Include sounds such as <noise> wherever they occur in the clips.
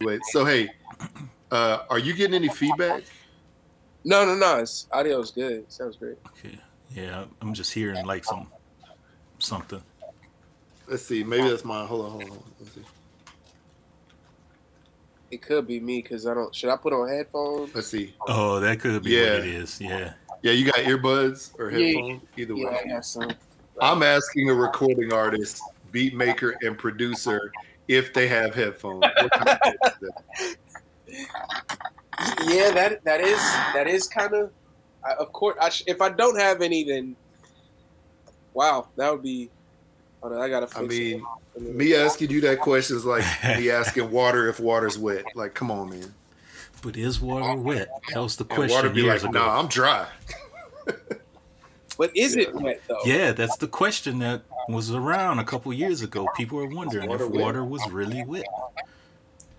Wait, so hey, uh, are you getting any feedback? No, no, no. It's audio's good. Sounds great. Okay. Yeah, I'm just hearing like some something. Let's see. Maybe that's mine. Hold on, hold on. Let's see. It could be me because I don't. Should I put on headphones? Let's see. Oh, that could be Yeah. what it is. Yeah. Yeah, you got earbuds or Yeah. headphones? Either Yeah, way. I got some. I'm asking a recording artist, beat maker, and producer if they have headphones. What kind of headphones is that? Yeah, that that is that is kind of. Of course, I sh- if I don't have any, then wow, that would be. Hold on, I gotta. Fix I mean, it. me asking you that question is like me asking water if water's wet. Like, come on, man. But is water wet? That was the And question water be years like, ago. nah, I'm dry. But is it wet though? Yeah, that's the question that was around a couple years ago. People were wondering Water if wet? water was really wet.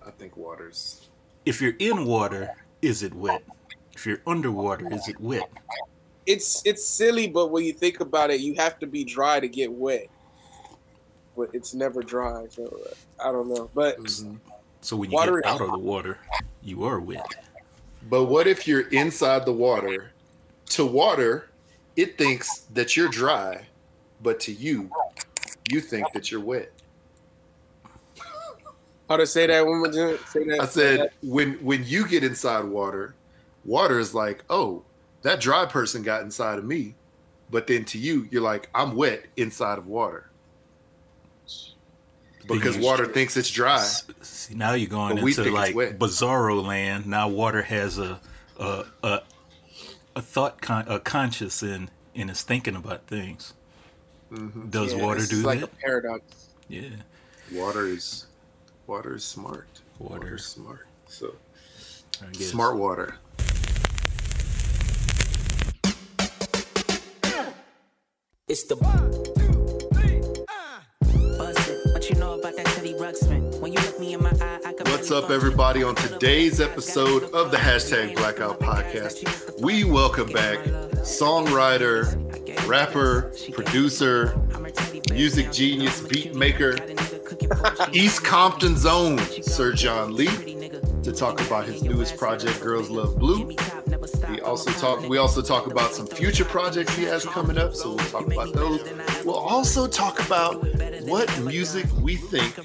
I think water's. If you're in water, is it wet? If you're underwater, is it wet? It's it's silly, but when you think about it, you have to be dry to get wet. But it's never dry, so uh, I don't know. But Mhm. So when you Water- get out of the water, you are wet. But what if you're inside the water? To water, it thinks that you're dry, but to you, you think that you're wet. how to say that one more time? Say that. I said when when you get inside water, water is like, oh, that dry person got inside of me, but then to you, you're like, I'm wet inside of water because Then you- water thinks it's dry. See, now you're going But we into like bizarro land. Now water has a a a, a thought con- a conscious and and is thinking about things. Mhm. Does Yeah, water this do is like that? a paradox. yeah, Water is water is smart. Water. Water is smart. So I guess. smart water. It's the Buzz it. What you know about that Teddy Ruxpin? When you look me in my eye, I can What's up, everybody? On today's episode of the hashtag Blackout Podcast, we welcome back songwriter, rapper, producer, music genius, beat maker, East Compton's own Sir John Lee to talk about his newest project, Girls Love Blue. We also talk. We also talk about some future projects he has coming up, so we'll talk about those. We'll also talk about what music we think,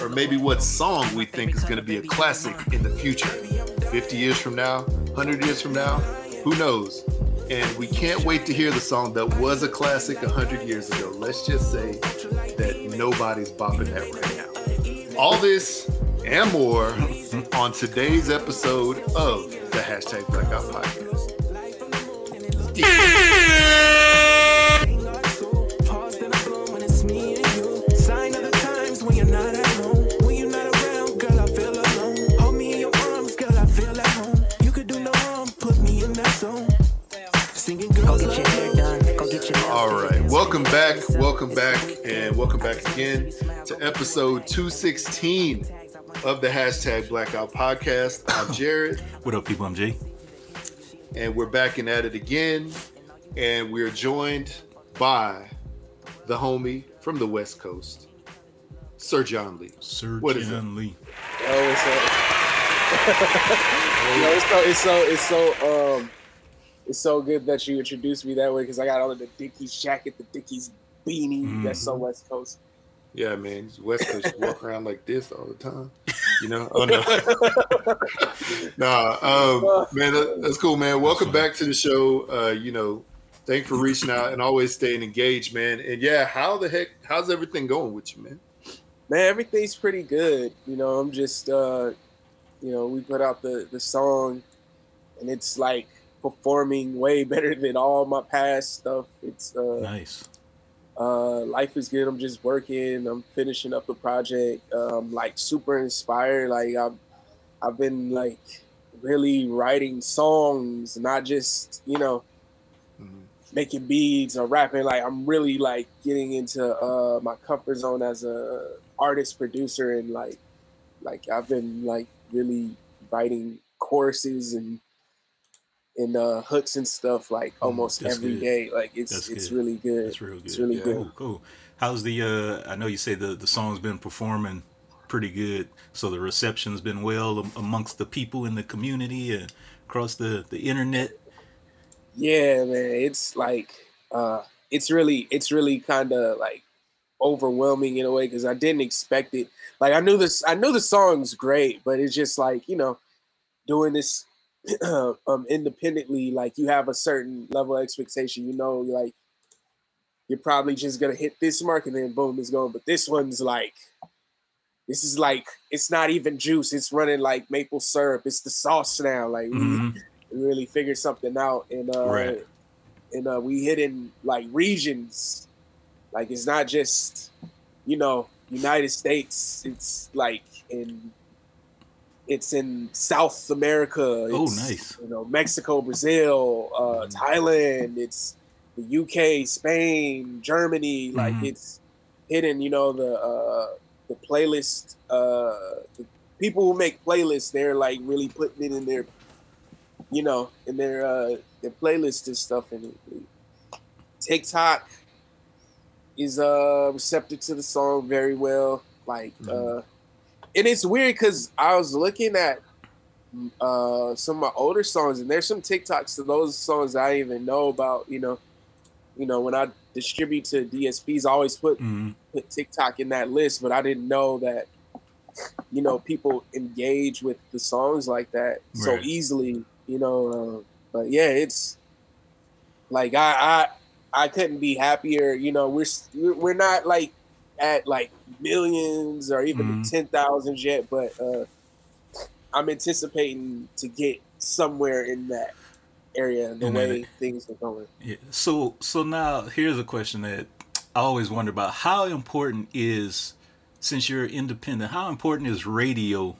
or maybe what song we think is going to be a classic in the future. 50 years from now, 100 years from now, who knows? And we can't wait to hear the song that was a classic 100 years ago. Let's just say that nobody's bopping that right now. All this and more <laughs> on today's episode of the hashtag Blackout Podcast. Paused <laughs> welcome back, welcome back, and welcome back again to episode 216 of the hashtag Blackout Podcast. I'm <coughs> Jared. What up, people? I'm Jay. and we're back and at it again. And we're joined by the homie from the West Coast, Sir John Lee. Sir What is John Lee. Oh, it's so. <laughs> you know, it's so it's so it's so um, it's so good that you introduced me that way because I got all of the Dickies jacket, the Dickies beanie. That's so West Coast. Yeah, man, West Coast you walk around like this all the time. You know? <laughs> Oh no. <laughs> nah, um, <laughs> man, that's cool, man. Welcome back to the show. Uh, you know, thanks for reaching out and always staying engaged, man. And yeah, how the heck how's everything going with you, man? Man, everything's pretty good. You know, I'm just uh, you know, we put out the the song, and it's like performing way <laughs> better than all my past stuff. It's uh, Nice. Uh, life is good. I'm just working. I'm finishing up the project. Um, like super inspired. Like I've, I've been like really writing songs, not just you know Mhm. making beats or rapping. Like I'm really like getting into uh, my comfort zone as a artist producer and like like I've been like really writing choruses and and uh, hooks and stuff like almost that's every good. day. Like it's That's it's good. really good. That's real good. It's really Yeah. good. Cool, cool. How's the? uh I know you say the the song's been performing pretty good. So the reception's been well amongst the people in the community and across the the internet. Yeah, man, it's like uh it's really it's really kind of like overwhelming in a way because I didn't expect it. Like I knew this, I knew the song's great, but it's just like you know, doing this <clears throat> um independently. Like you have a certain level of expectation. You know, like you're probably just gonna hit this mark and then boom, it's going. But this one's like, this is like it's not even juice. It's running like maple syrup. It's the sauce now. Like we, Mhm. we <laughs> really figured something out, and uh, Right. and uh, we hit in like regions. Like it's not just you know United States. It's like in it's in South America. Oh, It's, nice. You know Mexico, Brazil, uh, Thailand. It's the UK, Spain, Germany. Like Mhm. it's hidden. You know the uh, the playlist. Uh, the people who make playlists, they're like really putting it in their you know, in their uh their playlist and stuff and TikTok is uh receptive to the song very well. Like uh and it's weird because I was looking at uh some of my older songs and there's some TikToks to those songs I even know about, you know. You know, when I distribute to DSPs, I always put Mhm. put TikTok in that list, but I didn't know that you know people engage with the songs like that so easily. You know, uh, but yeah, it's like I I I couldn't be happier. You know, we're we're not like at like millions or even Mhm. ten thousands yet, but uh, I'm anticipating to get somewhere in that area the way that- things are going. Yeah. So so now here's a question that I always wonder about: How important is, since you're independent, how important is radio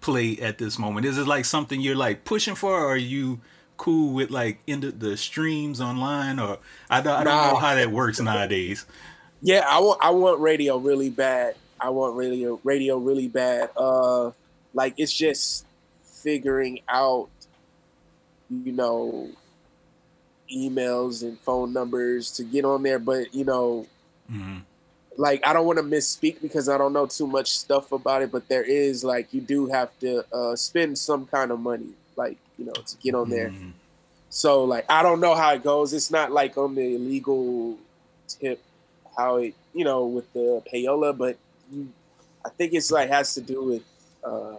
play at this moment? Is it like something you're like pushing for, or are you cool with like in the, streams online, or I don't, I don't know how that works nowadays. Yeah, I want I want radio really bad. I want radio radio really bad. Uh like it's just figuring out you know emails and phone numbers to get on there, but you know hmm like I don't want to misspeak because I don't know too much stuff about it, but there is like you do have to uh spend some kind of money like, you know, to get on there. Mhm. So like I don't know how it goes. It's not like on the illegal tip how it you know with the payola, but you, I think it's like has to do with uh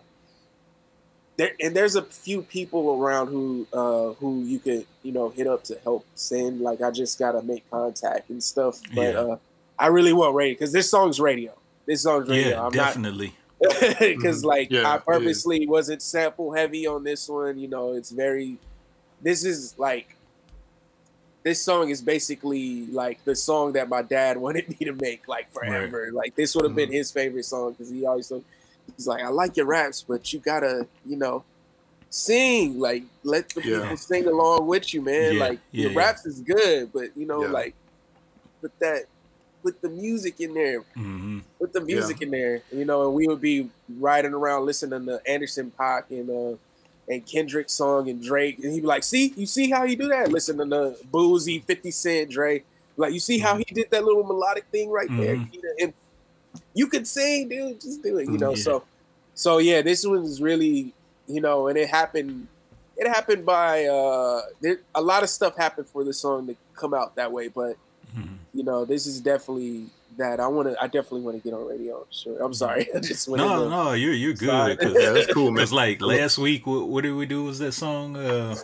there and there's a few people around who uh who you could you know hit up to help send. Like I just gotta make contact and stuff. But Yeah. uh I really want radio because this song's radio. This song's radio. Yeah, I'm definitely. <laughs> because like Yeah, I it is. purposely wasn't sample heavy on this one. You know, it's very. This is like. This song is basically like the song that my dad <laughs> wanted me to make like forever. Like this would have been Mhm. his favorite song because he always he's like, I like your raps, but you gotta, you know, sing. Like let the Yeah. people sing along with you, man. Yeah, Like yeah, your raps is good, but you know, like put that put the music in there hmm put the music in there, you know, and we would be riding around listening to Anderson Paak and uh and Kendrick song and Drake, and he'd be like, "See, you see how he do that? Listen to the Boosie, Fifty Cent, Drake, like you see how he did that little melodic thing right there, Mhm. you know, and you could sing, dude, just do it, you know." Yeah. So, so yeah, this was really, you know, and it happened. It happened by uh, there, a lot of stuff happened for the song to come out that way, but hmm you know, this is definitely that I want to. I definitely want to get on radio. Sure, I'm sorry. <laughs> I just went. No, into- no, you're you're Sorry. good. Yeah, <laughs> that's cool, man. Because like last week, what, what did we do? Was that song? Uh,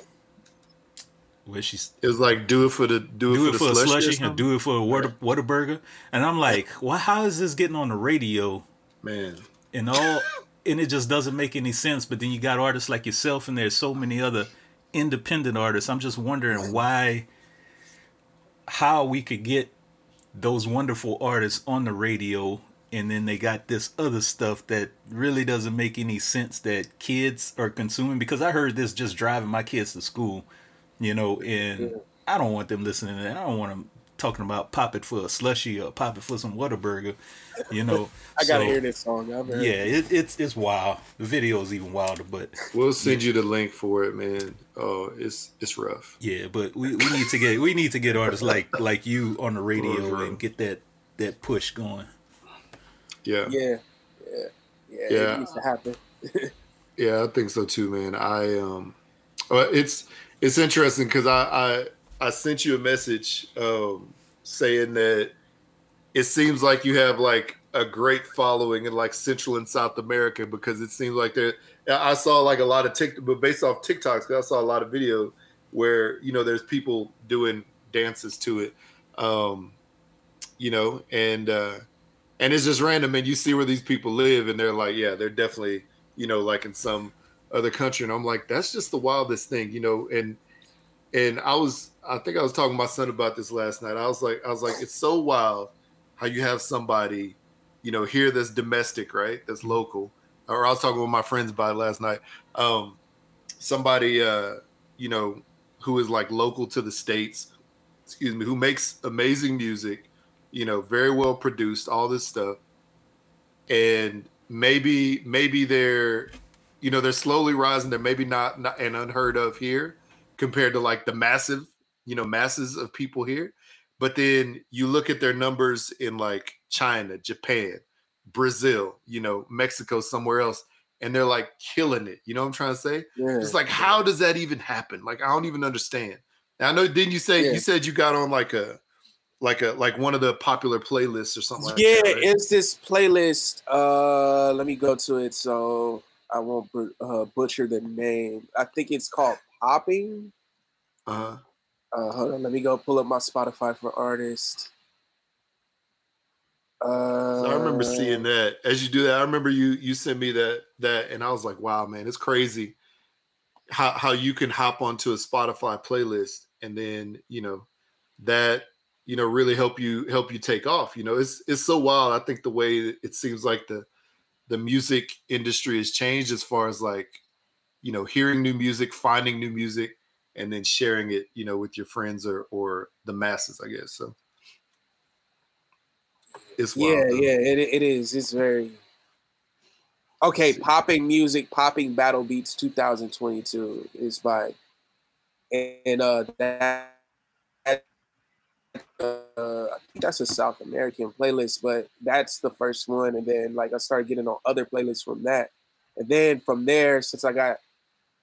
where she's It was like do it for the do it do for it the for a slushy. or slushy, something? and do it for a water Whataburger, and I'm like, well, how is this getting on the radio Man, and all? And it just doesn't make any sense. But then you got artists like yourself, and there's so many other independent artists. I'm just wondering why, how we could get those wonderful artists on the radio and then they got this other stuff that really doesn't make any sense that kids are consuming because I heard this just driving my kids to school, you know, and Yeah. I don't want them listening to that. I don't want them talking about pop it for a slushy or pop it for some Whataburger, you know. <laughs> I gotta So, hear this song. I've heard Yeah, it. it, it's it's wild. The video is even wilder, but we'll send you the link for it, man. Oh, it's it's rough. yeah, but we, we need to get we need to get artists like like you on the radio For real. and get that that push going. Yeah. yeah, yeah. Yeah, Yeah. it needs to happen. <laughs> Yeah, I think so too, man. I um, uh, it's it's interesting because I, I I sent you a message um saying that it seems like you have like a great following in like Central and South America because it seems like there. I saw like a lot of tick, but based off TikToks, I saw a lot of video where you know there's people doing dances to it, um, you know, and uh, and it's just random, and you see where these people live, and they're like, yeah, they're definitely you know, like in some other country. And I'm like, that's just the wildest thing, you know. And and I was, I think I was talking to my son about this last night. I was like, I was like, it's so wild how you have somebody, you know, here that's domestic, right? That's local. Or I was talking with my friends about it last night. Um, somebody, uh, you know, who is like local to the states, excuse me, who makes amazing music, you know, very well produced, all this stuff, and maybe maybe they're you know they're slowly rising they're maybe not, not and unheard of here compared to like the massive you know masses of people here but then you look at their numbers in like china japan brazil you know mexico somewhere else and they're like killing it you know what i'm trying to say Yeah. it's like how does that even happen like i don't even understand now, i know didn't you say Yeah. you said you got on like a like a like one of the popular playlists or something like yeah, that right? it's this playlist. Uh, let me go to it so I won't bu- uh, butcher the name. I think it's called Popping. uh-huh Uh, hold on, let me go pull up my Spotify for artist. Uh, So I remember seeing that. As you do that, I remember you you sent me that that, and I was like, "Wow, man, it's crazy how how you can hop onto a Spotify playlist and then you know that you know really help you help you take off. You know, it's it's so wild. I think the way it seems like the the music industry has changed as far as like you know hearing new music, finding new music, and then sharing it. You know, with your friends or or the masses. I guess so. It's wild. Yeah, though. yeah, it, it is. It's very okay. Popping music, popping battle beats, 2022 is by, and uh, that, uh, I think that's a South American playlist, but that's the first one, and then like I started getting on other playlists from that, and then from there, since I got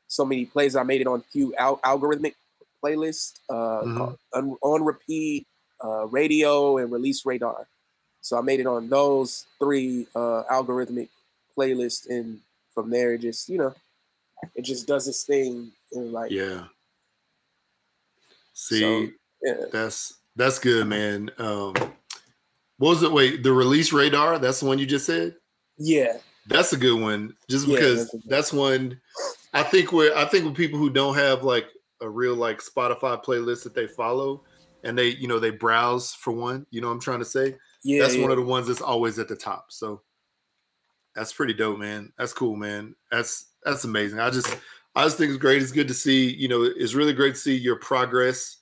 so many plays, I made it on few al- algorithmic playlists, uh, Mhm. on, on repeat, uh, radio, and release radar. So I made it on those three uh, algorithmic playlists, and from there, it just you know, it just does its thing, and like Yeah. See, yeah, that's that's good, man. Um what was it? Wait, the release radar, that's the one you just said? yeah, That's a good one. Just Yeah, because that's a that's one I think where I think with people who don't have like a real like Spotify playlist that they follow and they, you know, they browse for one, you know what I'm trying to say? yeah. that's yeah. one of the ones that's always at the top. So that's pretty dope, man. That's cool, man. That's that's amazing. I just I just think it's great. It's good to see, you know, it's really great to see your progress.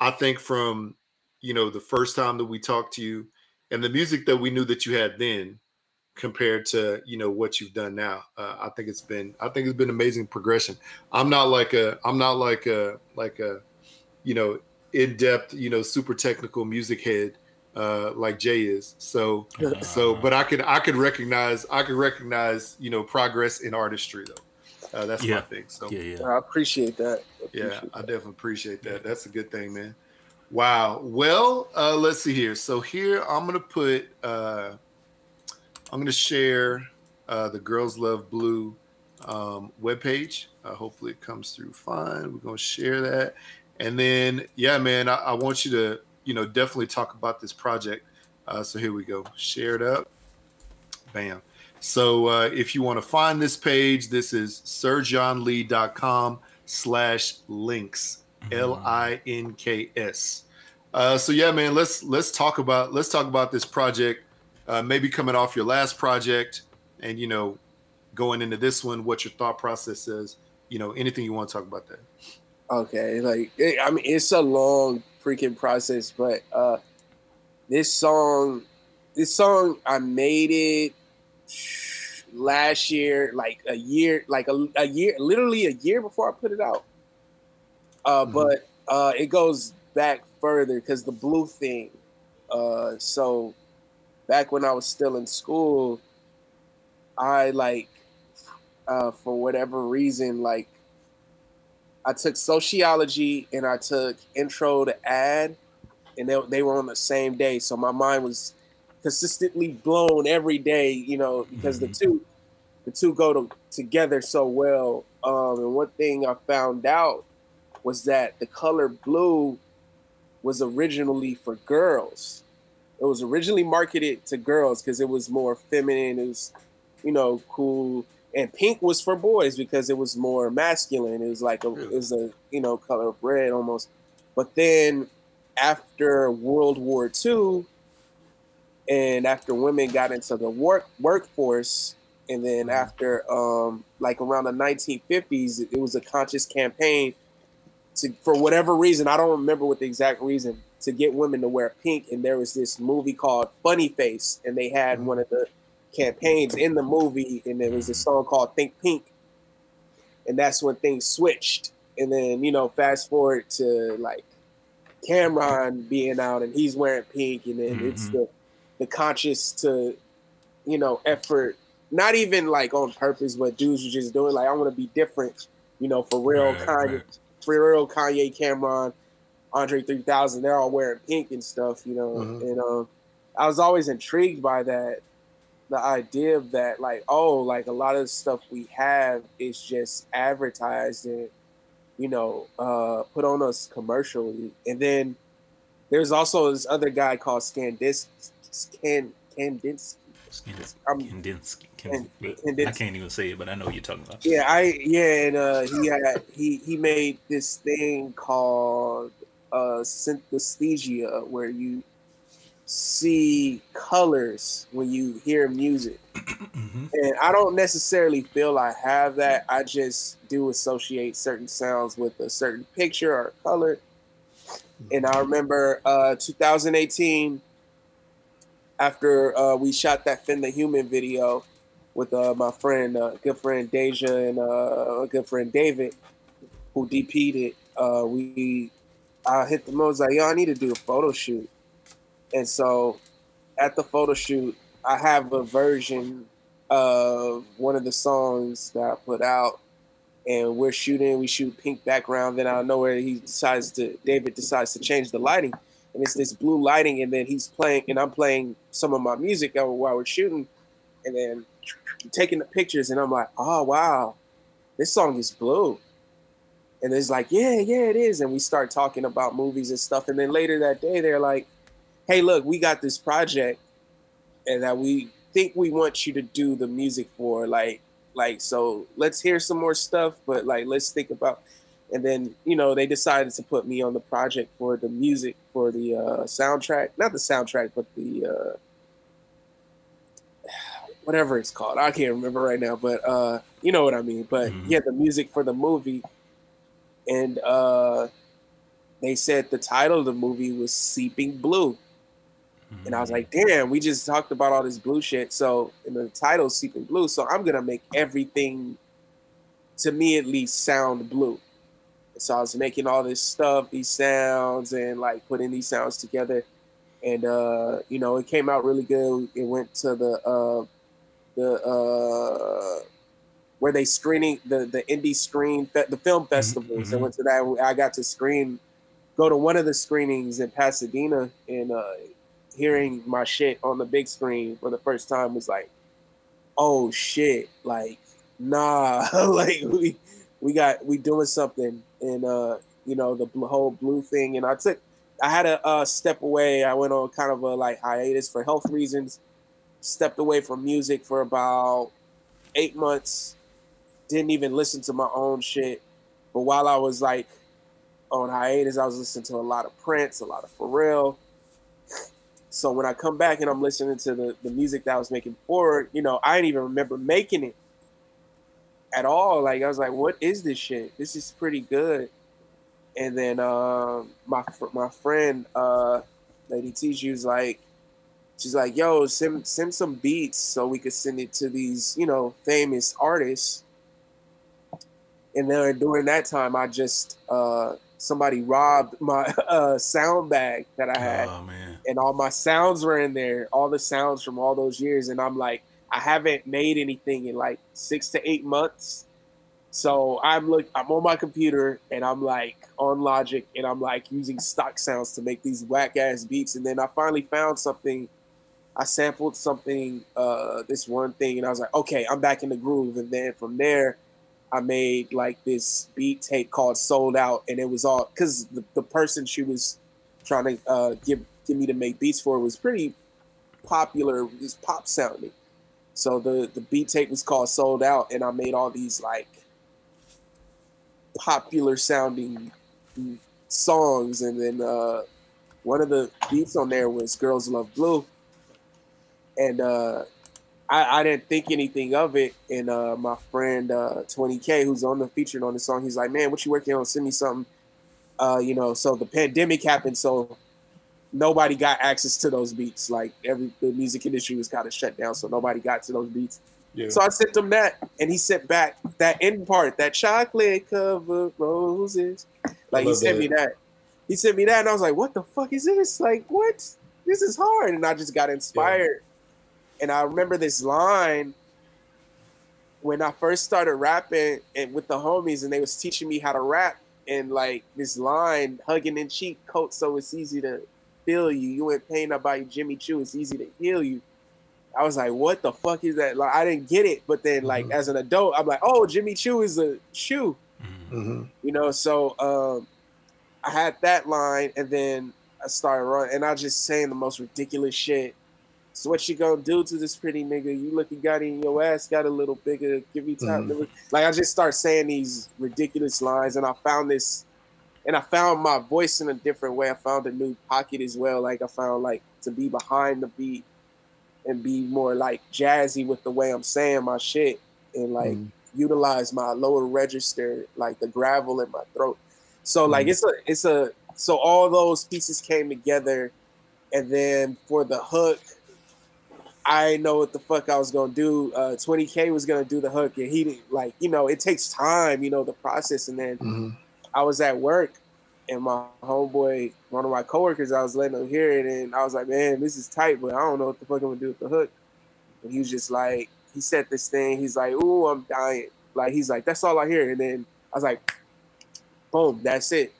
I think from, you know, the first time that we talked to you and the music that we knew that you had then compared to, you know, what you've done now. Uh, I think it's been I think it's been amazing progression. I'm not like a I'm not like a like a you know, in-depth, you know, super technical music head uh, like Jay is. So, so, but I could, I could recognize, I could recognize, you know, progress in artistry though. Uh, that's my thing. So, Yeah, yeah. I appreciate that. I yeah, appreciate I definitely appreciate that. That's a good thing, man. Wow. Well, uh, let's see here. So here I'm gonna put, uh, I'm gonna share uh, the Girls Love Blue um, webpage. Uh, hopefully it comes through fine. We're gonna share that, and then yeah, man, I, I want you to, you know, definitely talk about this project. Uh, so here we go. Share it up. Bam. So uh, if you want to find this page, this is sirjohnlee.com slash links. L-I-N-K-S. Uh, so yeah, man, let's let's talk about let's talk about this project. Uh, maybe coming off your last project and you know, going into this one, what your thought process is, you know, anything you want to talk about that. Okay, like I mean, it's a long freaking process, but uh, this song, this song, I made it last year, like a year, like a, a year, literally a year before I put it out. Uh, Mhm. but uh, it goes back further because the blue thing. Uh, so back when I was still in school, I like uh, for whatever reason, like I took sociology and I took intro to ad, and they, they were on the same day. So my mind was consistently blown every day, you know, because the two the two go to, together so well. Um, and one thing I found out was that the color blue was originally for girls. It was originally marketed to girls because it was more feminine. It was, you know, cool. And pink was for boys because it was more masculine. It was like a, it was a, you know, color of red almost. But then after World War II, and after women got into the work workforce, and then after um, like around the 1950s, it was a conscious campaign to, for whatever reason, I don't remember what the exact reason, to get women to wear pink. And there was this movie called Funny Face, and they had one of the campaigns in the movie, and there was a song called Think Pink, and that's when things switched. And then you know, fast forward to like Cam'ron being out, and he's wearing pink, and then it's mm-hmm. the the conscious to you know effort, not even like on purpose, but dudes were just doing like I want to be different, you know, for real, Right, Kanye, right. for real, Kanye, Cam'ron, Andre 3000, they're all wearing pink and stuff, you know, Mhm. and um, I was always intrigued by that, the idea of that, like, oh, like a lot of the stuff we have is just advertised and you know, uh, put on us commercially, and then there's also this other guy called Skandis, Skan, Kandinsky. I'm- Kandinsky. Kan- Kan- Kandinsky. I can't even say it, but I know what you're talking about. Yeah, I yeah, and uh, he had he he made this thing called uh, synesthesia, where you see colors when you hear music. <clears throat> Mhm. And I don't necessarily feel I have that. I just do associate certain sounds with a certain picture or color. And I remember uh, 2018, after uh, we shot that Finn the Human video with uh, my friend, uh, good friend Deja, and uh, a good friend David, who DP'd it. Uh, we I hit the I was like, yo, I need to do a photo shoot. And so at the photo shoot, I have a version of one of the songs that I put out, and we're shooting. We shoot pink background. Then out of nowhere, he decides to David decides to change the lighting, and it's this blue lighting. And then he's playing, and I'm playing some of my music while we're shooting, and then taking the pictures. And I'm like, oh wow, this song is blue. And it's like, yeah, yeah, it is. And we start talking about movies and stuff. And then later that day, they're like, hey, look, we got this project and that we think we want you to do the music for. Like, like, so let's hear some more stuff, but like, let's think about. And then, you know, they decided to put me on the project for the music for the uh, soundtrack, not the soundtrack, but the uh, <sighs> whatever it's called. I can't remember right now, but uh, you know what I mean. But Mhm. yeah, the music for the movie, and uh, they said the title of the movie was "Seeping Blue." And I was like, damn, we just talked about all this blue shit. So, in the title, Seeping Blue. So, I'm going to make everything, to me at least, sound blue. So, I was making all this stuff, these sounds, and like putting these sounds together. And, uh, you know, it came out really good. It went to the, uh, the, uh, where they screening the the indie screen the film festivals. I mhm. went to that. I got to screen, go to one of the screenings in Pasadena, and uh, hearing my shit on the big screen for the first time was like, oh shit, like nah, <laughs> like we we got we doing something, and uh, you know the whole blue thing, and I took I had to uh, step away. I went on kind of a like hiatus for health reasons. Stepped away from music for about eight months. Didn't even listen to my own shit. But while I was like on hiatus, I was listening to a lot of Prince, a lot of Pharrell. So when I come back and I'm listening to the, the music that I was making forward, you know, I didn't even remember making it at all. Like I was like, what is this shit? This is pretty good. And then um, my my friend, uh, Lady T, she was like, she's like, yo, send send some beats so we could send it to these, you know, famous artists. And then during that time, I just uh, somebody robbed my <laughs> uh, sound bag that I had Oh man. and all my sounds were in there, all the sounds from all those years. And I'm like, I haven't made anything in like six to eight months. So I'm look I'm on my computer and I'm like on Logic and I'm like using stock sounds to make these whack ass beats. And then I finally found something. I sampled something, uh, this one thing, and I was like, okay, I'm back in the groove. And then from there, I made like this beat tape called Sold Out, and it was all because the, the person she was trying to uh, give give me to make beats for was pretty popular, it was pop sounding. So the the beat tape was called Sold Out, and I made all these like popular sounding songs, and then uh, one of the beats on there was "Girls Love Blue," and uh, I, I didn't think anything of it. And uh, my friend uh, 20K, who's on the featured on the song, he's like, "Man, what you working on? Send me something." Uh, you know, so the pandemic happened, so nobody got access to those beats. Like every the music industry was kind of shut down, so nobody got to those beats. Yeah. So I sent him that, and he sent back that end part, that chocolate covered roses. Like he sent me that. that. He sent me that, and I was like, "What the fuck is this? Like, what? This is hard." And I just got inspired. And I remember this line when I first started rapping and with the homies, and they was teaching me how to rap. And like this line, hugging in cheek coat, so it's easy to feel you. You ain't pain about Jimmy Choo. It's easy to heal you. I was like, what the fuck is that? Like, I didn't get it. But then, like, Mhm. as an adult, I'm like, oh, Jimmy Choo is a shoe, hmm you know? So um, I had that line, and then I started running, and I just saying the most ridiculous shit. So what you gonna do to this pretty nigga? You looking got in your ass, got a little bigger. Give me time. Mhm. Like I just start saying these ridiculous lines, and I found this, and I found my voice in a different way. I found a new pocket as well. Like I found like to be behind the beat and be more like jazzy with the way I'm saying my shit, and like Mhm. utilize my lower register, like the gravel in my throat. So like Mhm. it's a it's a so all those pieces came together, and then for the hook, I didn't know what the fuck I was gonna do. Uh, 20k was gonna do the hook, and he didn't like you know it takes time, you know the process, and then hmm I was at work and my homeboy, one of my coworkers, I was letting him hear it, and I was like, "Man, this is tight, but I don't know what the fuck I'm gonna do with the hook." And he was just like, he said this thing. He's like, "Ooh, I'm dying." Like he's like, "That's all I hear." And then I was like, "Boom, that's it,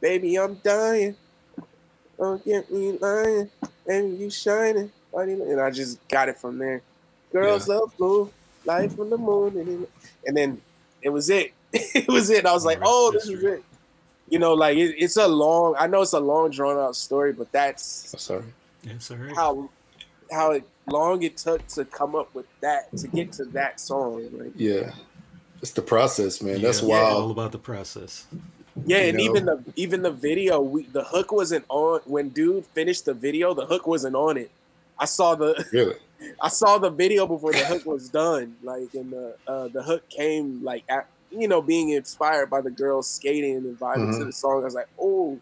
baby, I'm dying. Don't get me lying, baby, you shining." And I just got it from there. Girls love blue, life on the moon, and then, and then it was it. <laughs> it was it. I was like, "Oh, this is it." You know, like it, it's a long. I know it's a long, drawn out story, but that's Sorry. Yes, all right. how how long it took to come up with that to get to that song. Like, Yeah. It's the process, man. That's Yeah, wild. All about the process. yeah, You and know? even the even the video, we, the hook wasn't on when dude finished the video. The hook wasn't on it. I saw the Really. <laughs> I saw the video before the hook was done. Like, and the uh, the hook came like at, you know being inspired by the girls skating and vibing to Mhm. the song. I was like, oh,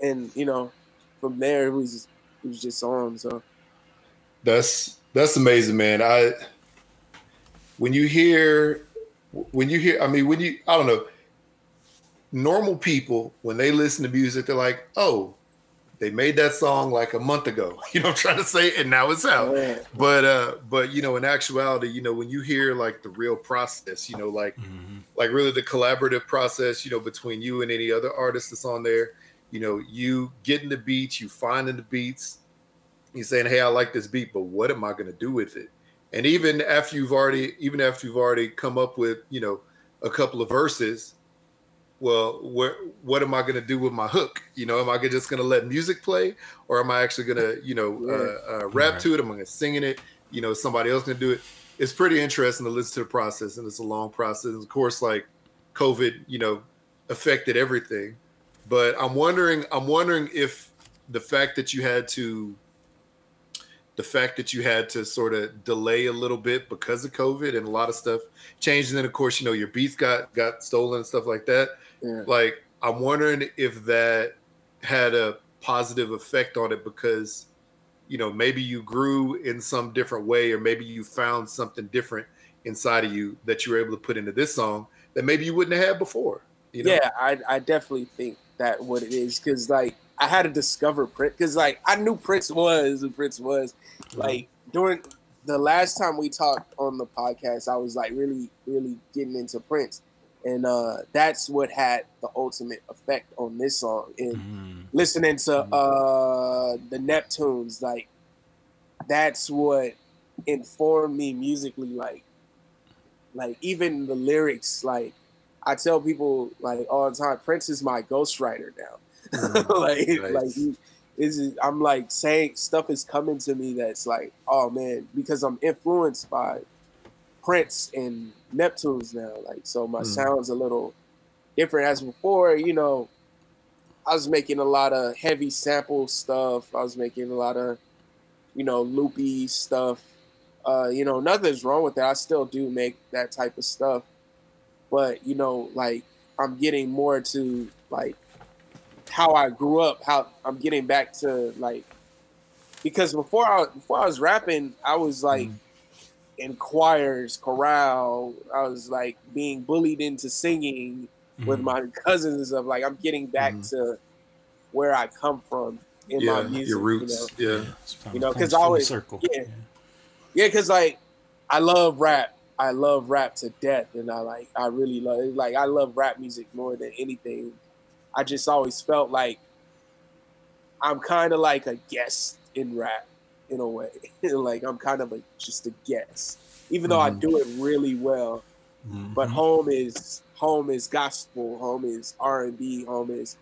and you know, from there it was it was just on. So That's that's amazing, man. I when you hear when you hear I mean when you I don't know normal people when they listen to music they're like, "Oh, they made that song like a month ago." <laughs> You know what I'm trying to say? And now it's out. yeah. But uh but you know in actuality, you know when you hear like the real process, you know like Mhm. like really the collaborative process, you know, between you and any other artist that's on there. You know, you getting the beats, you finding the beats, you saying, "Hey, I like this beat, but what am I going to do with it?" And even after you've already, even after you've already come up with, you know, a couple of verses, well, where, what am I going to do with my hook? You know, am I just going to let music play, or am I actually going to, you know, uh, uh, rap Right. to it? Am I going to sing in it? You know, somebody else going to do it? It's pretty interesting to listen to the process, and it's a long process. And of course, like COVID, you know, affected everything. But I'm wondering, I'm wondering if the fact that you had to, the fact that you had to sort of delay a little bit because of COVID and a lot of stuff changed, and then of course, you know, your beats got got stolen and stuff like that. Yeah. Like, I'm wondering if that had a positive effect on it because, you know, maybe you grew in some different way, or maybe you found something different inside of you that you were able to put into this song that maybe you wouldn't have had before. You know? Yeah, I, I definitely think that what it is because like I had to discover Prince because like I knew Prince was who Prince was like during the last time we talked on the podcast, I was like really, really getting into Prince, and uh, that's what had the ultimate effect on this song. And Mm. listening to uh, the Neptunes, like that's what informed me musically. Like, like even the lyrics, like I tell people like all the time, Prince is my ghostwriter now. <laughs> like, Nice. like is. I'm like saying stuff is coming to me that's like, oh man, because I'm influenced by Prince and Neptunes now. Like, so my Mm. sound's a little different as before. You know, I was making a lot of heavy sample stuff. I was making a lot of, you know, loopy stuff. Uh, you know, nothing's wrong with that. I still do make that type of stuff, but you know, like I'm getting more to like how I grew up. How I'm getting back to like because before I before I was rapping, I was like in choirs, chorale. I was like being bullied into singing with Mhm. my cousins Of. Like I'm getting back Mhm. to where I come from in yeah, my music. your you roots. know? Yeah. It's You know, come 'cause I always- circle. yeah. Yeah, because like I love rap. I love rap to death, and I like I really love it. like I love rap music more than anything. I just always felt like I'm kind of like a guest in rap in a way. <laughs> like I'm kind of a just a guest, even though I Mhm. do it really well. But Mhm. home is home is gospel, home is R and B, home is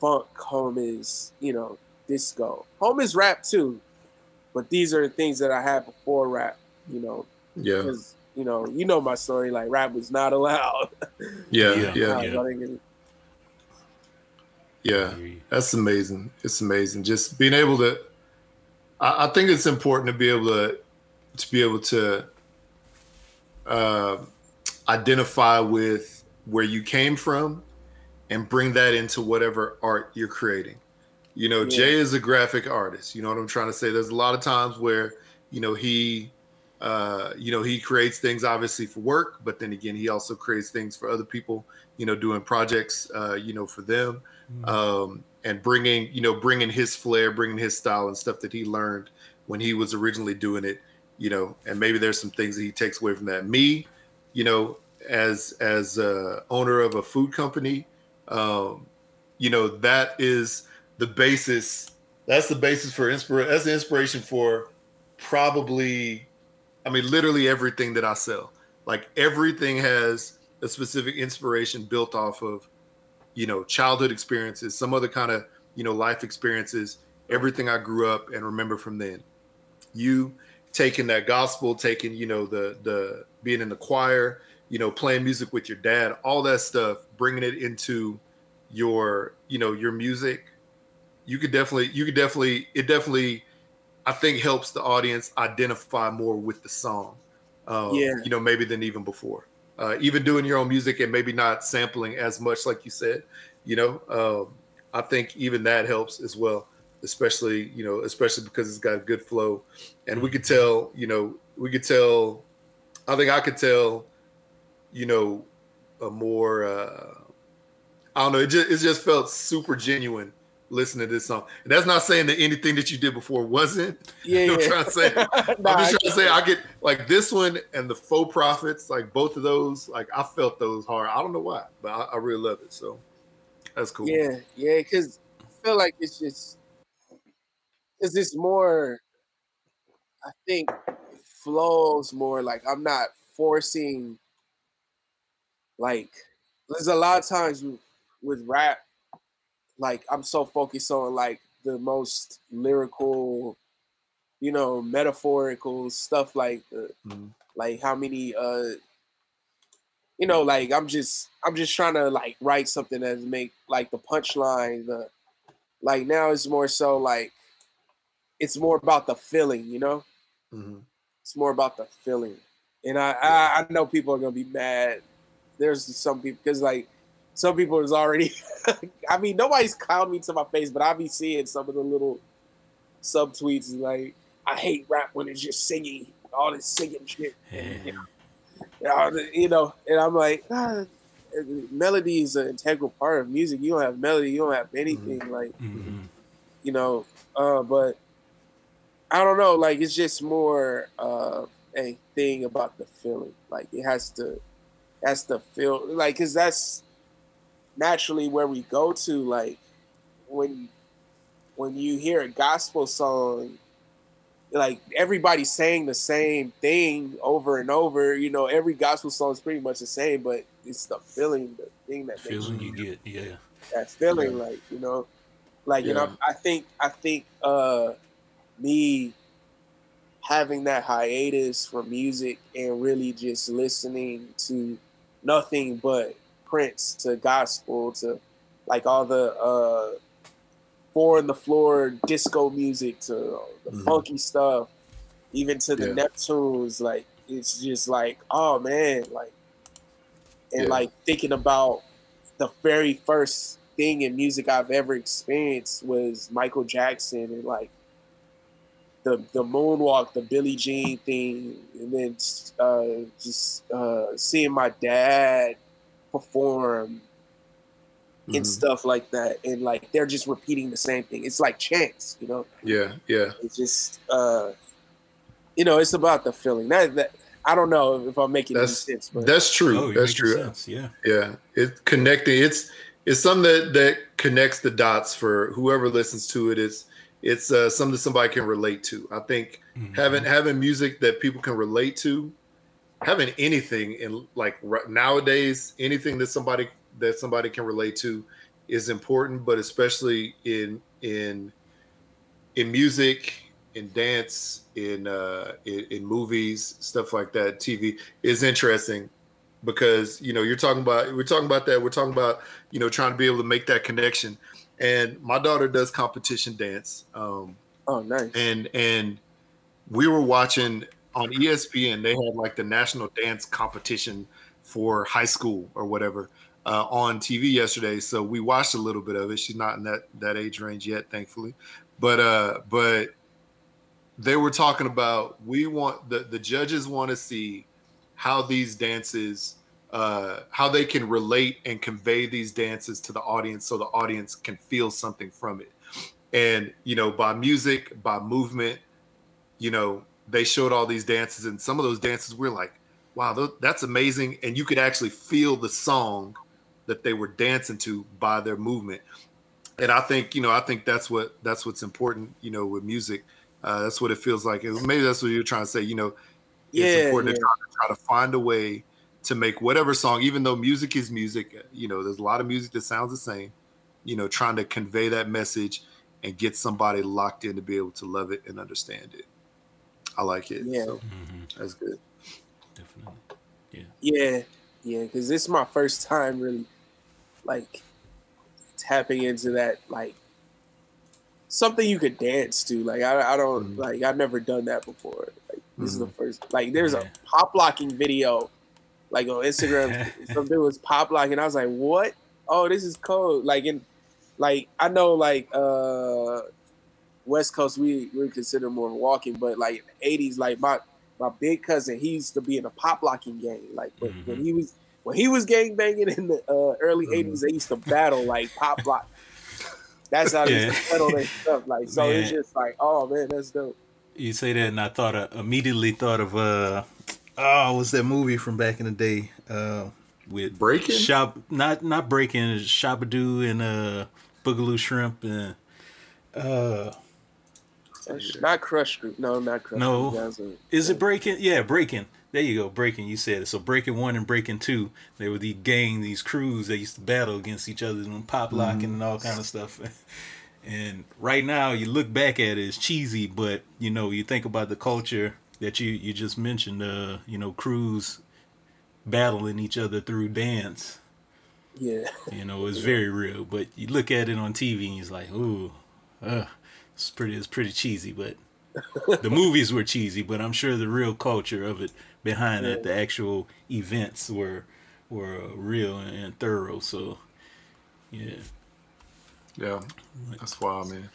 funk, home is you know disco, home is rap too. But these are the things that I had before rap, you know, Yeah. because you know you know my story. Like rap was not allowed. <laughs> Yeah. Yeah. Yeah. I Yeah. Yeah. I hear you. That's amazing. It's amazing. Just being able to I, I think it's important to be able to to be able to uh, identify with where you came from and bring that into whatever art you're creating. You know, Yeah. Jay is a graphic artist. You know what I'm trying to say? There's a lot of times where, you know, he uh, you know, he creates things obviously for work, but then again, he also creates things for other people, you know, doing projects, uh, you know, for them um, and bringing you know bringing his flair, bringing his style and stuff that he learned when he was originally doing it. You know, and maybe there's some things that he takes away from that. Me, you know, as as uh, owner of a food company, um, you know that is the basis. That's the basis for inspiration. That's the inspiration for probably, I mean, literally everything that I sell. Like everything has a specific inspiration built off of you know childhood experiences some other kind of you know life experiences everything i grew up and remember from then you taking that gospel taking you know the the being in the choir you know playing music with your dad all that stuff bringing it into your you know your music you could definitely you could definitely it definitely i think helps the audience identify more with the song um, Yeah. you know maybe than even before uh, even doing your own music and maybe not sampling as much like you said you know um, i think even that helps as well especially you know especially because it's got a good flow. And we could tell you know we could tell i think i could tell you know a more uh i don't know it just, it just felt super genuine listening to this song and that's not saying that anything that you did before wasn't <laughs> yeah, you know yeah. i'm <laughs> trying to say Nah, I'm just trying to say I get like this one and the faux prophets, like both of those, like I felt those hard. I don't know why, but I, I really love it. So that's cool. Yeah, yeah, because I feel like it's just it's just more. I think flows more like I'm not forcing. Like, there's a lot of times with rap, like I'm so focused on like the most lyrical, you know, metaphorical stuff like the Mhm. like how many uh you know like i'm just i'm just trying to like write something that make like the punchline the like now it's more so like it's more about the feeling you know Mhm. it's more about the feeling and i i, I know people are gonna be mad there's some people because like some people is already <laughs> i mean nobody's clowned me to my face but i be seeing some of the little sub tweets like i hate rap when it's just singing all this singing shit and, you know, yeah, you know, and I'm like, ah, melody is an integral part of music. You don't have melody, you don't have anything. Like, Mhm. you know, uh, but I don't know, like it's just more uh, a thing about the feeling. Like it has to, has to feel like because that's naturally where we go to. Like when when you hear a gospel song, like everybody's saying the same thing over and over. You know, every gospel song is pretty much the same, but it's the feeling, the thing that makes Feeling you you get, yeah. that feeling Yeah. like you know like you know i think i think uh me having that hiatus from music and really just listening to nothing but prince to gospel to like all the uh four on the floor disco music to the Mhm. funky stuff even to the Yeah. neptunes like it's just like oh man like and Yeah. like thinking about the very first thing in music I've ever experienced was Michael Jackson and like the the moonwalk, the Billie Jean thing, and then uh, just uh, seeing my dad perform and Mhm. stuff like that, and like they're just repeating the same thing. It's like chants, you know. Yeah, yeah. It's just uh, you know, it's about the feeling. That that I don't know if I'm making That's any sense, but that's true. Oh, that's true. sense, Yeah. Yeah, it's connecting. It's it's something that that connects the dots for whoever listens to it. It's it's uh, something that somebody can relate to. I think Mhm. having having music that people can relate to, having anything in like right nowadays, anything that somebody that somebody can relate to is important. But especially in in in music, in dance, in uh, in, in movies, stuff like that, TV is interesting because you know you're talking about we're talking about that we're talking about you know trying to be able to make that connection and my daughter does competition dance um oh nice. and and we were watching on espn they had like the national dance competition for high school or whatever uh, on tv yesterday. So we watched a little bit of it. She's not in that that age range yet thankfully. But uh but they were talking about we want the the judges want to see how these dances uh how they can relate and convey these dances to the audience so the audience can feel something from it. And you know by music by movement you know they showed all these dances and some of those dances we're like wow that's amazing. And you could actually feel the song that they were dancing to by their movement. And i think you know i think that's what that's what's important you know with music. Uh, that's what it feels like. Maybe that's what you're trying to say you know yeah, it's important yeah. to try, to try to find a way to make whatever song even though music is music you know there's a lot of music that sounds the same you know trying to convey that message and get somebody locked in to be able to love it and understand it i like it Yeah. so Mhm. that's good Definitely. Yeah, yeah, yeah. because this is my first time really like tapping into that like something you could dance to. Like I, I don't Mhm. like I've never done that before. Like this is the Mhm. first. Like there's Yeah. a pop locking video, like on Instagram. <laughs> something was pop locking. I was like, what? Oh, this is cool. Like in like I know like uh West Coast we we consider more walking, but like in the eighties, like my my big cousin, he used to be in a pop locking gang. Like when, Mhm. when he was when he was gang banging in the uh, early Mhm. 80s, they used to battle like pop lock. That's how they used Yeah. to settle their stuff. Like so, it's just like, oh man, that's dope. You say that, and I thought uh, immediately thought of uh, oh, what's that movie from back in the day? Uh, with Breaking? Shop, not not breaking, Shabadoo and uh, Boogaloo Shrimp and uh, That's Not Krush Groove. No, not Krush No. Group. That's a- is it breaking? Yeah, breaking. There you go, breaking. You said it. So breaking one and breaking two, they were the gang, these crews that used to battle against each other and pop locking and all kind of stuff. <laughs> And right now, you look back at it, it's cheesy, but you know, you think about the culture that you you just mentioned. Uh, you know, crews battling each other through dance. Yeah. You know, it's <laughs> very real. But you look at it on TV and it's like, ooh, uh, it's pretty, it's pretty cheesy. But the movies were cheesy, but I'm sure the real culture of it behind it, the actual events were were real and thorough. So, yeah. yeah that's wild man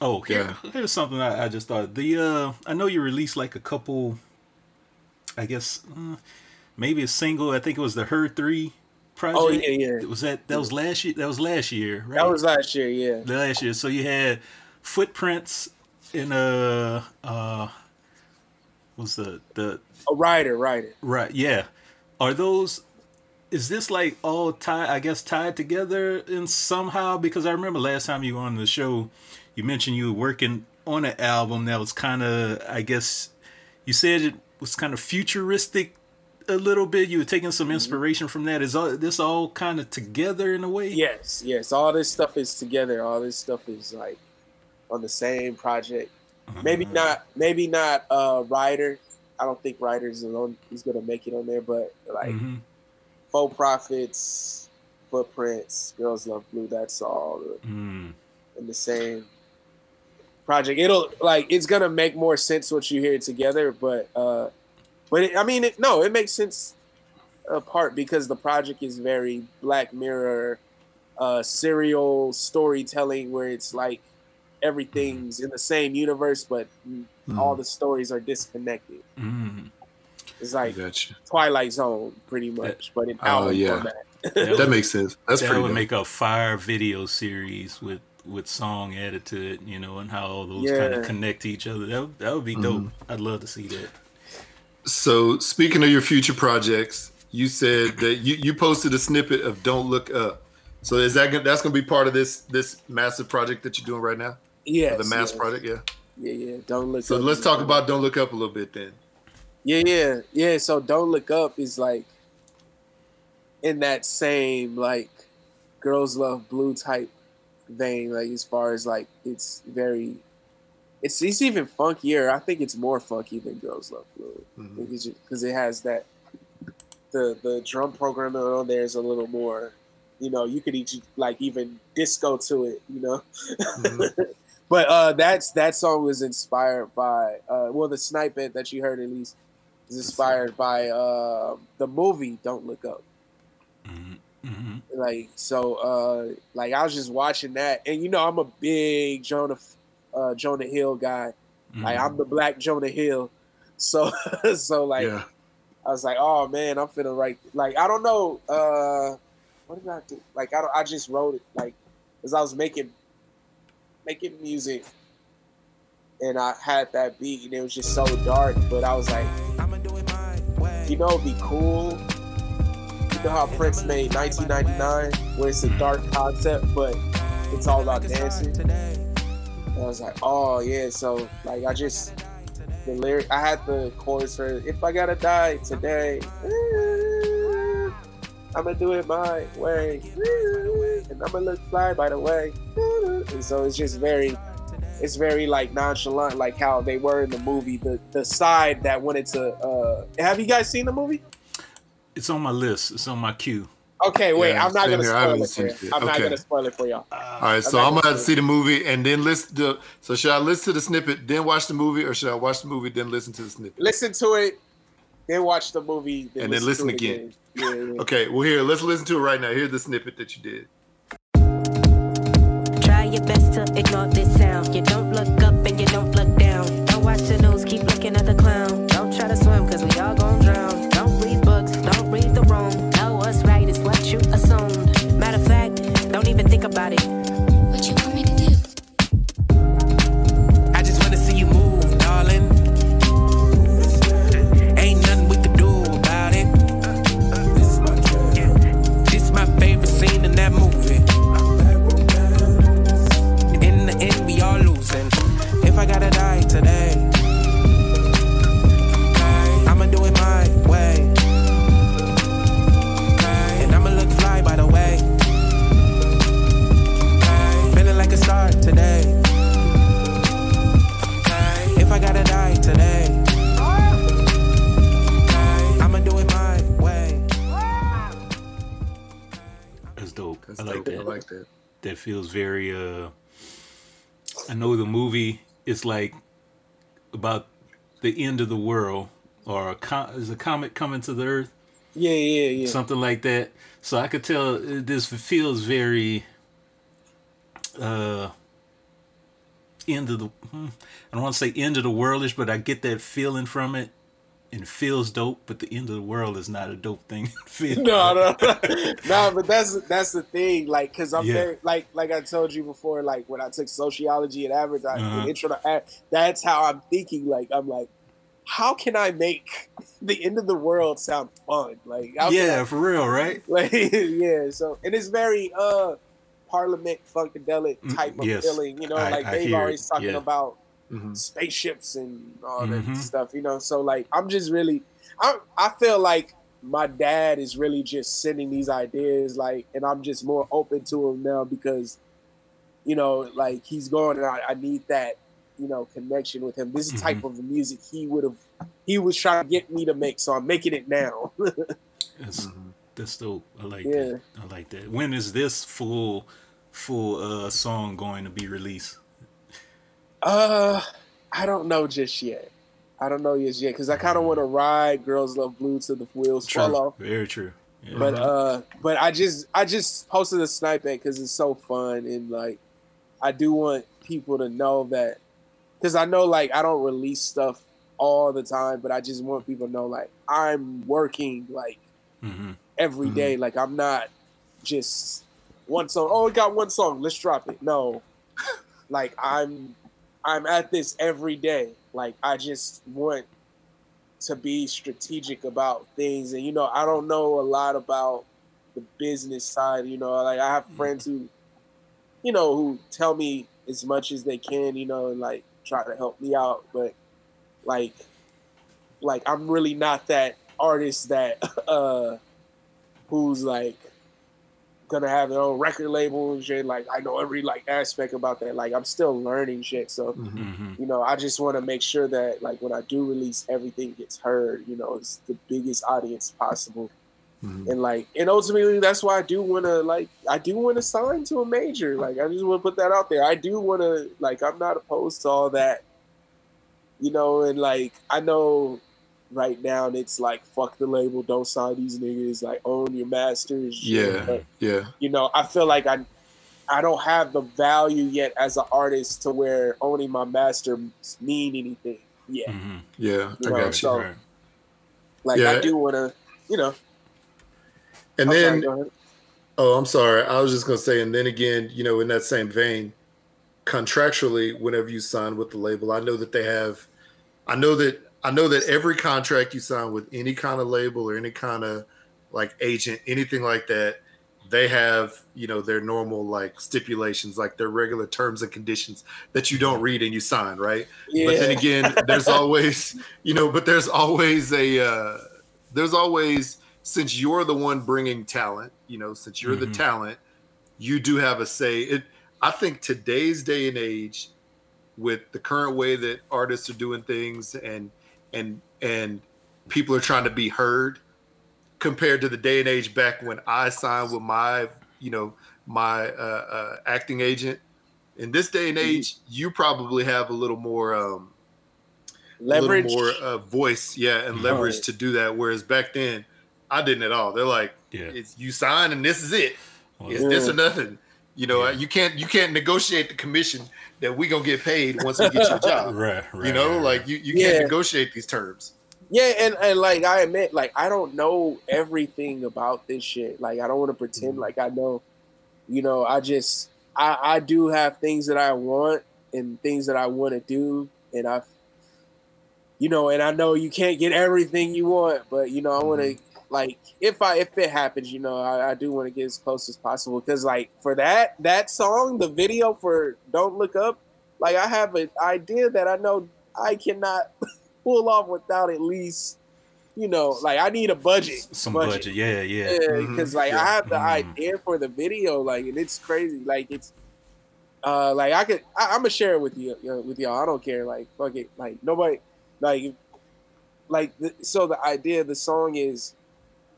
Oh, here, here's something I, I just thought. The uh, I know you released like a couple. I guess uh, maybe a single. I think it was the Her Three project. Oh yeah, yeah. Was that that was last year? That was last year, right? That was last year. Yeah. last year. So you had Footprints, in a uh was the the A writer, writer. right yeah are those is this like all tied i guess tied together in somehow because i remember last time you were on the show you mentioned you were working on an album that was kind of i guess you said it was kind of futuristic a little bit you were taking some inspiration from that is all this all kind of together in a way Yes, yes. All this stuff is together. All this stuff is like on the same project. Maybe not. Maybe not. Uh, Ryder. I don't think Ryder's alone. He's gonna make it on there, but like Mhm. Faux Profits, Footprints, Girls Love Blue. That's all Mm. in the same project. It'll like it's gonna make more sense what you hear together, but uh, but it, I mean, it, no, it makes sense apart because the project is very Black Mirror, uh, serial storytelling where it's like everything's in the same universe, but all the stories are disconnected. Mm. It's like Gotcha. Twilight Zone, pretty much, but in Oh, album yeah. format. That makes sense. That's that pretty would dope. make a fire video series with with song added to it, you know, and how all those kind Yeah. Mm-hmm. of connect to each other. That would- that would be dope. I'd love to see that. So speaking of your future projects, you said that you, you posted a snippet of "Don't Look Up." So is that gonna- that's going to be part of this this massive project that you're doing right now? Yeah, the mass project, yeah. Yeah, yeah. Don't look. So up. let's talk about "Don't Look Up" a little bit then. Yeah, yeah, yeah. So don't look up is like in that same like girls love blue type vein. Like as far as like it's very, it's it's even funkier. I think it's more funky than girls love blue Mhm. because it has that the the drum programming on there is a little more. You know, you could each like even disco to it. You know. Mhm. <laughs> But uh, that's that song was inspired by uh, well, the snippet that you heard at least is inspired by uh, the movie Don't Look Up. hmm Like so, uh, like I was just watching that, and you know I'm a big Jonah uh, Jonah Hill guy. Like I'm the Black Jonah Hill, <laughs> so so like yeah. I was like, oh man, I'm finna write. Like I don't know, uh, what did I do? Like I don't, I just wrote it like as I was making making music, and I had that beat, and it was just so dark. But I was like, I'ma do it my way. you know, it'd be cool. You know how Prince made 1999, where it's a mm-hmm. dark concept, but it's all about dancing. And I was like, oh yeah. So like I just the lyric I had the chorus for if I gotta die today. Eh, I'ma do it my way. And I'ma look fly by the way. And so it's just very it's very like nonchalant, like how they were in the movie. The the side that wanted to uh have you guys seen the movie? It's on my list. It's on my queue. Okay, wait, Yeah, I'm not gonna here. spoil it for you. I'm okay. not gonna spoil it for y'all. All right, so I'm not gonna gonna have to see the movie and then listen to. So should I listen to the snippet, then watch the movie, or should I watch the movie then listen to the snippet? Listen to it, then watch the movie, And then listen to again. Yeah, yeah. <laughs> Okay, well here, let's listen to it right now. Here's the snippet that you did. Try your best to ignore this sound. You don't look up and you don't look down. Don't watch the news, keep looking at the clown. Don't try to swim, cause we all gon' drown. Don't read books, don't read the room. Know what's right is what you assumed. Matter of fact, don't even think about it. Feels very uh I know the movie is like about the end of the world or a com- is a comet coming to the earth? Yeah, yeah, yeah. something like that. So I could tell this feels very uh end of the hmm, I don't want to say end of the worldish but I get that feeling from it and feels dope, but the end of the world is not a dope thing. <laughs> no, no, <laughs> no, no, but that's that's the thing. Like, cause I'm Yeah. very like like I told you before. Like when I took sociology and advertising, Uh-huh. intro to ad, that's how I'm thinking. Like I'm like, how can I make <laughs> the end of the world sound fun? Like, Yeah, I- for real, right? like yeah. So and it's very uh Parliament funkadelic Mm, type of yes. feeling. You know, I- like I they've hear it, always talking yeah. about Mhm. spaceships and all that stuff, you know. So like I'm just really I I feel like my dad is really just sending these ideas like and I'm just more open to him now because you know, like he's going and I, I need that, you know, connection with him. This is the type of music he would have he was trying to get me to make, so I'm making it now. <laughs> That's that's dope. I like Yeah. that. I like that. When is this full full uh song going to be released? Uh, I don't know just yet. I don't know just yet because I kind of want to ride "Girls Love Blue" to the wheels True. fall off. Very true. Yeah. But uh, but I just I just posted a snipe it because it's so fun and like I do want people to know that because I know like I don't release stuff all the time, but I just want people to know like I'm working like Mhm. every Mhm. day. Like I'm not just one song. Oh, we got one song. Let's drop it. No, like I'm I'm at this every day. Like I just want to be strategic about things, and you know I don't know a lot about the business side. You know, like I have friends who, you know, who tell me as much as they can. You know, and like try to help me out, but like like I'm really not that artist that <laughs> uh who's like gonna have their own record label and shit. Like I know every like aspect about that. Like I'm still learning shit. So Mhm. you know, I just want to make sure that like when I do release, everything gets heard. You know, it's the biggest audience possible. Mhm. And like, and ultimately, that's why I do want to like, I do want to sign to a major. Like, I just want to put that out there. I do want to like, I'm not opposed to all that. You know, and like, I know right now and it's like, fuck the label, don't sign these niggas. Like, own your masters. Yeah, But, yeah. you know, I feel like I I don't have the value yet as an artist to where owning my master mean anything. Yeah, Mhm. Yeah, You I know, got you. so- Right. like Yeah. I do want to, you know. And I'm then, go ahead. oh, I'm sorry. I was just gonna say, and then again, you know, in that same vein, contractually, whenever you sign with the label, I know that they have, I know that I know that every contract you sign with any kind of label or any kind of like agent, anything like that, they have, you know, their normal like stipulations, like their regular terms and conditions that you don't read and you sign, right? yeah, But then again, there's <laughs> always, you know, but there's always a, uh, there's always, since you're the one bringing talent, you know, since you're the Mhm. talent, you do have a say. It, I think today's day and age, with the current way that artists are doing things and and and people are trying to be heard, compared to the day and age back when I signed with my, you know, my uh, uh, acting agent. In this day and age, you probably have a little more um, leverage. a little more uh, voice, yeah, and leverage Right. to do that. Whereas back then, I didn't at all. They're like, Yeah. it's you sign and this is it. Well, It's this or nothing. You know, Yeah. you can't you can't negotiate the commission that we gonna get paid once we get your <laughs> job. Right, right. you know, right, like you, you Yeah. can't negotiate these terms. Yeah, and, and like I admit, like I don't know everything about this shit. Like I don't want to pretend Mm-hmm. like I know. You know, I just I I do have things that I want and things that I want to do, and I, you know, and I know you can't get everything you want, but you know I want to Mm-hmm. Like if I if it happens, you know, I, I do want to get as close as possible because like for that that song, the video for "Don't Look Up," like I have an idea that I know I cannot <laughs> pull off without at least, you know, like I need a budget. some budget. Yeah, yeah. Yeah, because like Yeah. I have the Mhm. idea for the video, like, and it's crazy. Like it's, uh, like I could, I, I'm gonna share it with you, you know, with y'all. I don't care. Like fuck it. Like nobody, like, like the, so the idea of the song is,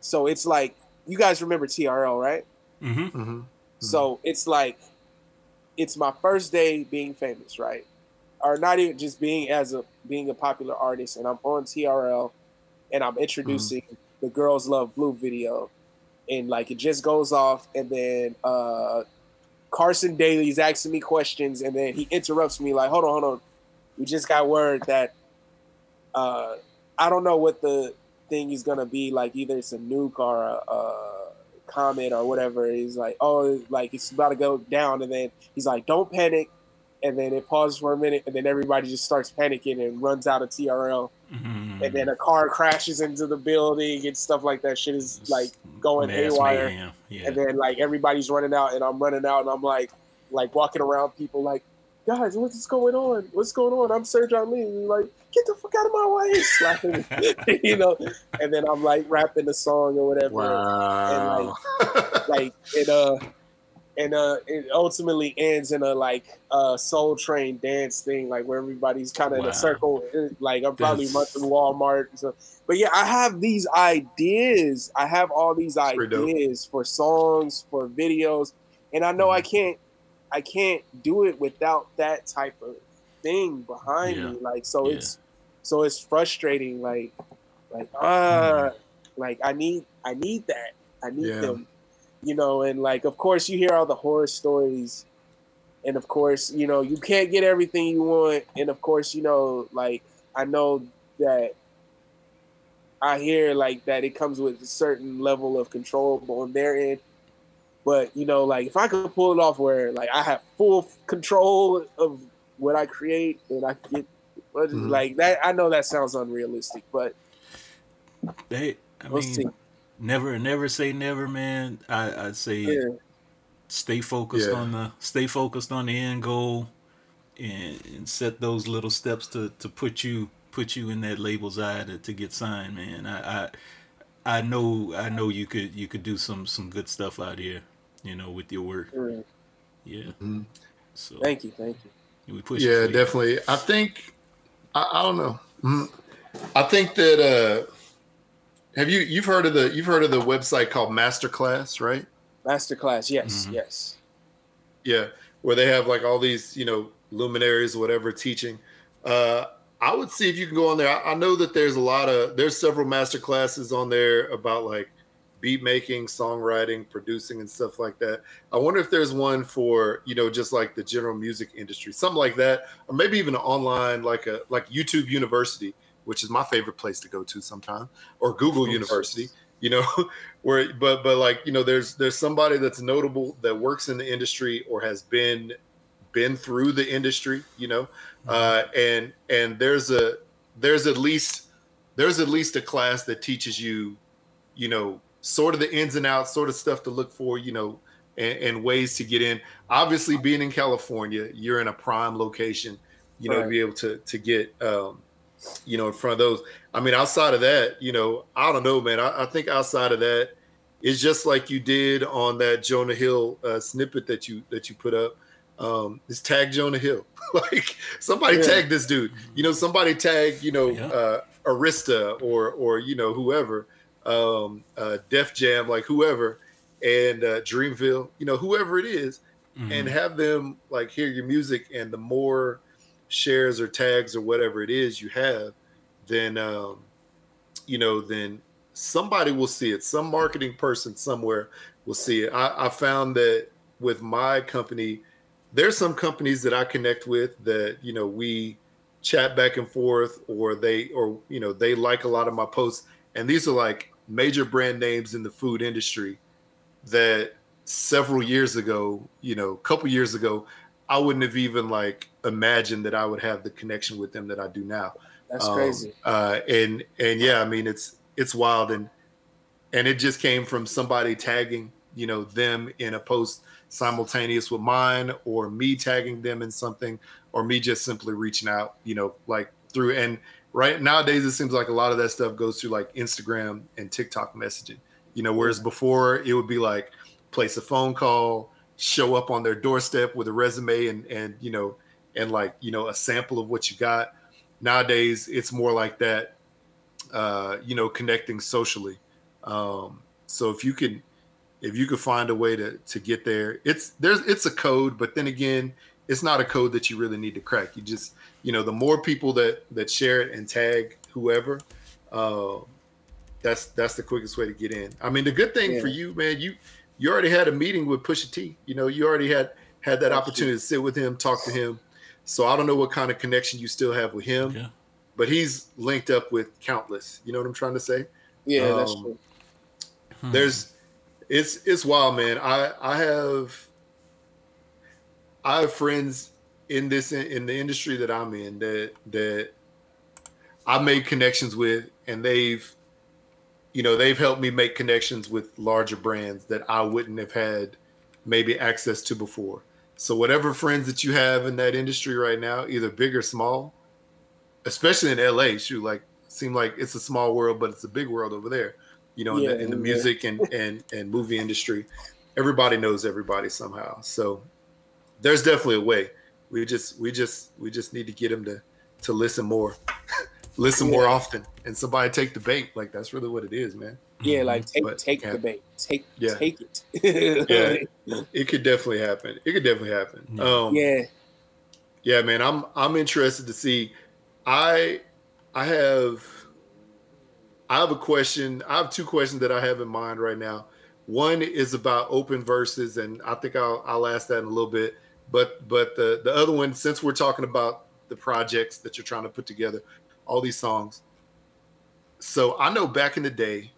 so it's like you guys remember TRL, right? Mm-hmm. Mm-hmm. So it's like, it's my first day being famous, right? Or not even just being as a being a popular artist, and I'm on TRL, and I'm introducing the "Girls Love Blue" video, and like it just goes off, and then uh, Carson Daly's asking me questions, and then he interrupts me like, "Hold on, hold on, we just got word that uh, I don't know what the thing is gonna be like. Either it's a nuke or a, a comet or whatever. He's like, oh, like it's about to go down, and then he's like, don't panic. And then it pauses for a minute, and then everybody just starts panicking and runs out of TRL. Mhm. And then a car crashes into the building and stuff like that. Shit is like going Mass haywire. Yeah. And then like everybody's running out, and I'm running out, and I'm like, like walking around people like, guys, what's going on? What's going on? I'm Sir John Lee. And like, get the fuck out of my way, <laughs> slapping, <laughs> you know. And then I'm like rapping the song or whatever. Wow. <laughs> Like it uh, and uh, it ultimately ends in a like uh Soul Train dance thing, like where everybody's kind of in a circle. Like I'm probably run through Walmart. So, but yeah, I have these ideas. I have all these ideas for songs, for videos, and I know I can't, I can't do it without that type of thing behind Yeah. me. Like so, Yeah. it's so it's frustrating. Like, like uh, Mm. like I need, I need that. I need Yeah. them. You know, and like of course you hear all the horror stories, and of course you know you can't get everything you want, and of course you know like I know that I hear like that it comes with a certain level of control on their end. But you know, like if I could pull it off where like I have full control of what I create and I get but Mhm. like that I know that sounds unrealistic, but They, I we'll mean, see. never, never say never, man. I, I'd say Yeah. stay focused Yeah. on the, stay focused on the end goal, and, and set those little steps to to put you put you in that label's eye to, to get signed, man. I, I, I know, I know you could you could do some some good stuff out here, you know, with your work. Yeah. Mhm. So Thank you, thank you. we push. yeah, it definitely. I think I, I don't know. Mhm. I think that uh have you you've heard of the you've heard of the website called Masterclass, right? Masterclass, yes, Mhm. yes. Yeah, where they have like all these, you know, luminaries whatever teaching. Uh, I would see if you can go on there. I, I know that there's a lot of there's several master classes on there about like beat making, songwriting, producing, and stuff like that. I wonder if there's one for you know just like the general music industry, something like that, or maybe even online like a like YouTube University, which is my favorite place to go to sometime, or Google University you know <laughs> where but but like you know there's there's somebody that's notable that works in the industry or has been been through the industry you know uh and and there's a there's at least there's at least a class that teaches you you know sort of the ins and outs sort of stuff to look for you know and, and ways to get in obviously being in california you're in a prime location you know to be able to to get um you know in front of those I mean, outside of that, you know, I don't know, man. I, I think outside of that, it's just like you did on that Jonah Hill uh, snippet that you that you put up. Um, is tag Jonah Hill. <laughs> like somebody Yeah. tag this dude. You know, somebody tag, you know, Yeah. uh, Arista or or you know whoever, um, uh, Def Jam, like whoever, and uh, Dreamville, you know, whoever it is, Mhm. and have them like hear your music and the more shares or tags or whatever it is you have then um you know then somebody will see it some marketing person somewhere will see it i, I found that with my company there's some companies that i connect with that you know we chat back and forth or they or you know they like a lot of my posts and these are like major brand names in the food industry that several years ago, you know, a couple years ago, I wouldn't have even like imagined that I would have the connection with them that I do now. That's Um, crazy. Uh, and and yeah, I mean it's it's wild and and it just came from somebody tagging, you know, them in a post simultaneous with mine or me tagging them in something or me just simply reaching out, you know, like through and right nowadays it seems like a lot of that stuff goes through like Instagram and TikTok messaging. You know, whereas before it would be like place a phone call, show up on their doorstep with a resume and and you know and like you know a sample of what you got. Nowadays it's more like that, uh, you know, connecting socially. Um, so if you can if you could find a way to to get there, it's there's it's a code, but then again, it's not a code that you really need to crack. You just you know the more people that that share it and tag whoever, uh, that's that's the quickest way to get in. I mean, the good thing for you, man, you you already had a meeting with Pusha T. You know, you already had had that Absolutely. opportunity to sit with him, talk to him. So I don't know what kind of connection you still have with him. Yeah. but he's linked up with countless. You know what I'm trying to say? Yeah, that's Um, true. There's it's it's wild, man. I I have I have friends in this in the industry that I'm in that that I've made connections with, and they've you know they've helped me make connections with larger brands that I wouldn't have had maybe access to before. So whatever friends that you have in that industry right now, either big or small, especially in LA, shoot, like seem like it's a small world, but it's a big world over there. You know, in, the, in the yeah. music and, and and movie industry, everybody knows everybody somehow. So there's definitely a way. We just we just we just need to get them to to listen more, <laughs> listen more often, and somebody take the bait. Like that's really what it is, man. Yeah, like take But take yeah. the bait, take Yeah. take it. <laughs> Yeah. <laughs> It could definitely happen. It could definitely happen. Yeah. Um, yeah, Yeah, man, I'm I'm interested to see. I I have I have a question. I have two questions that I have in mind right now. One is about open verses, and I think I'll I'll ask that in a little bit. But but the the other one, since we're talking about the projects that you're trying to put together, all these songs. So I know back in the day,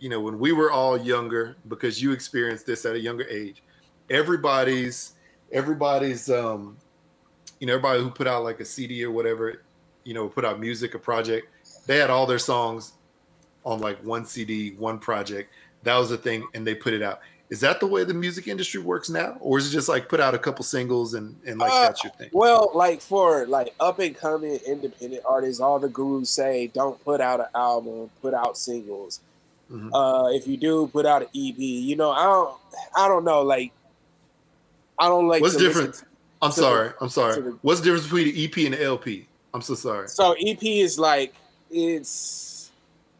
you know, when we were all younger, because you experienced this at a younger age, everybody's everybody's um you know, everybody who put out like a CD or whatever, you know, put out music, a project, they had all their songs on like one CD, one project. That was the thing, and they put it out. Is that the way the music industry works now, or is it just like put out a couple singles and and like Uh, that's your thing? Well, like for like up and coming independent artists, all the gurus say don't put out an album, put out singles. Mhm. Uh, if you do, put out an EP. You know, I don't, I don't know. Like, I don't like. What's different? I'm to the- sorry. I'm sorry. the- What's the difference between the EP and the LP? I'm so sorry. so EP is like it's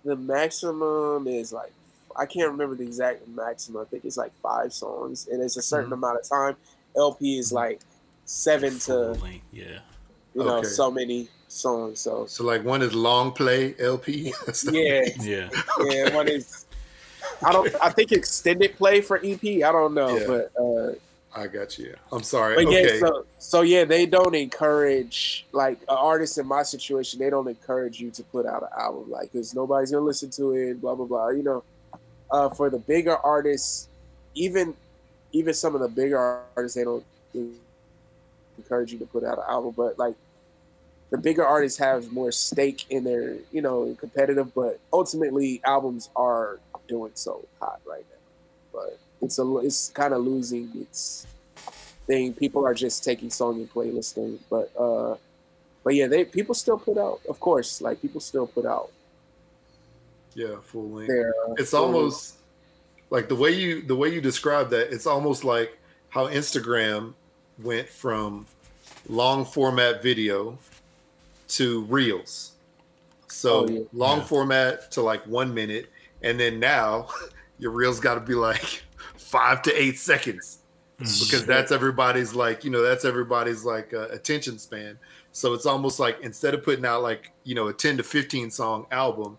the maximum is like I can't remember the exact maximum. I think it's like five songs, and it's a certain Mhm. amount of time. LP is like seven to yeah. you know Okay. so many songs. So So like one is long play LP. <laughs> yeah, <laughs> Yeah. yeah. One is I don't. I think extended play for EP. I don't know, Yeah. but uh, I got you. I'm sorry. but okay. yeah. So so yeah, they don't encourage like an artist in my situation. They don't encourage you to put out an album like because nobody's gonna listen to it. Blah blah blah. You know, uh, for the bigger artists, even even some of the bigger artists, they don't encourage you to put out an album. But like the bigger artists have more stake in their, you know, competitive. But ultimately, albums are doing so hot right now. But it's a it's kind of losing its thing. People are just taking song and playlisting. But uh, but yeah, they people still put out. Of course, like people still put out yeah, full length. their. uh, it's full- almost like the way you the way you describe that it's almost like how instagram went from long format video to reels so Oh, yeah. long Yeah. format to like one minute and then now <laughs> your reels got to be like <laughs> five to eight seconds because that's everybody's like you know that's everybody's like uh, attention span so it's almost like instead of putting out like you know a 10 to 15 song album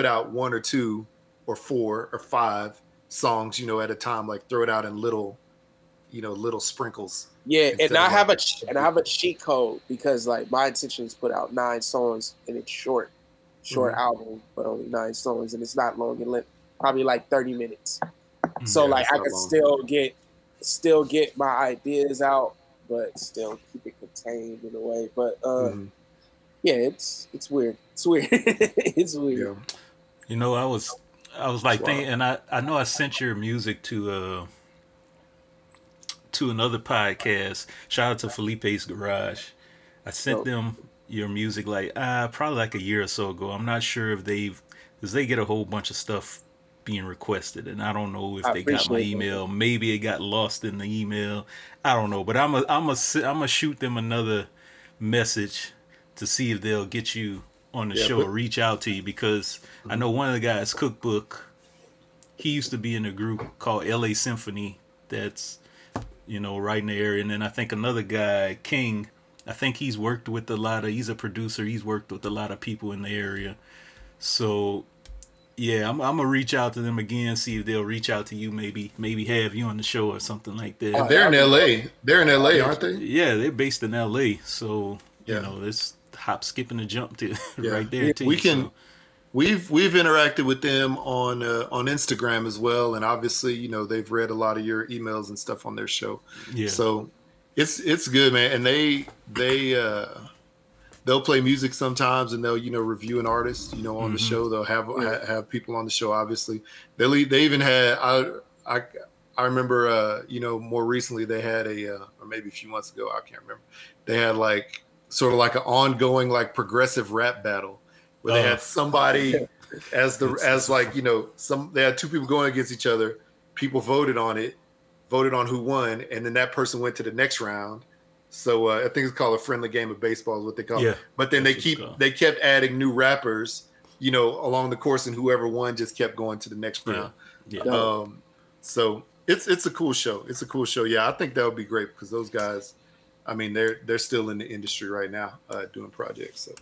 put out one or two or four or five songs you know at a time like throw it out in little you know little sprinkles Yeah, and I of, have a like, and I have a cheat code because like my intention is put out nine songs and it's short, short Mhm. album, but only nine songs and it's not long and length, probably like thirty minutes. So Yeah, like I not could long. still get still get my ideas out, but still keep it contained in a way. But uh Mhm. yeah, it's it's weird. It's weird. <laughs> it's weird. yeah You know, I was I was like thinking, and I I know I sent your music to uh to another podcast. Shout out to Felipe's Garage. I sent them your music like uh probably like a year or so ago. I'm not sure if they've because they get a whole bunch of stuff being requested, and I don't know if I they got my email. Maybe it got lost in the email. I don't know, but I'm a I'm a I'm gonna shoot them another message to see if they'll get you on the Yeah, show but- reach out to you because I know one of the guys cookbook he used to be in a group called LA Symphony that's you know right in the area. And then I think another guy King I think he's worked with a lot of he's a producer. He's worked with a lot of people in the area. So yeah I'm, I'm gonna reach out to them again see if they'll reach out to you maybe maybe have you on the show or something like that. And they're in la they're in la aren't they? Yeah, they're based in L.A. So Yeah. you know, it's hop, skip, and a jump to <laughs> Yeah. right there. To we can so- we've we've interacted with them on uh, on Instagram as well, and obviously, you know, they've read a lot of your emails and stuff on their show. yeah. So it's it's good, man. And they they uh they'll play music sometimes and they'll, you know, review an artist, you know, on the Mhm. show. They'll have ha, have people on the show, obviously. They le- they even had I I I remember uh, you know, more recently they had a uh, or maybe a few months ago, I can't remember. They had like sort of like an ongoing like progressive rap battle where they Oh. had somebody <laughs> as the as like, you know, some they had two people going against each other. People voted on it voted on who won, and then that person went to the next round. So uh, I think it's called a friendly game of baseball, is what they call Yeah, it. But then they keep they kept adding new rappers, you know, along the course, and whoever won just kept going to the next Yeah. round. yeah. Um, so it's it's a cool show. It's a cool show. Yeah, I think that would be great because those guys, I mean, they're they're still in the industry right now, uh, doing projects. So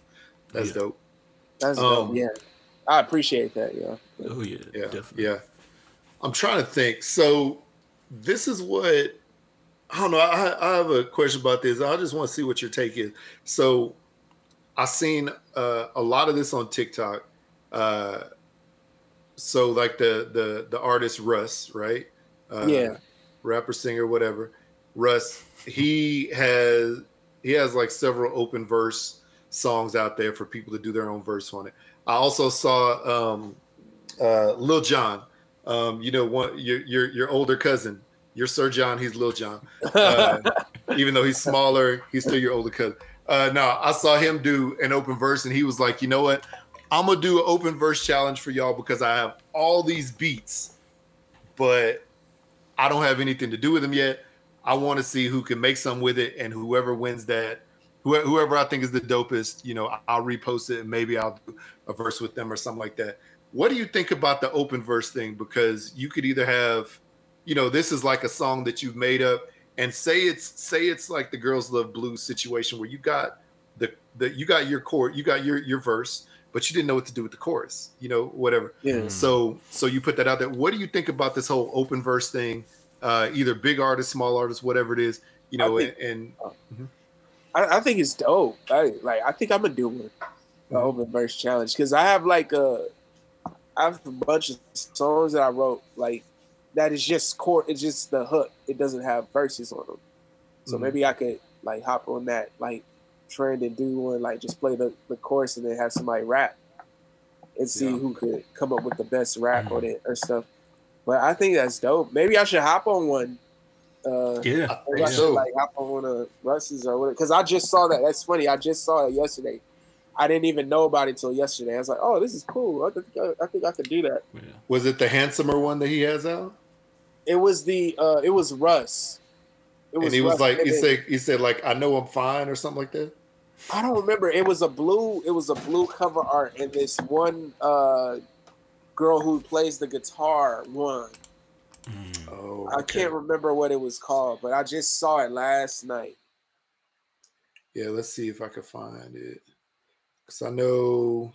that's Yeah. dope. That's Um, dope. Yeah, I appreciate that. Yeah. oh yeah, Yeah, definitely. yeah. I'm trying to think. So this is what I don't know. I, I have a question about this. I just want to see what your take is. So I've seen uh, a lot of this on TikTok. Uh, so like the the the artist Russ, right? Uh, Yeah. rapper, singer, whatever. Russ, he has he has like several open verse songs out there for people to do their own verse on it. I also saw um, uh, Lil Jon. Um, you know, one your your your older cousin, your Sir John. He's Lil John. Uh, <laughs> even though he's smaller, he's still your older cousin. Uh, no, I saw him do an open verse, and he was like, you know what? I'm gonna do an open verse challenge for y'all because I have all these beats, but I don't have anything to do with them yet. I want to see who can make some with it, and whoever wins that, whoever, whoever I think is the dopest, you know, I'll repost it and maybe I'll do a verse with them or something like that. What do you think about the open verse thing? Because you could either have, you know, this is like a song that you've made up, and say it's say it's like the girls love blues situation where you got the the you got your chord, you got your your verse, but you didn't know what to do with the chorus, you know, whatever. Yeah. So so you put that out there. What do you think about this whole open verse thing? Uh, either big artist, small artist, whatever it is, you know, I think- and, and I, I think it's dope. I like. I think I'm gonna do one, Mm-hmm. the open verse challenge, because I have like a, I have a bunch of songs that I wrote like that is just chord. It's just the hook. It doesn't have verses on them. So Mhm. maybe I could like hop on that like trend and do one like just play the, the chorus and then have somebody rap and see Yeah. who could come up with the best rap on it or stuff. But I think that's dope. Maybe I should hop on one. Uh, Yeah, I Maybe think I should so. like hop on one of Russ's or whatever. Because I just saw that. That's funny. I just saw it yesterday. I didn't even know about it until yesterday. I was like, "Oh, this is cool. I think I, I think I could do that." yeah. was it the handsomer one that he has out? It was the uh, it was Russ. It and he was like, and he said, he said like, I know I'm fine or something like that. I don't remember. It was a blue. It was a blue cover art, and this one uh, girl who plays the guitar won. Mm. Oh, I can't remember what it was called, but I just saw it last night. Yeah, let's see if I can find it. Cause I know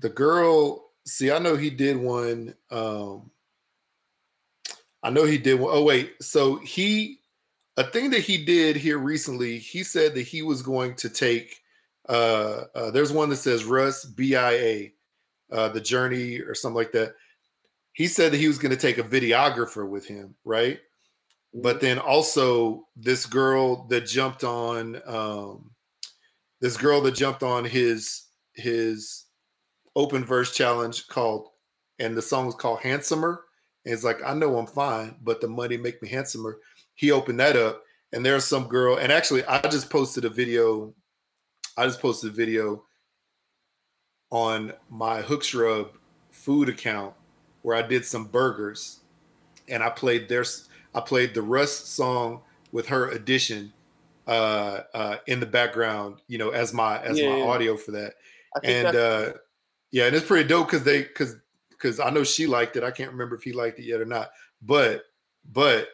the girl. See, I know he did one. Um, I know he did one. Oh wait, so he a thing that he did here recently. He said that he was going to take. Uh, uh, there's one that says Russ BIA, uh, the journey or something like that. He said that he was going to take a videographer with him, right? but then also this girl that jumped on um this girl that jumped on his his open verse challenge called and the song was called handsomer and it's like i know i'm fine but the money make me handsomer he opened that up and there's some girl and actually i just posted a video i just posted a video on my hook shrub food account where i did some burgers and i played their I played the Russ song with her addition uh, uh, in the background, you know, as my as Yeah, my yeah. audio for that. And uh, yeah, and it's pretty dope because they because because I know she liked it. I can't remember if he liked it yet or not, but but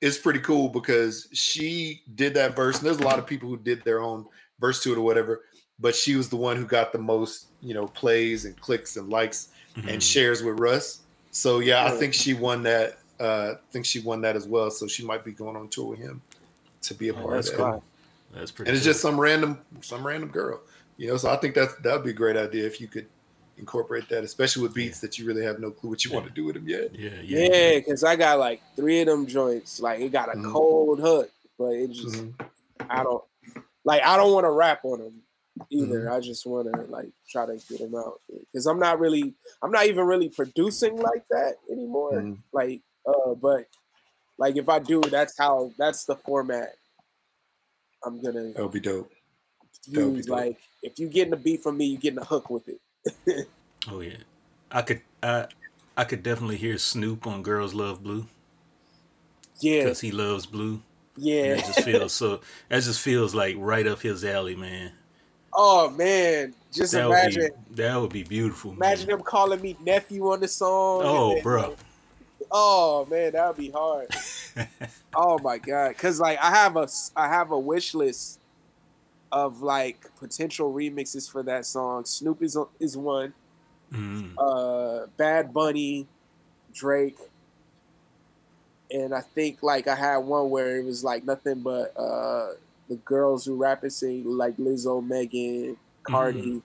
it's pretty cool because she did that verse. And there's a lot of people who did their own verse to it or whatever, but she was the one who got the most, you know, plays and clicks and likes Mhm. and shares with Russ. So yeah, I think she won that. Uh, I think she won that as well. So she might be going on tour with him to be a Oh, part that's of that. cool. That's pretty. And it's cool. just some random, some random girl. You know, so I think that's that'd be a great idea if you could incorporate that, especially with beats that you really have no clue what you want to do with them yet. Yeah, yeah. Yeah, because I got like three of them joints. Like it got a Mhm. cold hook, but it just Mhm. I don't like I don't want to rap on them either. Mm-hmm. I just want to like try to get them out because I'm not really I'm not even really producing like that anymore. Mhm. Like uh, but like if I do, that's how that's the format I'm gonna That'll be dope. would be dope. Like if you getting a beat from me, you getting a hook with it. <laughs> Oh yeah. I could I I could definitely hear Snoop on Girls Love Blue Yeah, because he loves blue. And yeah. that just feels <laughs> so. That just feels like right up his alley, man. Oh man, just That imagine. would be that would be beautiful. Man. Imagine them calling me nephew on the song. Oh, then, bro. oh man, that would be hard. <laughs> oh my god, cause like I have a I have a wish list of like potential remixes for that song. Snoop is is one. Mm. Uh, Bad Bunny, Drake, and I think like I had one where it was like nothing but uh the girls who rap and sing like Lizzo, Megan, Cardi.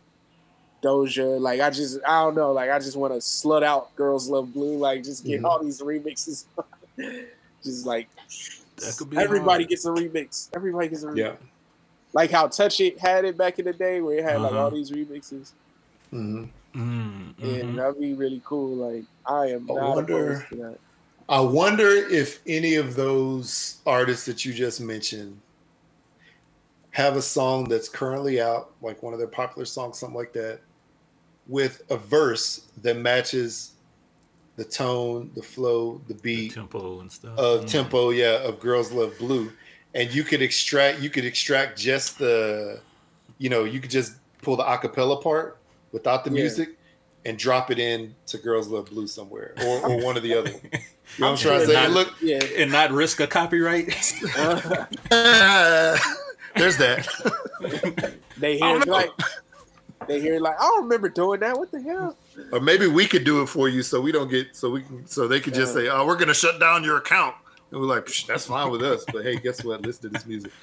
Doja, like I just I don't know, like I just want to slut out "Girls Love Blue," like just get Mhm. all these remixes, <laughs> just like That could be everybody hard. gets a remix. Everybody gets a remix. Yeah. like how Touch It had it back in the day, where it had like Uh-huh. all these remixes. hmm Mm, Yeah, mhm. that'd be really cool. Like I am I not wonder- opposed to that. I wonder if any of those artists that you just mentioned have a song that's currently out, like one of their popular songs, something like that, with a verse that matches the tone, the flow, the The beat tempo and stuff. of Mm. tempo, yeah, of Girls Love Blue. And you could extract you could extract just the you know, you could just pull the acapella part without the Yeah. music and drop it in to Girls Love Blue somewhere or, or one of the other. <laughs> You know what I'm I'm trying to say? not- Look, Yeah, and not risk a copyright. <laughs> <laughs> there's that. <laughs> they hear don't like they hear like I don't remember doing that. What the hell? or maybe we could do it for you so we don't get so we can so they could just Yeah. say, "Oh, we're gonna shut down your account," and we're like, "Psh, "That's fine with us." But hey, guess what? Listen to this music. <laughs>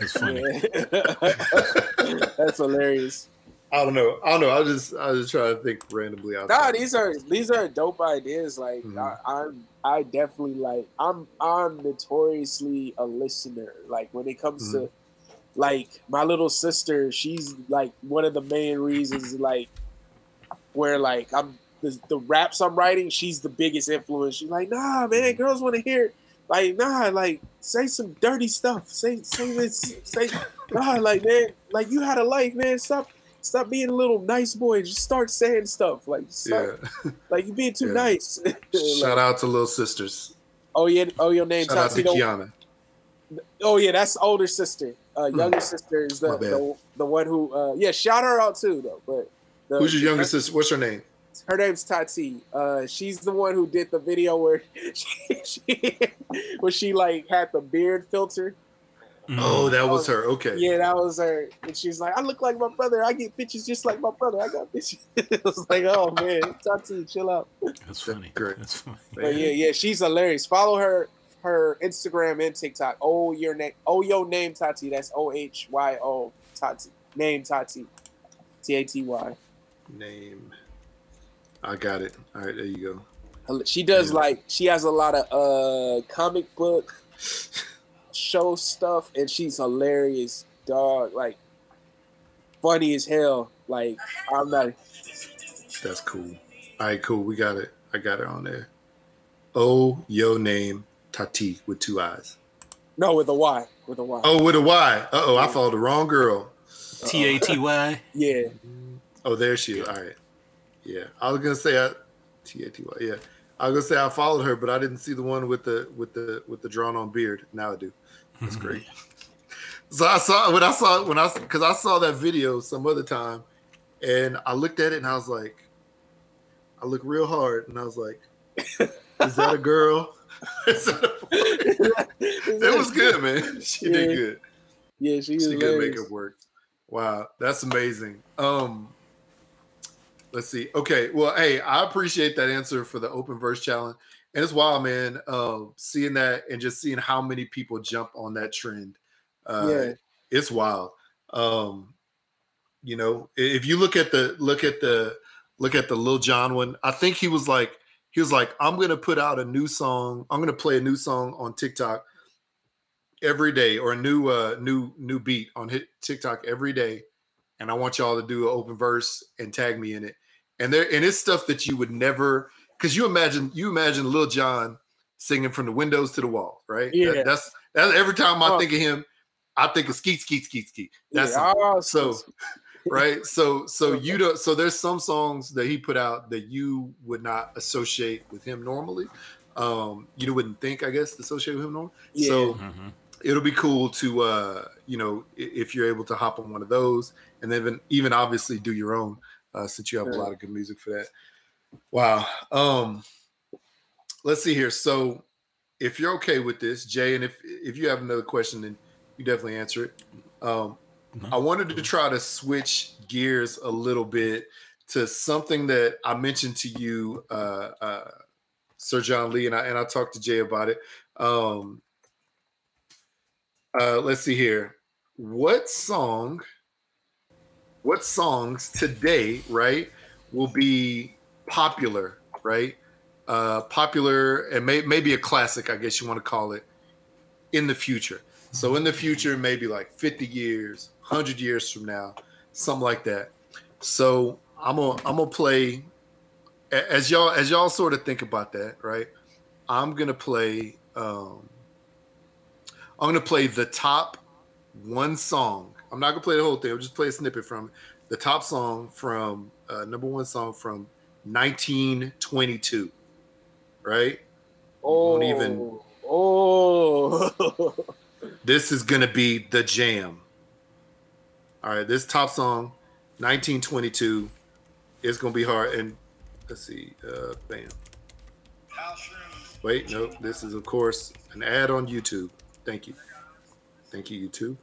It's funny. Yeah. <laughs> That's hilarious. I don't know. I don't know. I just I was just trying to think randomly out. Nah, these are these are dope ideas. Like Mhm. I, I'm, I definitely like. I'm, I'm notoriously a listener. Like when it comes to, mm-hmm. like my little sister, she's like one of the main reasons. Like where like I'm the, the raps I'm writing, she's the biggest influence. She's like, nah, man, mm-hmm. girls want to hear. Like nah, like say some dirty stuff. Say say this. Say nah, like man, like you had a life, man. Stop. Stop being a little nice boy. and Just start saying stuff. Like, stop, Yeah. <laughs> like you being too Yeah. nice. <laughs> Shout Like, out to Little Sisters. oh yeah, oh your name Shout out to Kiana. Oh yeah, that's older sister. Uh, younger sister is the, the the one who. Uh, yeah, shout her out too though. But the, Who's your younger sister? What's her name? Her name's Tati. Uh, she's the one who did the video where <laughs> she, she where she like had the beard filter. Mm. Oh, that was her. Okay. Yeah, that was her. And she's like, I look like my brother. I get bitches just like my brother. I got bitches. <laughs> it was like, oh man, Tati, chill out. That's funny. Great. That's funny. But yeah, yeah, she's hilarious. Follow her her Instagram and TikTok. Oh your name oh yo name Tati. That's O H Y O Tati. Name Tati. T A T Y. Name. I got it. All right, there you go. She does Yeah. like she has a lot of uh comic book <laughs> show stuff and she's hilarious, dog. Like funny as hell. Like I'm not That's cool. All right, cool. We got it. I got it on there. Oh, yo name Tati with two eyes. no with a Y. With a Y. Oh, with a Y. Uh oh, I followed the wrong girl. T A T Y. Yeah. Oh, there she is. All right. Yeah, I was gonna say I, T A T Y. Yeah, I was gonna say I followed her, but I didn't see the one with the with the with the drawn on beard. Now I do. That's great. so I saw when I saw when I because I saw that video some other time, and I looked at it and I was like, I looked real hard and I was like, is that a girl? <laughs> That it was good, man. She did good. Yeah, she She is could hilarious. make it work. Wow, that's amazing. Um, let's see. Okay, well, hey, I appreciate that answer for the open verse challenge, and it's wild, man. Um, seeing that and just seeing how many people jump on that trend, uh, Yeah. it's wild. Um, You know, if you look at the look at the look at the Lil Jon one, I think he was like he was like, I'm gonna put out a new song. I'm gonna play a new song on TikTok every day, or a new uh new new beat on hit TikTok every day, and I want y'all to do an open verse and tag me in it. And there and it's stuff that you would never because you imagine you imagine Lil Jon singing from the windows to the wall, right? That- Yeah. that's that's every time I Oh. think of him, I think of skeet skeet skeet skeet. That's yeah, oh, so <laughs> right so so Okay. you don't so there's some songs that he put out that you would not associate with him normally um you wouldn't think i guess associate with him normally yeah. so Mhm. it'll be cool to uh you know if you're able to hop on one of those and then even, even obviously do your own uh since you have a lot of good music for that wow um let's see here so if you're okay with this jay and if if you have another question then you definitely answer it um. I wanted to try to switch gears a little bit to something that I mentioned to you, uh, uh, Sir John Lee, and I and I talked to Jay about it. Um, uh, let's see here. What song? What songs today, right, will be popular, right? Uh, popular and may, maybe a classic, I guess you want to call it, in the future. So in the future, maybe like 50 years, 100 years from now, something like that. So I'm gonna I'm gonna play as y'all as y'all sort of think about that, right? I'm gonna play um I'm gonna play the top one song. I'm not gonna play the whole thing. I'll just play a snippet from it. the top song from uh, number one song from 1922, right? Oh, won't even- Oh, <laughs> This is gonna be the jam. All right, this top song, 1922, is gonna be hard. And let's see, uh, bam. Wait, no, this is of course an ad on YouTube. Thank you, thank you, YouTube.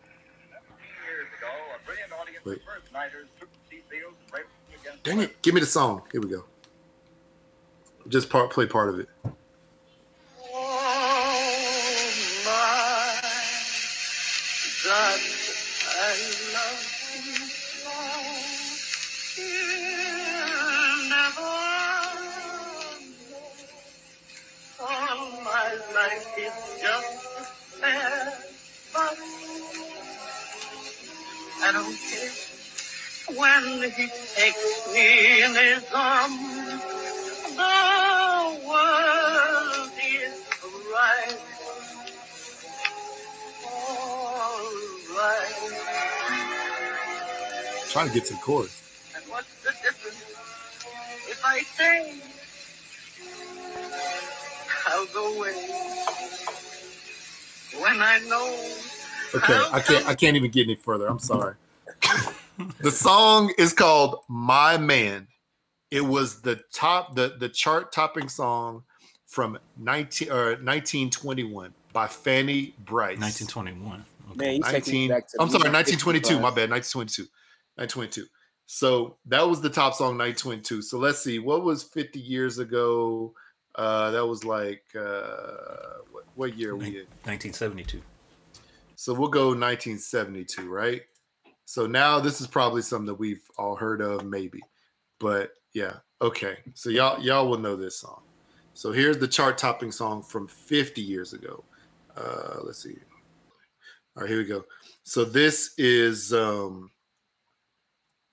Wait. Dang it, give me the song. Here we go. Just part, play part of it. Oh, care when he takes me in his arms. The world is right. All right. trying to get to the chorus. And what's the difference if I stay? I'll go away when I know. Okay, I can't. I can't even get any further. I'm sorry. <laughs> the song is called "My Man." It was the top, the the chart topping song from 19 or 1921 by Fanny Brice. 1921. Okay. man, you taking me 19. I'm sorry, 1922. My bad. 1922. 1922. So that was the top song, 1922. So let's see, what was 50 years ago? Uh, that was like uh, what, what year are we in? 1972. So we'll go 1972, right? So now this is probably something that we've all heard of, maybe. But yeah, okay. So y'all y'all will know this song. So here's the chart topping song from 50 years ago. Uh, let's see. All right, here we go. So this is um,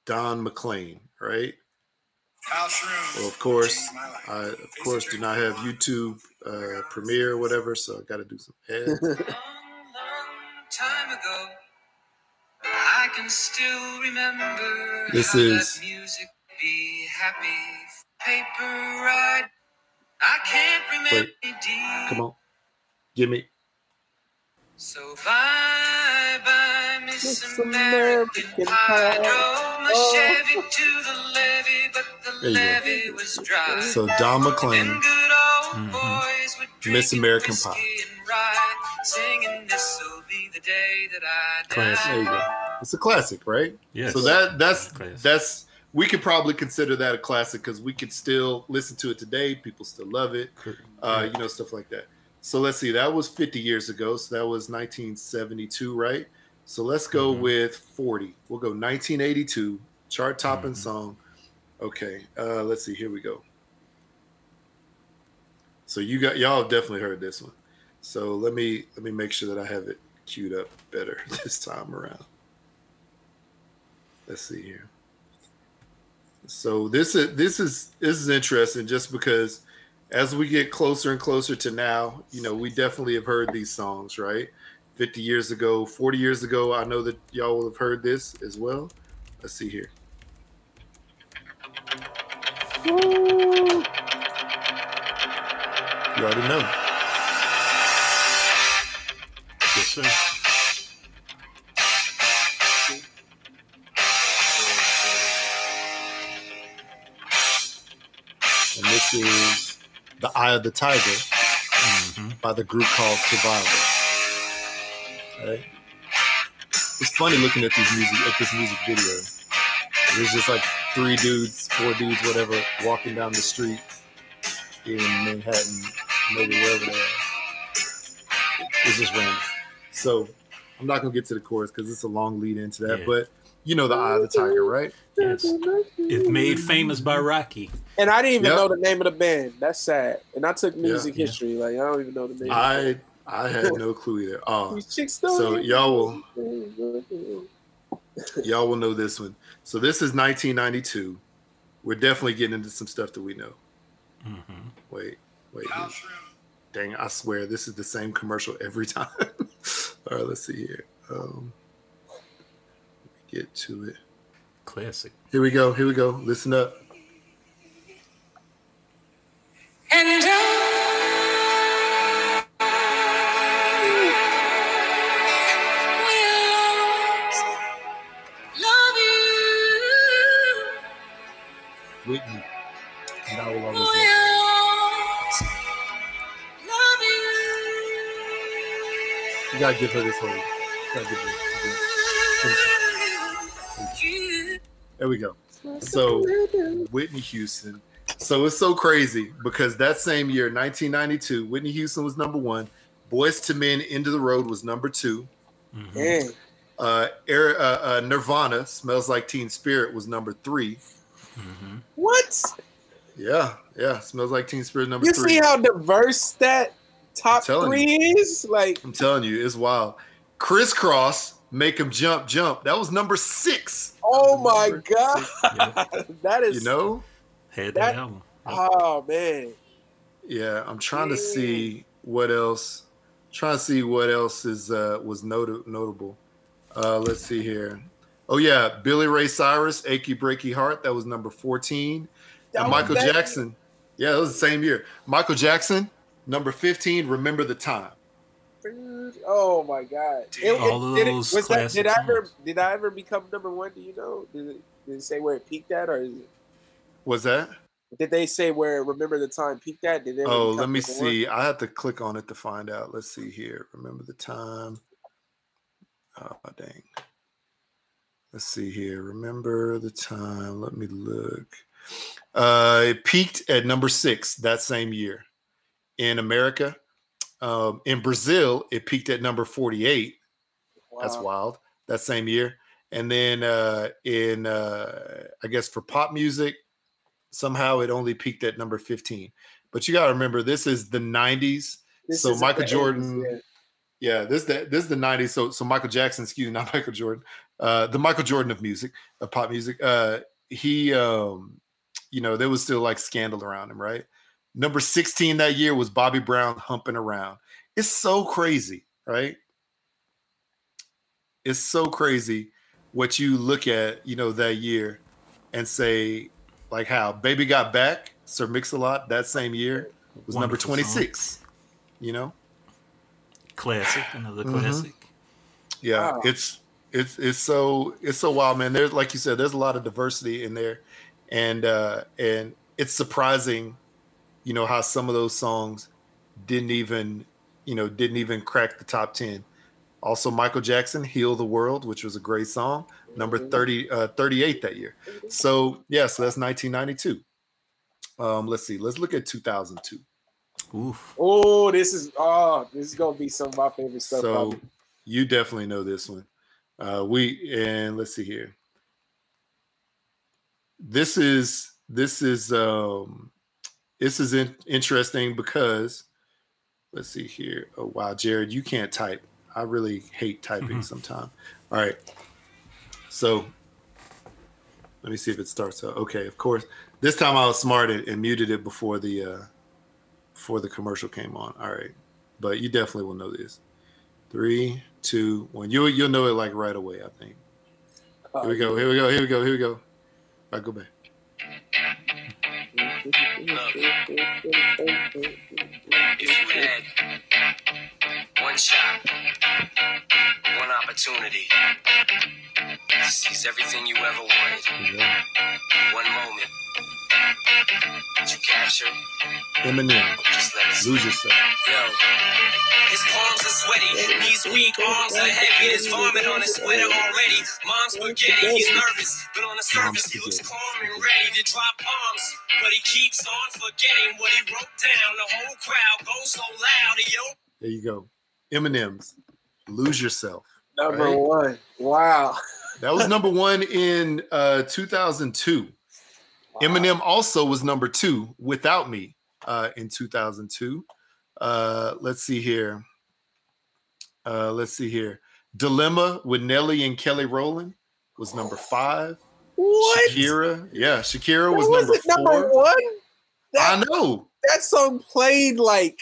Don McLean, right? Well, of course, I of course do not have YouTube uh, Premiere or whatever, so I got to do some ads. <laughs> long, long time ago. I can still remember This is music be happy paper ride. I can't remember Wait, Come on, give me. So bye bye, Miss Miss American, American Pie. Pie. Drove my Oh. Chevy to the levee, but the There levee was dry. So Don McLean, good old Mhm. Miss American Pie. and ride, singing this'll be the day that I die. Classic. there you go. It's a classic, right? Yes. So that that's Classic. that's we could probably consider that a classic because we could still listen to it today. People still love it. Uh, you know, stuff like that. So let's see. That was 50 years ago. So that was 1972, right? So let's go Mhm. with 40. We'll go 1982 chart topping Mhm. song. Okay, uh, let's see. Here we go. So you got y'all definitely heard this one. So let me let me make sure that I have it queued up better <laughs> this time around. Let's see here. So this is this is this is interesting just because as we get closer and closer to now, you know, we definitely have heard these songs, right? 50 years ago, 40 years ago, I know that y'all will have heard this as well. Let's see here. You already know. Yes, sir. Is The Eye of the Tiger Mhm. by the group called Survivor. Right? It's funny looking at these music at this music video. There's just like three dudes, four dudes, whatever, walking down the street in Manhattan, maybe wherever they are. It's just random. So I'm not gonna get to the chorus because it's a long lead into that, Yeah. but you know the Eye of the Tiger, right? Yes. It's made famous by Rocky. And I didn't even Yep. know the name of the band. That's sad. And I took music yeah. history. Like I don't even know the name. I I had no clue either. <laughs> Oh, so y'all will <laughs> y'all will know this one. So this is 1992. We're definitely getting into some stuff that we know. Mhm. Wait, wait. Dang, I swear this is the same commercial every <laughs> time. All right, let's see here. Um, let me get to it. Classic. Here we go. Here we go. Listen up. And I will always love you. Whitney. And I will always love you. you. You gotta give her this whole. You gotta give her. You. There we go. So Whitney Houston. So it's so crazy because that same year, 1992, Whitney Houston was number one. Boyz II Men, End of the Road was number two. Mhm. Uh, Air, uh, uh, Nirvana, Smells Like Teen Spirit was number three. Mhm. What? Yeah, yeah, Smells Like Teen Spirit number You three. see how diverse that top telling three is? Like, I'm telling you, it's wild. Kris Kross, Make 'em Jump, Jump. That was number six. oh my god, Yeah. <laughs> that is. You know? Had That- that album. Oh man. Yeah, I'm trying to see what else. Trying to see what else is uh was not- notable. Uh let's see here. Oh yeah, Billy Ray Cyrus, "Achy Breaky Heart." That was number 14. That And Michael that- Jackson. Yeah, it was the same year. Michael Jackson, number 15. Remember the time. Oh my god. It- All it- did it- those was that, did I ever did I ever become number one? Do you know? Did it, did it say where it peaked at, or is it, Was that? did they say where Remember the Time peaked at? Did it ever Oh, let me number one? see. I have to click on it to find out. Let's see here. Remember the time. Oh dang. Let's see here. Remember the time. Let me look. Uh it peaked at number six that same year in America. Um, in Brazil, it peaked at number 48. That's wild. That same year. And then uh in uh I guess for pop music, somehow it only peaked at number 15. But you gotta remember this is the 90s. This so Michael the 80s, Jordan- yeah. Yeah, this the this is the 90s. So so Michael Jackson, excuse me, <laughs> not Michael Jordan. Uh the Michael Jordan of music, of pop music. Uh he um you know, there was still like scandal around him, right? Number 16 that year was Bobby Brown humping around. It's so crazy, right? It's so crazy what you look at, you know, that year and say, like how Baby Got Back, Sir Mix-a-Lot, that same year was number Wonderful song. 26. You know? Classic. Another Mhm. classic. Yeah, Wow. it's it's it's so it's so wild, man. There's like you said, there's a lot of diversity in there, and uh and it's surprising, you know, how some of those songs didn't even, you know, didn't even crack the top ten. Also, Michael Jackson, "Heal the World," which was a great song, number 30, uh, 38 that year. So yeah, so that's 1992. Um, let's see, let's look at 2002. Oof. Oh, this is oh, this is gonna be some of my favorite stuff. So probably. you definitely know this one. Uh, we and let's see here. This is this is um this is in, interesting because let's see here. Oh wow, Jared, you can't type. I really hate typing Mhm. sometimes. All right. So let me see if it starts out. Okay, of course. This time I was smart and, and muted it before the uh before the commercial came on. All right. But you definitely will know this. Three, two, one. You'll you'll know it like right away, I think. Here we go, here we go, here we go, here we go. I go back. If you had one shot, one opportunity to seize everything you ever wanted, one moment that you captured, Eminem, just let it lose yourself. Yo. His palms are sweaty, knees weak, arms are heavy. There's vomit on his sweater already. Mom's spaghetti, he's nervous, but on the surface he looks calm and ready to drop bombs. But he keeps on forgetting what he wrote down. The whole crowd goes so loud, yo. There you go. Eminem's Lose Yourself. Number Right. one. Wow. That was number one in uh, 2002. Eminem also was number two without me uh, in 2002. Uh, let's see here. Uh, let's see here. Dilemma with Nelly and Kelly Rowland was number five. What? Shakira, yeah, Shakira was wasn't number number four. one. I That, know. that song played like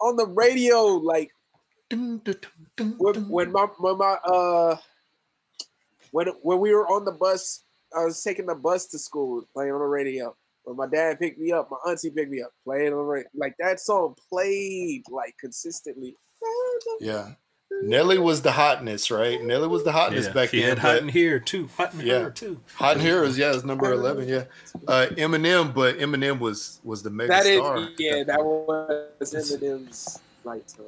on the radio, like Dun, dun, dun, when, when my when my uh when when we were on the bus, I was taking the bus to school, playing on the radio. When my dad picked me up, my auntie picked me up, playing on the radio. Like that song played like consistently. Yeah. Nelly was the hotness, right? Nelly was the hotness Yeah, back he then. had hot in here too. Hot in Yeah. here too. Hot in here is yeah, it's number eleven. Yeah, uh, Eminem, but Eminem was was the mega That is, star. yeah, that was Eminem's lifetime.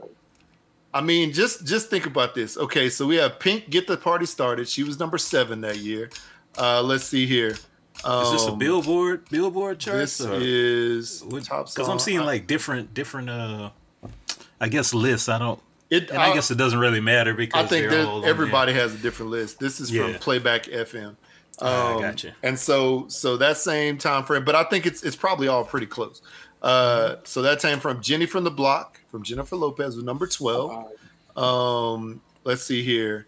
I mean, just just think about this. Okay, so we have Pink get the party started. She was number seven that year. Uh, let's see here. Um, Is this a Billboard Billboard chart? This is top. Because I'm seeing like different different uh I guess lists. I don't it. and I, guess it doesn't really matter because I think all everybody has a different list. This is from Playback FM. Ah, I Um, gotcha. And so, so that same time frame, but I think it's it's probably all pretty close. Uh, so that time from Jenny from the Block from Jennifer Lopez was number twelve. Um, let's see here.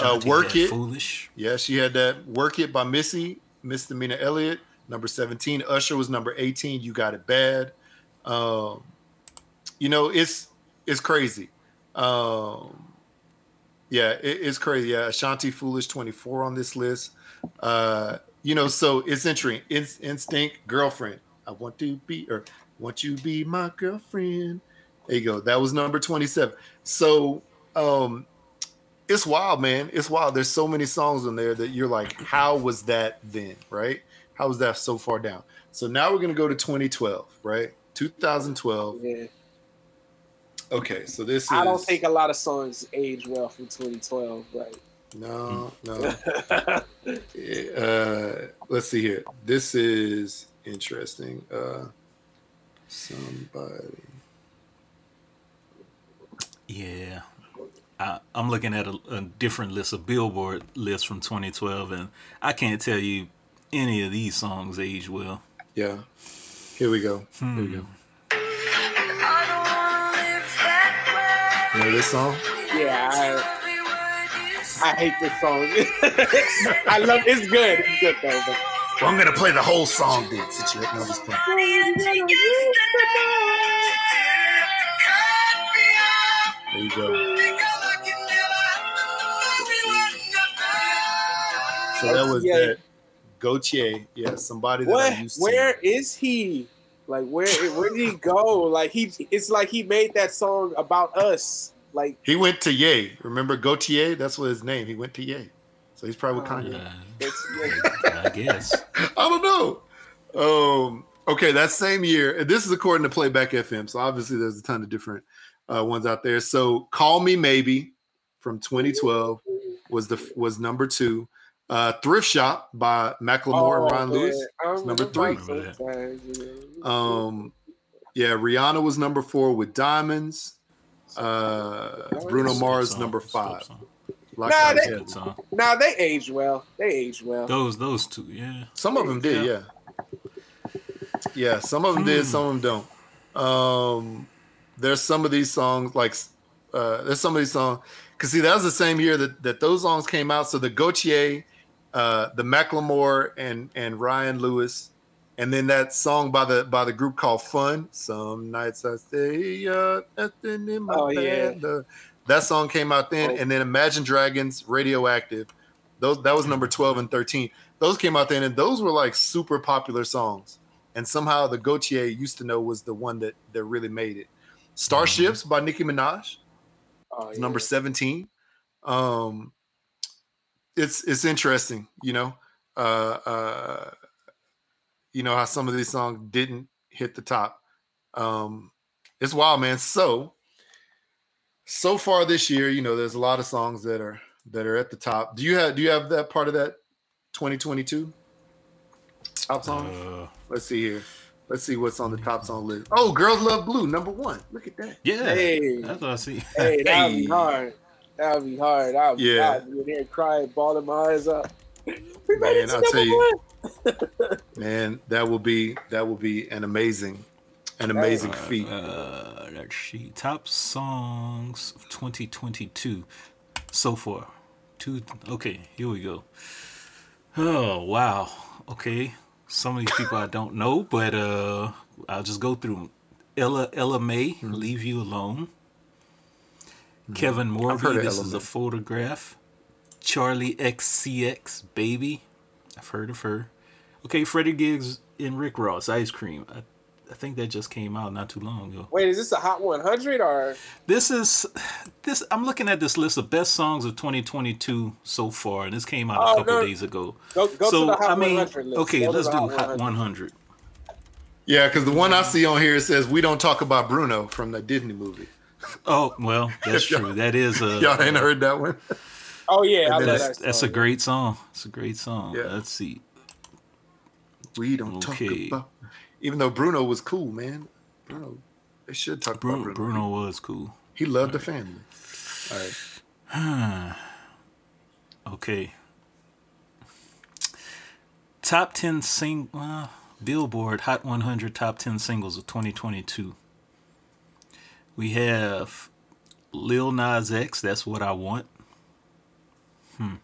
Uh, Work It. Foolish. Yeah, she had that "Work It" by Missy Misdemeanor Elliott, number seventeen. Usher was number eighteen. You got it bad. Um, you know, it's it's crazy. Um, yeah, it, it's crazy. Yeah, Ashanti Foolish twenty four on this list. Uh, you know, so it's interesting. It's NSYNC girlfriend. I want to be or want you to be my girlfriend. There you go. That was number twenty seven. So um it's wild, man. It's wild. There's so many songs in there that you're like, how was that then, right? How was that so far down? So now we're gonna go to 2012, right? 2012. Yeah, Okay, so this is I don't think a lot of songs age well from 2012, right? no, no. <laughs> uh, let's see here. This is interesting. Uh, somebody. Yeah. I, I'm looking at a, a different list, a Billboard list from 2012, and I can't tell you any of these songs age well. Yeah. Here we go. Hmm. Here we go. You know this song? Yeah, I, I hate this song. <laughs> I love it's good. It's good though. But Well, I'm gonna play the whole song then. Since you no, just play. There you go. So that was Yeah. that Gotye. Yeah, somebody that I what? used to. is he? Like where? Where did he go? Like he? It's like he made that song about us. Like He went to Ye. Remember Gotye? That's what his name. He went to Ye. So he's probably with Kanye. Uh, I guess. <laughs> I don't know. Um, okay, that same year, and this is according to Playback FM. So obviously, there's a ton of different uh, ones out there. So "Call Me Maybe" from 2012 was the was number two. Uh, "Thrift Shop" by Macklemore and Ron oh, man, Lewis. It's number three. that sometimes, yeah. Um, yeah, Rihanna was number four with "Diamonds." Uh, Bruno Mars song, number five. song. Blackout. they- yeah. Nah, they aged well. They age well. Those those two, yeah. Some of them did, yeah. Yeah, some of them did, some of them don't. Um, there's some of these songs like uh, there's some of these songs because see that was the same year that that those songs came out. So the Gotye, uh, the Macklemore, and and Ryan Lewis, and then that song by the by the group called Fun. Some nights I stay up, nothing in my Oh, yeah. bed. The- that song came out then, Oh. and then Imagine Dragons, Radioactive. Those that was number twelve and thirteen. Those came out then, and those were like super popular songs. And somehow the Gotye used to know was the one that that really made it. Starships by Nicki Minaj, Oh, yeah. number seventeen. Um, it's it's interesting, you know. Uh, uh, you know how some of these songs didn't hit the top. Um, it's wild, man. So so far this year, you know, there's a lot of songs that are that are at the top. Do you have do you have that part of that 2022 top song? Uh, Let's see here. Let's see what's on the top song list. Oh, Girls Love Blue, number one. Look at that. yeah, Hey. that's what I see. Hey, that would Hey. be hard. That would be hard. I would, Yeah. I'd be in here crying, balling my eyes up. <laughs> We made Man, it to I'll tell you. <laughs> Man, that will be that will be an amazing, an amazing feat. Uh, let's see. Top songs of 2022 so far. Two. Okay, here we go. Oh wow. Okay, some of these people I don't know, but uh, I'll just go through 'em. Ella Ella Mai, Mm-hmm. "Leave You Alone." Kevin heard Morby, "This Ella is Mai. a photograph." Charli XCX, "Baby," I've heard of her. Okay, Freddie Gibbs and Rick Ross, "Ice Cream." I, I think that just came out not too long ago. Wait, is this a Hot 100 or? This is this. I'm looking at this list of best songs of 2022 so far, and this came out Oh, a couple no. days ago. Go, go so to the Hot I mean, 100 list. okay, Go let's do Hot 100. Yeah, because the one I see on here says we don't talk about Bruno from the Disney movie. Oh well, that's <laughs> true. That is a Y'all ain't heard that one? Oh yeah, I And that. that's a great song. It's a great song. Yeah. Let's see. We don't Okay. talk about. Even though Bruno was cool, man. Bruno, they should talk Bruno, about Bruno. Bruno was cool. He loved the family. All right. <sighs> Okay. Top 10 sing uh, Billboard Hot 100 Top 10 Singles of 2022. We have Lil Nas X, That's What I Want. Hmm.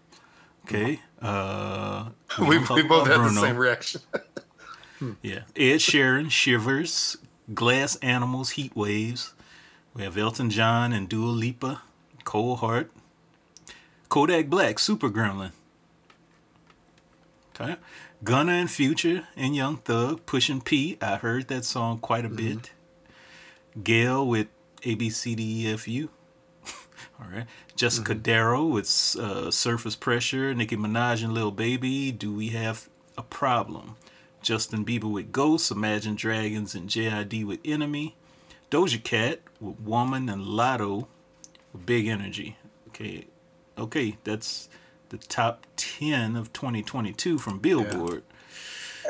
Okay. Uh, We, we both had the same reaction. <laughs> Yeah. Ed Sheeran, Shivers, Glass Animals, Heat Waves. We have Elton John and Dua Lipa, Cold Heart. Kodak Black, Super Gremlin. Okay. Gunna and Future and Young Thug, Pushing P. I heard that song quite a bit. GAYLE with ABCDEFU. <laughs> All right. Jessica Darrow with uh, Surface Pressure, Nicki Minaj and Lil Baby. Do we have a problem? Justin Bieber with Ghosts, Imagine Dragons and JID with Enemy. Doja Cat with Woman and Latto with Big Energy. Okay. Okay, that's the top 10 of 2022 from Billboard.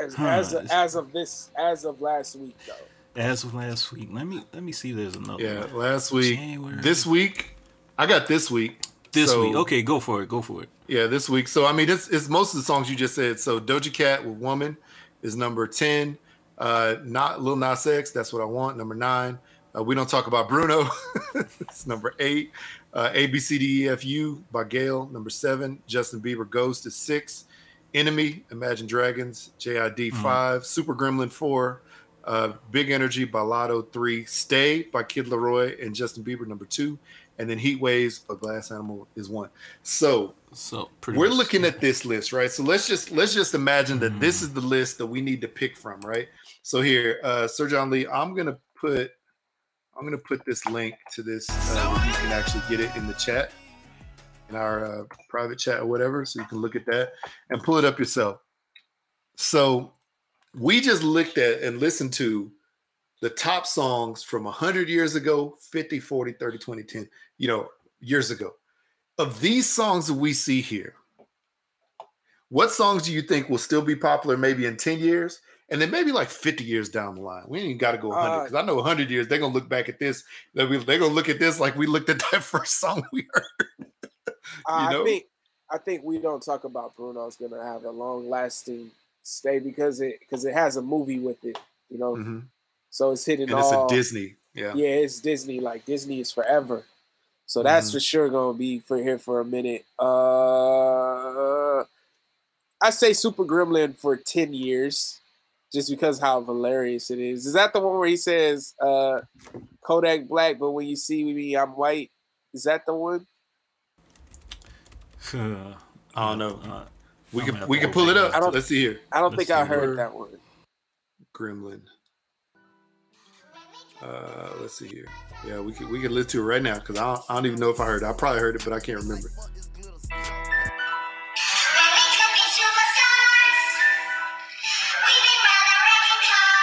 As, Huh. as, of, as of this, as of last week though. As of last week. Let me let me see if there's another Yeah, one. last week. January. This week, I got this week. This So- week. Okay, go for it. Go for it. Yeah, this week. So I mean, it's, it's most of the songs you just said. So Doja Cat with "Woman" is number ten. Uh, not Lil Nas X. That's what I want. Number nine. Uh, we don't talk about Bruno. <laughs> it's number eight. Uh, ABCDEFU by GAYLE. Number seven. Justin Bieber "Ghost" is six. Enemy, Imagine Dragons, JID five. Super Gremlin four. Uh, Big Energy by Latto three. Stay by Kid LAROI and Justin Bieber number two. And then Heat Waves by Glass Animal is one. So So pretty we're much- looking at this list, right? So let's just let's just imagine that this is the list that we need to pick from, right? So here, uh, Sir John Lee, I'm gonna put I'm gonna put this link to this. Uh, you can actually get it in the chat, in our uh, private chat or whatever, so you can look at that and pull it up yourself. So we just looked at and listened to the top songs from 100 years ago 50 40 30 20 10 you know years ago. Of these songs that we see here what songs do you think will still be popular maybe in 10 years? And then maybe like 50 years down the line. We ain't got to go 100 Uh, because i know 100 years they're gonna look back at this they're gonna look at this like we looked at <laughs> that first song we heard <laughs> I know? think I think we don't talk about Bruno's gonna have a long lasting stay because it because it has a movie with it, you know. Mhm. So it's hitting And it's all. a Disney. Yeah. Yeah, it's Disney. Like Disney is forever. So that's Mhm. for sure gonna be for here for a minute. Uh I say Super Gremlin for 10 years, just because how hilarious it is. Is that the one where he says uh Kodak black, but when you see me, I'm white? Is that the one? Uh, <laughs> I don't know. uh, We I'm can we can pull it up. I don't- Let's see here. I don't Let's think I see. heard that one. Gremlin. Uh, let's see here. Yeah, we can we can listen to it right now because I don't, I don't even know if I heard it. I probably heard it, but I can't remember.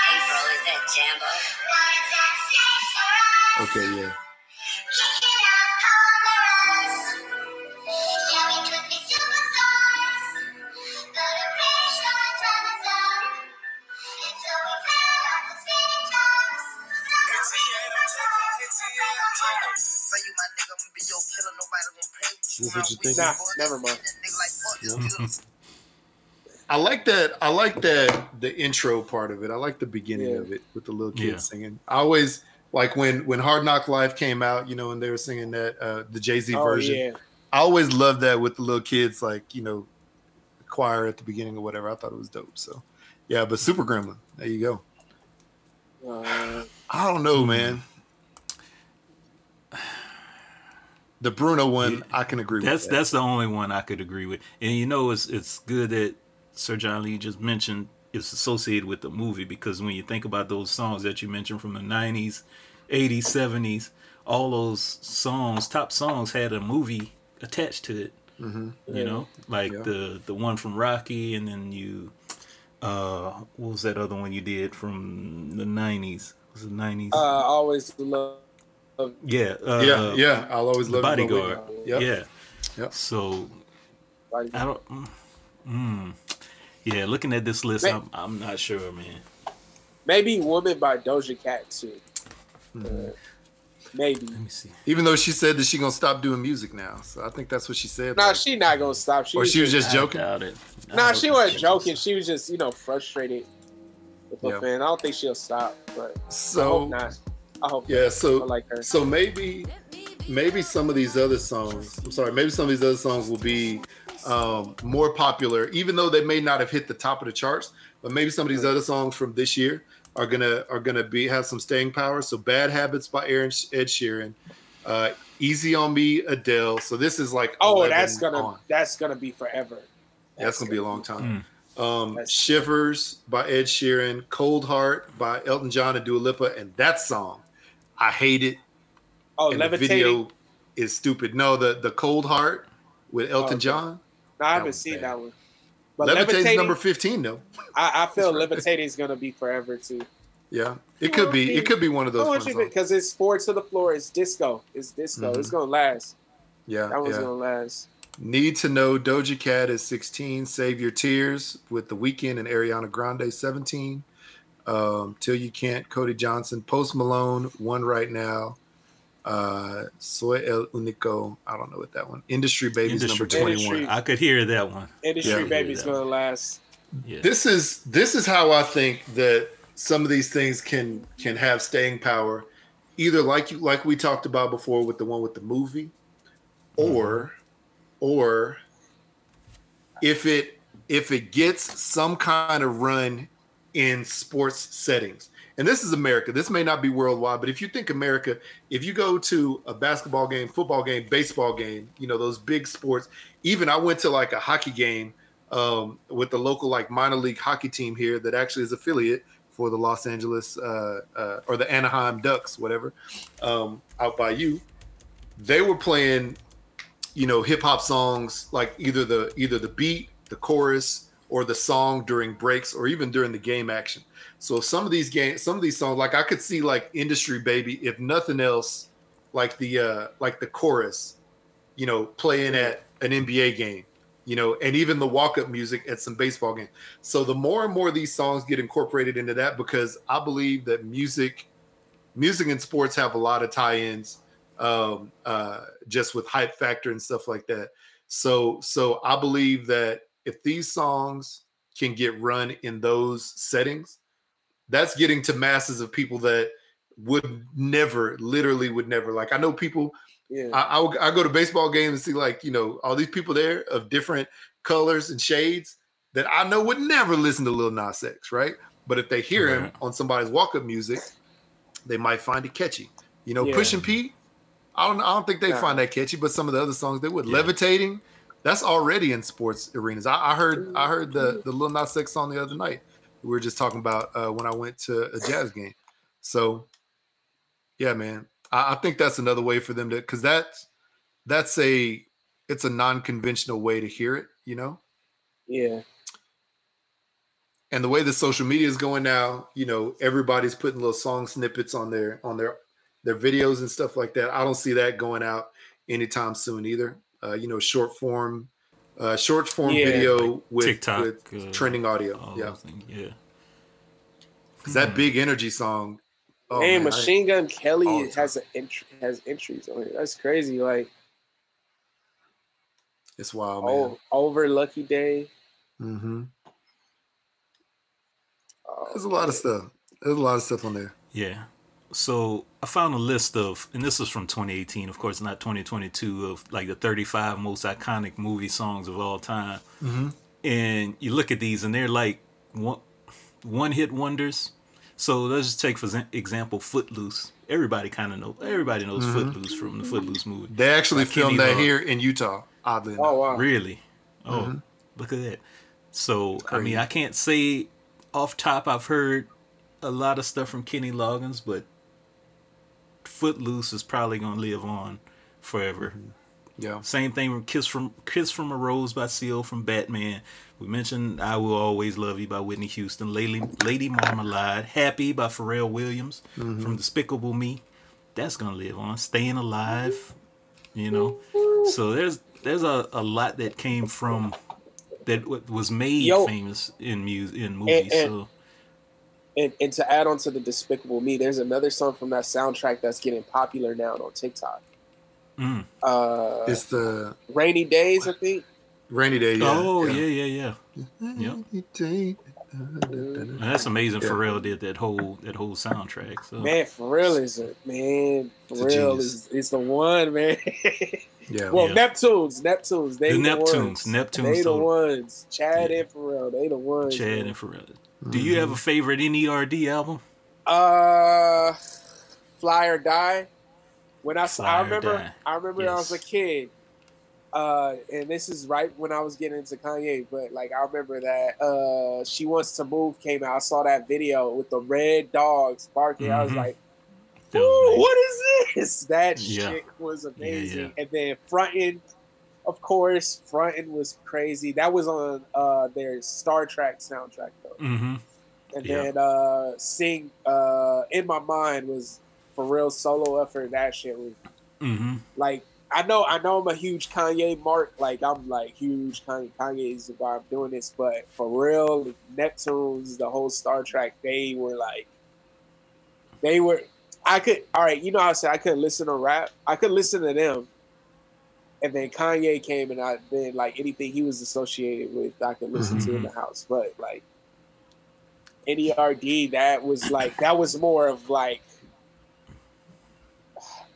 April, is that Jambo? Okay, yeah. That's what you think? Nah, never mind. <laughs> I like that. I like that the intro part of it. I like the beginning Yeah. of it with the little kids Yeah. singing. I always like when when Hard Knock Life came out, you know, and they were singing that uh the Jay Z Oh version. yeah. I always loved that with the little kids, like you know, choir at the beginning or whatever. I thought it was dope. So, yeah, but Super Gremlin, there you go. Uh, I don't know, man. The Bruno one, I can agree That's with. That. that's the only one I could agree with. And you know, it's it's good that Sir John Lee just mentioned it's associated with the movie because when you think about those songs that you mentioned from the '90s, '80s, '70s, all those songs, top songs, had a movie attached to it. You know, like Yeah. the the one from Rocky, and then you, uh, what was that other one you did from the '90s? Was it '90s? uh, always love. Yeah, uh, yeah, yeah. I'll always love you, but bodyguard. wait. Yep. Yeah. Yep. So Body- I don't. Mm, mm. yeah, looking at this list, Ma- I'm, I'm not sure, man. Maybe "Woman" by Doja Cat too. Uh, maybe. Let me see. Even though she said that she gonna stop doing music now, so I think that's what she said. Nah, like- she not gonna stop. She or was she was just I joking. doubt it. I Nah, she wasn't she joking. She was just, you know, frustrated with her Yeah. fan. I don't think she'll stop, but I hope So not. I hope yeah, not. I so like her. so maybe maybe some of these other songs. I'm sorry, maybe some of these other songs will be um, more popular, even though they may not have hit the top of the charts. But maybe some of these other songs from this year are gonna are gonna be have some staying power. So "Bad Habits" by Aaron Ed Sheeran, uh, "Easy on Me" Adele. So this is like Oh, that's gonna on. that's gonna be forever. That's gonna be a long time. Mm. Um, Shivers by Ed Sheeran, Cold Heart by Elton John and Dua Lipa, and that song, I hate it. Oh, and the levitating. video is stupid. No, the the Cold Heart with Elton Okay. John. no, I haven't seen bad. that one. But number fifteen though. I, I <laughs> feel levitating is gonna be forever too. Yeah, it could be. It could be one of those. because it's forward to the floor. It's disco. It's disco. Mhm. It's gonna last. Yeah, That one's yeah. gonna last. Need to know Doja Cat is 16. Save Your Tears with The Weeknd and Ariana Grande 17. Um, Till You Can't, Cody Johnson. Post Malone, One Right Now. Uh, Soy El Unico. I don't know what that one. Industry Babies Industry number 21. Industry. I could hear that one. Industry Yeah. baby's gonna last. Yeah. This is this is how I think that some of these things can can have staying power. Either like you like we talked about before with the one with the movie, or or if it if it gets some kind of run in sports settings. And this is america. This may not be worldwide but if you think america if you go to a basketball game football game baseball game you know those big sports even i went to like a hockey game um, with the local like minor league hockey team here that actually is affiliate for the los angeles uh, uh, or the anaheim ducks whatever um, out by you. They were playing you know hip hop songs like either the either the beat, the chorus, or the song during breaks or even during the game action. So some of these games, some of these songs, like I could see like Industry Baby, if nothing else, like the uh like the chorus, you know, playing at an NBA game, you know, and even the walk-up music at some baseball game. So the more and more these songs get incorporated into that, because I believe that music, music and sports have a lot of tie-ins um, uh, just with hype factor and stuff like that. So so I believe that if these songs can get run in those settings, that's getting to masses of people that would never, literally would never. Like I know people. Yeah. I, I, would- I go to baseball games and see like you know all these people there of different colors and shades that I know would never listen to Lil Nas X, right? But if they hear him on somebody's walk-up music, they might find it catchy. You know, Yeah. Push and Pete. I don't. I don't think they Nah. find that catchy, but some of the other songs they would. Yeah. Levitating, that's already in sports arenas. I, I heard. I heard the the Lil Nas X song the other night. We were just talking about uh, when I went to a jazz game. So, yeah, man, I, I think that's another way for them to because that's that's a it's a non-conventional way to hear it. You know, Yeah. and the way the social media is going now, you know, everybody's putting little song snippets on their on their their videos and stuff like that. I don't see that going out anytime soon either. Uh, you know, short form, uh, short form Yeah. video with, TikTok, with uh, trending audio. Yeah, yeah. because that big energy song. Oh, hey, man, I- Machine Gun all Kelly has an entry, has entries on it. That's crazy. Like it's wild, man. oh, over Lucky Day. Mm-hmm. Oh, There's a lot of stuff. There's a lot of stuff on there. Yeah. So I found a list of, and this is from 2018, of course, not 2022, of like the 35 most iconic movie songs of all time. Mm-hmm. And you look at these, and they're like one, one hit wonders. So let's just take for example, Footloose. Everybody kind of know. Everybody knows Mm-hmm. Footloose from the Footloose movie. They actually Like filmed Kenny that Loggins. here in Utah. Oddly enough. Oh wow. Really? Oh, look at that. So I mean. I can't say off top I've heard a lot of stuff from Kenny Loggins, but Footloose is probably gonna live on forever. Yeah. Same thing with Kiss from Kiss from a Rose by Seal from Batman. We mentioned I Will Always Love You by Whitney Houston, Lady, Lady Marmalade, Happy by Pharrell Williams mm-hmm. from Despicable Me. That's gonna live on. Staying Alive, you know. So there's there's a, a lot that came from that wa- was made Yo. famous in music in movies. and- so And and to add on to the Despicable Me, there's another song from that soundtrack that's getting popular now on TikTok. mm. Uh, It's the Rainy Days, I think. rainy day. Yeah. oh yeah yeah yeah. yeah. And that's amazing. Yeah. Pharrell did that whole that whole soundtrack. So Man, Pharrell is a man. It's a Pharrell genius. is, is the one, man. Yeah. <laughs> well, Yeah. Neptunes, Neptunes, they The the, Neptunes, ones. Neptunes they the ones. Chad Yeah. and Pharrell, they the ones. Chad man. and Pharrell. Do you have a favorite NERD album? Uh, Fly or Die. When I, Fly I remember, Die. I remember when I was a kid. Uh, and this is right when I was getting into Kanye, but like I remember that uh, "She Wants to Move" came out. I saw that video with the red dogs barking. I was Mhm. like, That "Ooh, what is this?" That Yeah. shit was amazing. yeah. And then fronting, of course, fronting was crazy. That was on uh, their Star Trak soundtrack though. Mm-hmm. And Yeah. then uh sing uh in my mind was for real solo effort. That shit was Mm-hmm. like I know I know I'm a huge Kanye mark. Like I'm like huge Kanye Kanye's why I'm doing this, but for real, Neptunes, the whole Star Trak, they were like they were I could all right, you know how I said I couldn't listen to rap. I could listen to them. And then Kanye came and I then like anything he was associated with I could listen to in the house. But like NERD, that was like that was more of like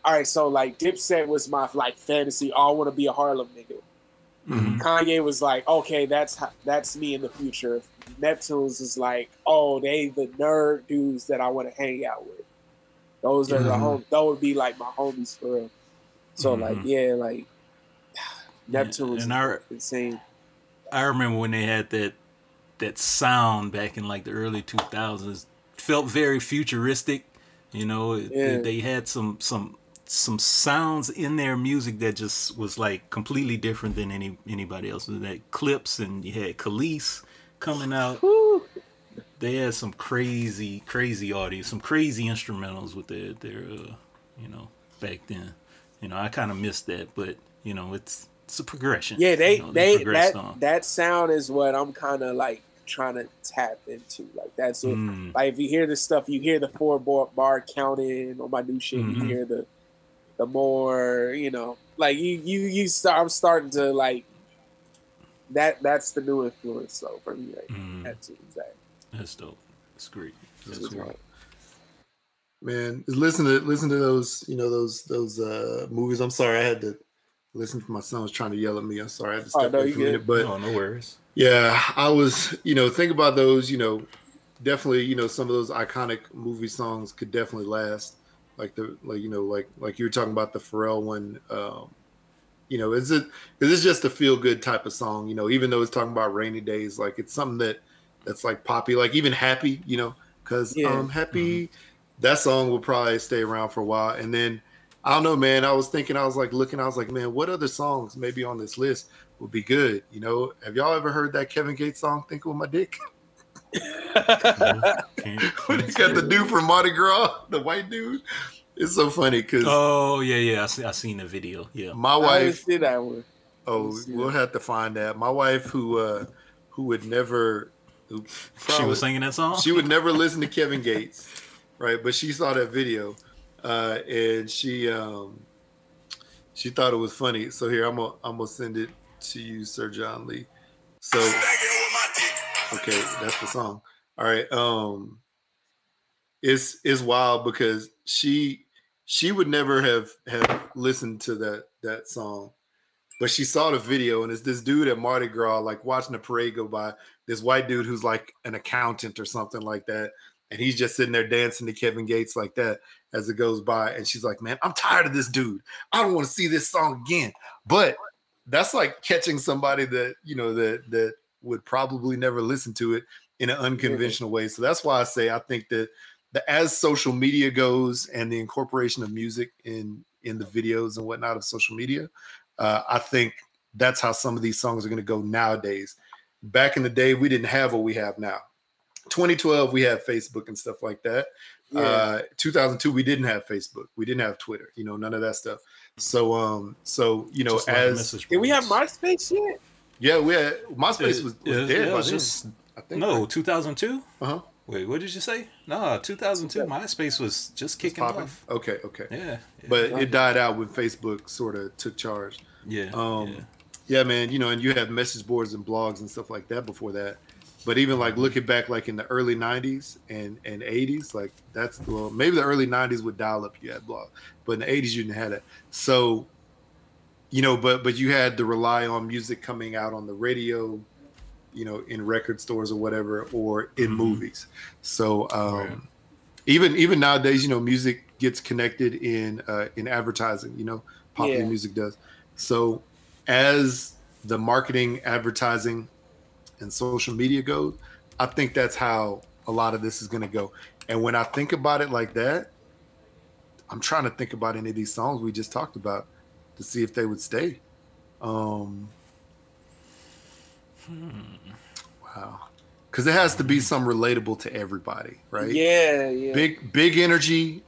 all right, so like Dipset was my like fantasy. Oh, I want to be a Harlem nigga. Mm-hmm. Kanye was like, okay, that's that's me in the future. Neptunes is like, oh, they the nerd dudes that I want to hang out with. Those are the Mhm. home. That would be like my homies for real. So like, Mhm. yeah, like Yeah, Neptunes and our- insane. I remember when they had that that sound back in like the early 2000s. Felt very futuristic. You know, Yeah. they had some some some sounds in their music that just was like completely different than any anybody else. That Clipse and you had Kelis coming out. They had some crazy, crazy audio, some crazy instrumentals with their their uh, you know back then. You know, I kind of missed that, but you know, it's it's a progression. Yeah, they you know, they progressed that on. that sound is what I'm kind of like trying to tap into. Like that's what Mm. like if you hear the stuff, you hear the four bar, bar counting on my new shit. Mhm. You hear the the more you know. Like you, you, you start. I'm starting to like that. That's the new influence. So for me, like Mm, that too. Exactly. that's dope. That's great. That's That's great. right. Man, listen to listen to those, you know, those those uh movies. I'm sorry, I had to listen to my son was trying to yell at me. I'm sorry, I had to Oh, step no, away for a minute. But No, no worries. yeah, I was, you know, think about those, you know, definitely, you know, some of those iconic movie songs could definitely last. Like the like, you know, like like you were talking about the Pharrell one. Um, you know, is it is this just a feel good type of song? You know, even though it's talking about rainy days, like it's something that that's like poppy, like even happy, you know, because Yeah. um happy that song will probably stay around for a while. And then I don't know, man. I was thinking, I was like looking, I was like, man, what other songs maybe on this list would be good? You know, have y'all ever heard that Kevin Gates song, Think with My Dick? <laughs> Can't- <laughs> when he got the dude from Mardi Gras, the white dude. It's so funny because Oh yeah, yeah. I see, I seen the video. Yeah. my I didn't wife, see that one. oh, see we'll have to find that. My wife, who uh who would never, who She was singing that song. she would never listen to Kevin Gates, right? But she saw that video, uh, and she um, she thought it was funny. So here I'm gonna I'm gonna send it to you, Sir John Lee. So okay, that's the song. All right, um, it's it's wild because she she would never have have listened to that that song. But she saw the video, and it's this dude at Mardi Gras, like watching the parade go by. This white dude who's like an accountant or something like that, and he's just sitting there dancing to Kevin Gates like that as it goes by. And she's like, "Man, I'm tired of this dude. I don't want to see this song again." But that's like catching somebody that you know that that would probably never listen to it in an unconventional way. So that's why I say I think that the as social media goes and the incorporation of music in in the videos and whatnot of social media, uh, I think that's how some of these songs are going to go nowadays. Back in the day, we didn't have what we have now. 2012, we had Facebook and stuff like that. Yeah. Uh, 2002, we didn't have Facebook. We didn't have Twitter. You know, none of that stuff. So, um, so you know, Just as message Did we have boards. MySpace yet? yeah, we had MySpace was, was Yeah, dead yeah, it was then. just I think. no 2002. Uh huh. Wait, what did you say? No, 2002. MySpace was just kicking Popping. off. Okay, okay. Yeah, yeah, But it died out when Facebook sort of took charge. yeah. Um, yeah. Yeah, man. You know, and you have message boards and blogs and stuff like that before that. But even like looking back, like in the early '90s and and '80s, like that's well, maybe the early '90s with dial-up, you had blog, but in the '80s you didn't have it. So, you know, but but you had to rely on music coming out on the radio, you know, in record stores or whatever, or in Mhm. movies. So, um, Right. even even nowadays, you know, music gets connected in uh, in advertising. You know, popular Yeah. music does. So, as the marketing, advertising, and social media goes, I think that's how a lot of this is going to go. And when I think about it like that, I'm trying to think about any of these songs we just talked about to see if they would stay. Um, hmm. Wow, because it has to be some relatable to everybody, right? Yeah, yeah. Big big energy.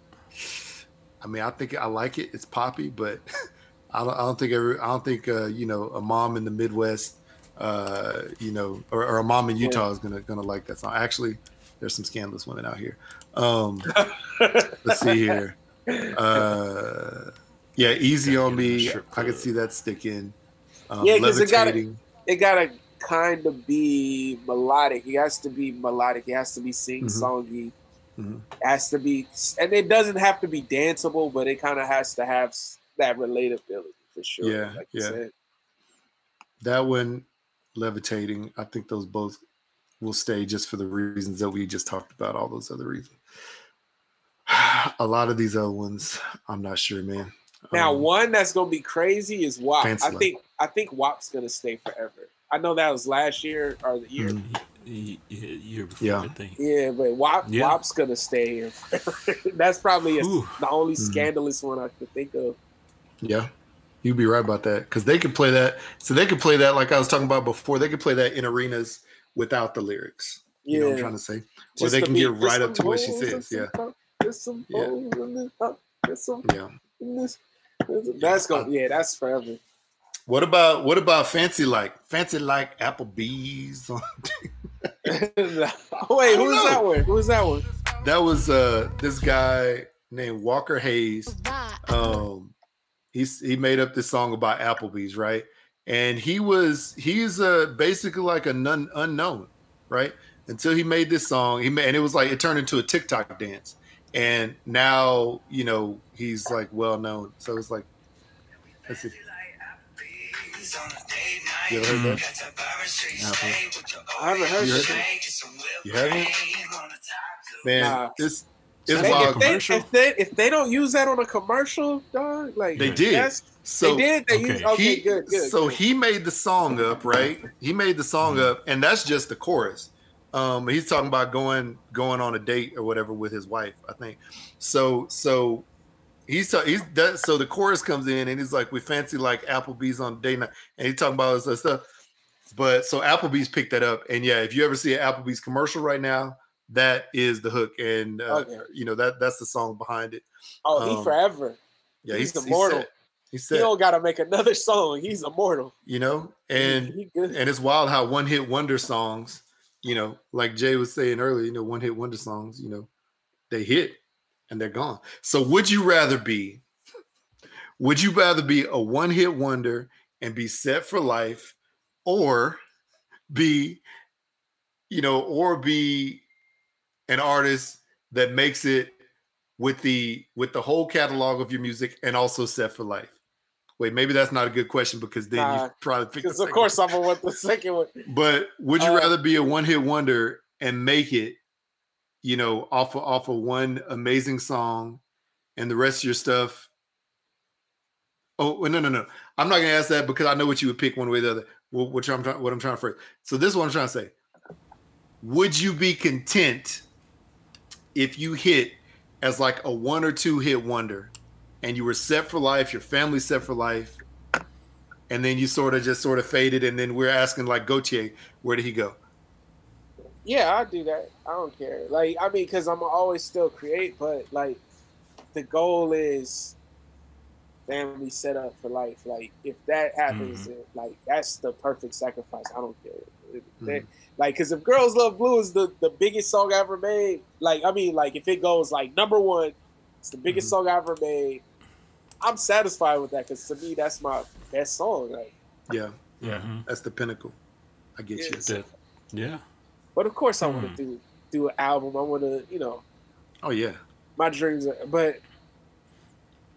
I mean, I think I like it. It's poppy, but <laughs> I don't, I don't think every I don't think uh, you know a mom in the Midwest, uh, you know, or, or a mom in Utah is gonna gonna like that song. Actually, there's some scandalous women out here. Um, <laughs> let's see here. Uh, yeah, easy on Get in the me. I can see that sticking. Um, Yeah, 'cause it gotta- it gotta kind of be melodic. It has to be melodic. It has to be sing songy. Mhm. It has to be, and it doesn't have to be danceable, but it kind of has to have that relatability for sure. Yeah, like you yeah. said. that one levitating i think those both will stay just for the reasons that we just talked about all those other reasons <sighs> a lot of these other ones i'm not sure man Now, Um, one that's gonna be crazy is WAP. I Fancy think I think WAP's gonna stay forever. I know that was last year or the year. Mhm. Y- y- year before, Yeah. I think. Yeah, but WAP Yeah. WAP's gonna stay here <laughs> that's probably a, the only Mhm. scandalous one I could think of. yeah you'd be right about that because they could play that so they could play that like i was talking about before they could play that in arenas without the lyrics you know what i'm trying to say or they can be- get right up to what she says some yeah some Yeah. holes in this pop, there's some yeah in this. That's going yeah, that's forever. what about what about fancy like fancy like applebee's <laughs> <laughs> Wait, who's that one? Who's that one? that was uh this guy named Walker Hayes. Um He's he made up this song about Applebee's, right? And he was he's uh basically like a nun, unknown, right? Until he made this song, he made, and it was like it turned into a TikTok dance, and now you know he's like well known. So it's like, let's see. You ever heard that? I haven't heard You heard it. You haven't? Man, Nah. this is Hey, wild. if, they, if they if they don't use that on a commercial, dog, like They did. that's- So they did. They okay. used. Okay, he, good, good. So good. he made the song up, right? He made the song Mm-hmm. up, and that's just the chorus. Um, he's talking about going going on a date or whatever with his wife, I think. So so he's ta- he's that, so the chorus comes in and he's like, "We fancy like Applebee's on date night," and he's talking about all this other stuff. But so Applebee's picked that up, and yeah, if you ever see an Applebee's commercial right now, that is the hook, and uh, Okay. you know that that's the song behind it. oh, he um, forever. Yeah, He's he's, immortal. set. He's He don't gotta make another song. He's immortal. you know, and he good. and it's wild how one hit wonder songs, you know, like Jay was saying earlier, you know, one hit wonder songs, you know, they hit and they're gone. So would you rather be would you rather be a one hit wonder and be set for life or be you know, or be an artist that makes it with the with the whole catalog of your music and also set for life? Wait, maybe that's not a good question because then Nah, you probably pick Because of course I'm gonna want the second one. <laughs> but would you Uh, rather be a one hit wonder and make it, you know, off of, off of one amazing song, and the rest of your stuff? Oh no, no, no! I'm not gonna ask that because I know what you would pick one way or the other. What, what I'm trying, what I'm trying to phrase. So this is what I'm trying to say. Would you be content if you hit as like a one or two hit wonder, and you were set for life, your family set for life, and then you sort of just sort of faded, and then we're asking like Gotye, where did he go? Yeah, I do that. I don't care. Like I mean, because I'm always still create, but like the goal is family set up for life. Like if that happens, mm-hmm. then, like that's the perfect sacrifice. I don't care. They- Like, cause if "Girls Love Blue" is the the biggest song I ever made, like I mean, like if it goes like number one, it's the biggest mm-hmm. song I ever made. I'm satisfied with that because to me that's my best song. Like, Yeah, Yeah. Mm-hmm. that's the pinnacle. I get you. Yes. That, yeah. but of course I want to mm. do do an album. I want to, you know, Oh yeah. my dreams are, but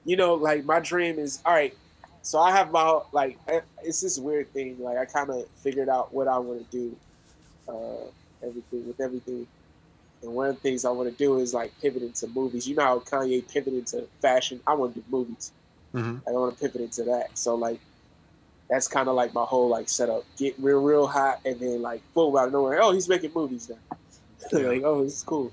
you know like my dream is all right so i have my like eh, it's this weird thing like i kind of figured out what i want to do uh everything with everything and one of the things i want to do is like pivot into movies you know how kanye pivoted into fashion i want to do movies hmm i want to pivot into that so like that's kind of like my whole like setup get real real hot and then like boom out of nowhere oh he's making movies now <laughs> Yeah. like oh it's cool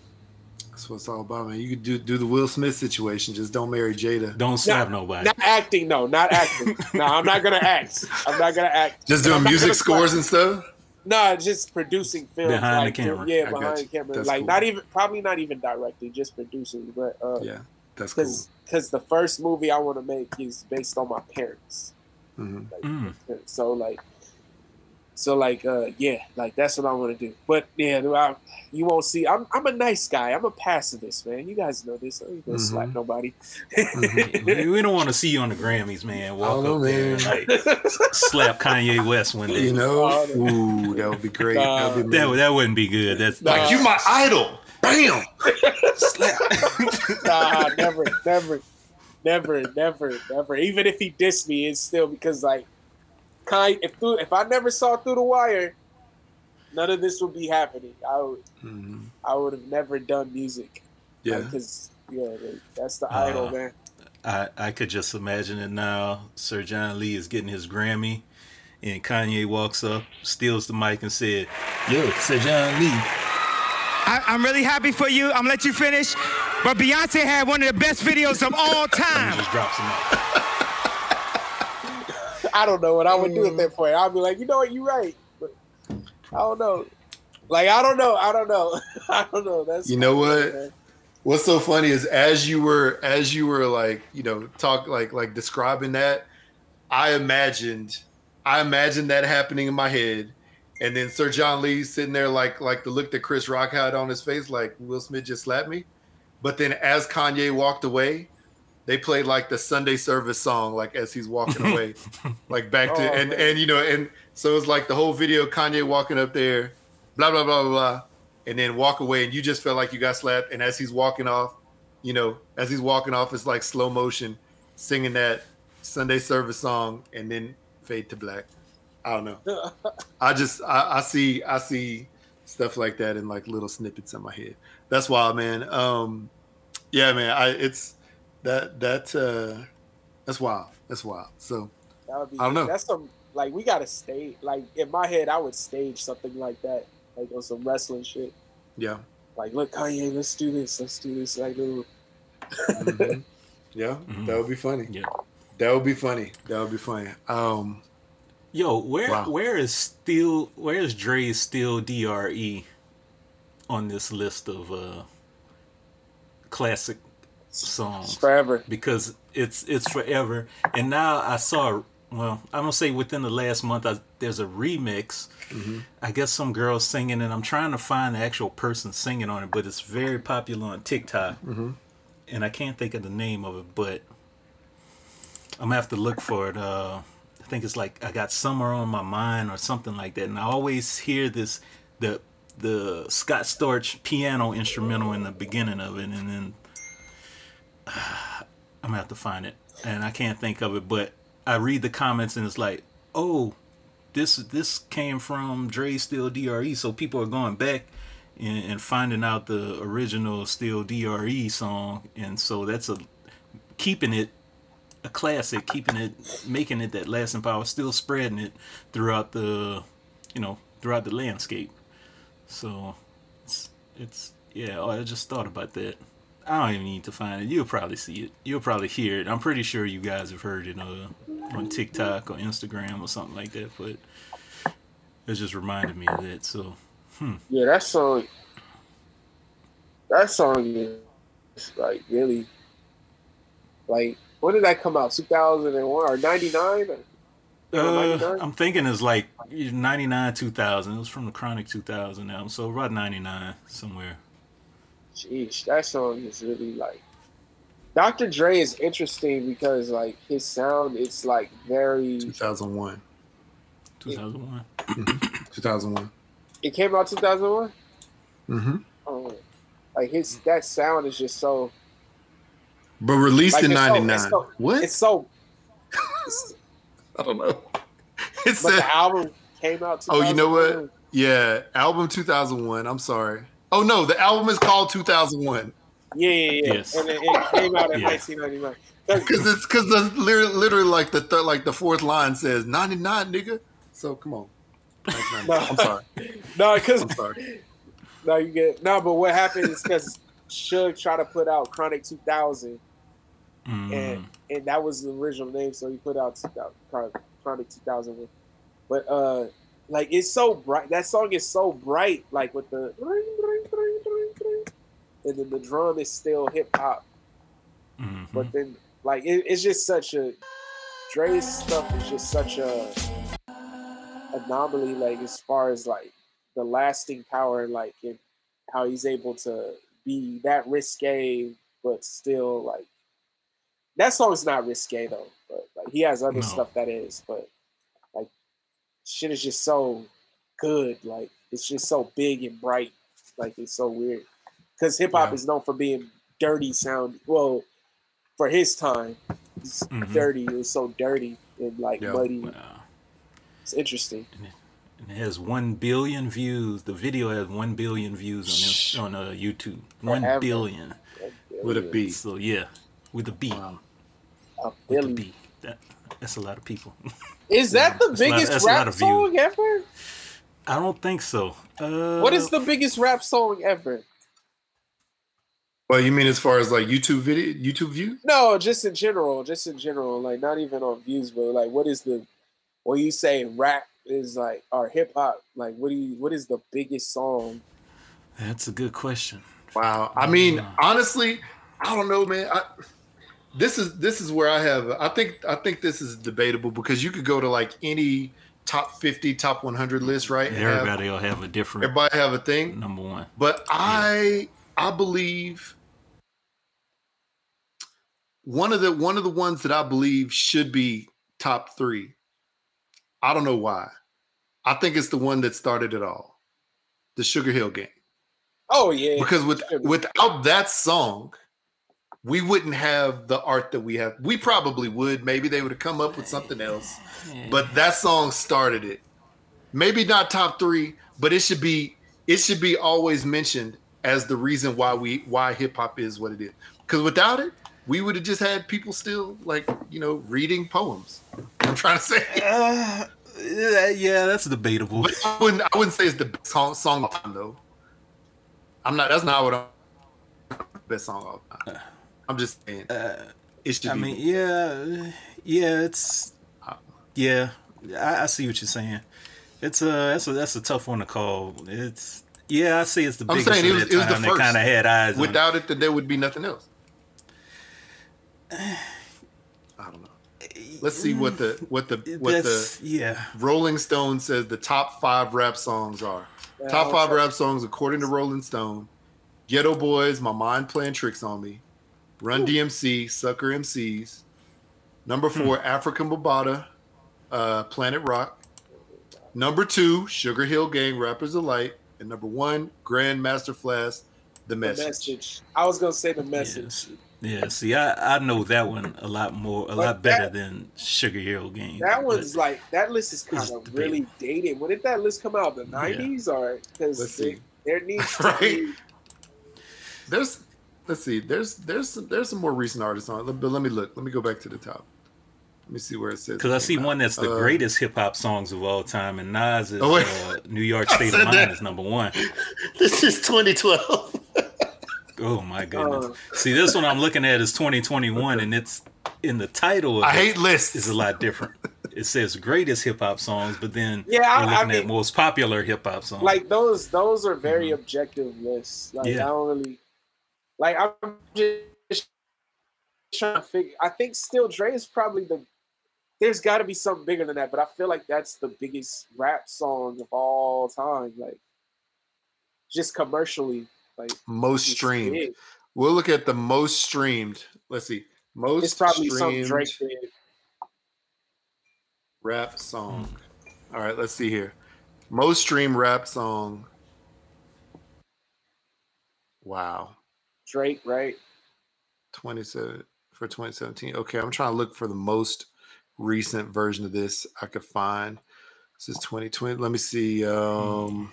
That's what it's all about, man. You could do do the Will Smith situation. Just don't marry Jada. Don't slap nobody. Not acting, no, not acting. <laughs> no, I'm not gonna act. I'm not gonna act. Just doing music scores slap. and stuff. No, just producing films Behind the camera. Yeah, I behind the camera. That's like cool. not even, probably not even directing, just producing. But uh, Yeah, that's cool. because because the first movie I want to make is based on my parents. Mhm. Like, Mm. So like, so like, uh, yeah, like that's what I want to do. But yeah, I, you won't see. I'm I'm a nice guy. I'm a pacifist, man. You guys know this. I ain't gonna Mhm. slap nobody. we we don't want to see you on the Grammys, man. Walk don't know, up there and, like, slap Kanye West one day. You know, Oh, ooh, that would be great. Nah. That'd be That would- that wouldn't be good. That's Nah. like you my idol. Bam. Slap. nah, never, never, never, never, never. Even if he dissed me, it's still because like, kind if through, if I never saw through the wire, none of this would be happening. I would Mhm. I would have never done music. Yeah. because yeah, like, that's the Uh, idol, man. I, I could just imagine it now. Sir John Lee is getting his Grammy, and Kanye walks up, steals the mic, and said, "Yo, Sir John Lee." I, I'm really happy for you. I'm gonna let you finish. But Beyonce had one of the best videos of all And time. I don't know what I would do at mm-hmm. that point. I'd be like, you know what, you're right, but I don't know. Like I don't know. I don't know. <laughs> I don't know. That's You know what? man. What's so funny is as you were as you were like you know talk like like describing that, I imagined I imagined that happening in my head, and then Sir John Lee sitting there like like the look that Chris Rock had on his face, like Will Smith just slapped me. But then as Kanye walked away, they played like the Sunday service song, like as he's walking <laughs> away, like back to Oh, and man. and you know, and so it's like the whole video, Kanye walking up there, blah blah blah blah blah, and then walk away, and you just felt like you got slapped. And as he's walking off, you know, as he's walking off, it's like slow motion, singing that Sunday service song, and then fade to black. I don't know. <laughs> I just I, I see I see stuff like that in like little snippets in my head. That's wild, man. Um, yeah, man. I it's that that uh, that's wild. That's wild. So That would be, I don't know. That's some like we gotta stage. Like in my head, I would stage something like that, like on some wrestling shit. yeah, Like, look, Kanye, let's do this. Let's do this. Like, little. Mhm. <laughs> yeah, Mhm. that would be funny. Yeah. That would be funny. That would be funny. Um, Yo, where Wow. where is still where is Dre's still DRE on this list of uh classic songs? forever. Because it's it's forever. And now I saw well, I'm gonna say within the last month I, there's a remix. I guess some girls singing and I'm trying to find the actual person singing on it, but it's very popular on TikTok. And I can't think of the name of it, but I'm gonna have to look for it. Uh, I think it's like I got summer on my mind or something like that. And I always hear this the the Scott Storch piano instrumental in the beginning of it, and then I'm gonna have to find it, and I can't think of it. But I read the comments, and it's like, oh, this this came from Dre Still Dre, so people are going back. And, and finding out the original Still Dre song, and so that's a keeping it a classic, keeping it, making it that lasting power, still spreading it throughout the, you know, throughout the landscape. So, it's, it's yeah. Oh, I just thought about that. I don't even need to find it. You'll probably see it. You'll probably hear it. I'm pretty sure you guys have heard it uh, on TikTok or Instagram or something like that. But it just reminded me of that. So, Yeah, that song. That song is like really. Like, when did that come out? 2001 or 99? Uh, I'm thinking it's like 99, 2000. It was from the Chronic 2000 album, so about 99 somewhere. Jeez, that song is really like. Dr. Dre is interesting because like his sound, it's like very. 2001. 2001. 2001. It came out 2001. Mm-hmm. Oh, like his that sound is just so. But released Like in it's so- '99. so- what? It's so. it's- <laughs> I don't know. It's but said, the album came out. oh, you know what? Yeah, album 2001. I'm sorry. Oh no, the album is called 2001 Yeah, yeah, yeah. Yes. And it, it came out in Yeah. 1999. 'Cause- because it's because the literally, literally like the third, like the fourth line says 99, nigga. So come on. 99. <laughs> No. I'm sorry. <laughs> No, because I'm sorry. <laughs> no, you get no. But what happened is because Suge tried to put out Chronic 2000, Mm. and and that was the original name, so he put out 2000 Chronic 2000. But uh, like it's so bright. That song is so bright, like with the and then the drum is still hip hop. Mhm. But then, like, it, it's just such a Dre's stuff is just such a anomaly. Like, as far as like the lasting power, like, and how he's able to be that risque, but still like that song's not risque though. But like, he has other No. stuff that is. But shit is just so good. Like, it's just so big and bright. Like, it's so weird because hip hop Yeah. is known for being dirty sound. Well, for his time, it's Mhm. dirty. It was so dirty and like Yeah. muddy. Wow. It's interesting. And it has one billion views. The video has one billion views on this, on uh, YouTube. One Forever. billion. With a B. So yeah, with a B. With a billion. B. That that's a lot of people. <laughs> Is that the That's a lot- biggest that's a lot rap song ever? I don't think so. Uh, What is the biggest rap song ever? Well, you mean as far as like YouTube video, YouTube views? No, just in general, just in general, like not even on views, but like what is the when you say rap is like or hip hop, like what do you what is the biggest song? That's a good question. Wow. I mean, honestly, I don't know, man. I, this is this is where I have. I think I think this is debatable because you could go to like any top fifty, top one hundred list, right? and have- Everybody will have a different everybody have a thing. number one. But I I believe one of the one of the ones that I believe should be top three. I don't know why. I think it's the one that started it all, the Sugar Hill Gang. Oh yeah. Because with without that song, we wouldn't have the art that we have. We probably would. Maybe they would have come up with something else. But that song started it. Maybe not top three, but it should be it should be always mentioned as the reason why we why hip hop is what it is. Because without it, we would have just had people still like you know reading poems. I'm trying to say. <laughs> Uh, yeah, that's debatable. But I wouldn't I wouldn't say it's the best song, song of time though. I'm not. That's not what I'm. Best song of all time. I'm just saying. Uh, it should I be. mean, yeah, yeah, it's uh, yeah. I, I see what you're saying. It's a that's a that's a tough one to call. It's yeah, I see. It's the I'm biggest saying it was, that it was the time first. kind of had eyes. on it. Without it, there would be nothing else. <sighs> I don't know. Eh, Let's see what the what the eh, what That's- the yeah. Rolling Stone says the top five rap songs are. Yeah, top five rap songs according to Rolling Stone: Geto Boys, My Mind Playing Tricks on Me, Run DMC, Sucker MCs. Number Hmm. four, Afrika Bambaataa, uh, Planet Rock. Number two, Sugar Hill Gang, Rappers Delight, and number one, Grandmaster Flash, The The Message. message. I was gonna say the message. Yeah, see, I, I know that one a lot more, a But lot better that- than Sugar Hill Gang. That one's like that list is kind of debatable. really dated. When did that list come out? The nineties or because there needs to <laughs> Right. be There's, let's see, there's there's some, there's some more recent artists on it, but let me look. Let me go back to the top. Let me see where it says. Because I see came one that's the Uh, greatest hip hop songs of all time, and Nas is Oh, uh, New York <laughs> State of Mind that. is number one. <laughs> This is 2012. <laughs> Oh my goodness! Uh. see, this one I'm looking at is 2021, and it's in the title. Of I it hate lists. Is a lot different. It says greatest hip hop songs, but then Yeah, I- we're I looking at mean- most popular hip hop songs. like those. Those are very objective lists. Like Yeah. I don't really like. I'm just trying to figure. I think still Dre is probably the. There's got to be something bigger than that, but I feel like that's the biggest rap song of all time. Like just commercially, like most streamed. big. We'll look at the most streamed. Let's see. Most It's probably streamed Drake did. rap song. All right, let's see here. Most streamed rap song. Wow. Drake, right? 27 for 2017. Okay, I'm trying to look for the most recent version of this I could find. This is 2020. Let me see. Um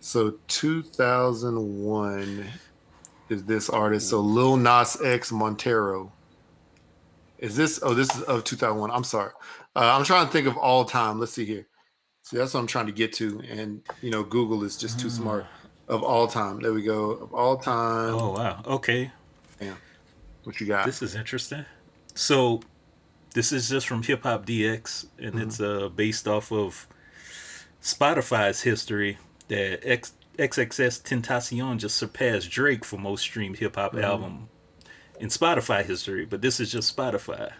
so 2001 is this artist. So Lil Nas X Montero. Is this oh this is of 2001. I'm sorry. Uh, I'm trying to think of all time. Let's see here. See, that's what I'm trying to get to. And you know, Google is just too smart. Of all time. There we go. Of all time. oh wow, okay, Damn. What you got? this is interesting. So, this is just from Hip Hop DX, and it's uh, based off of Spotify's history that X, XXXTentacion just surpassed Drake for most streamed hip hop album in Spotify history. But this is just Spotify.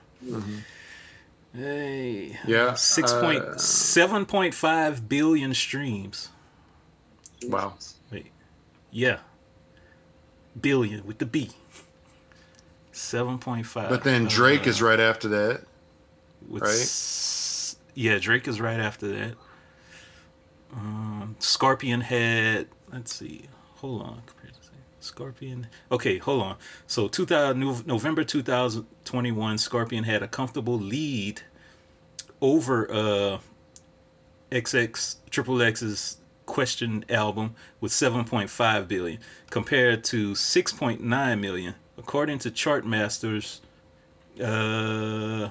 Hey, Yeah. six uh, point seven point five billion streams. Wow. Yeah, billion with the B. Seven point five. But then Drake is right after that. with right? s- yeah, Drake is right after that. Um, Scorpion had let's see, hold on. Scorpion. Okay, hold on. So 2000 November 2021, Scorpion had a comfortable lead over uh XX Triple X's Question album with 7.5 billion compared to 6.9 million according to Chartmasters. Uh,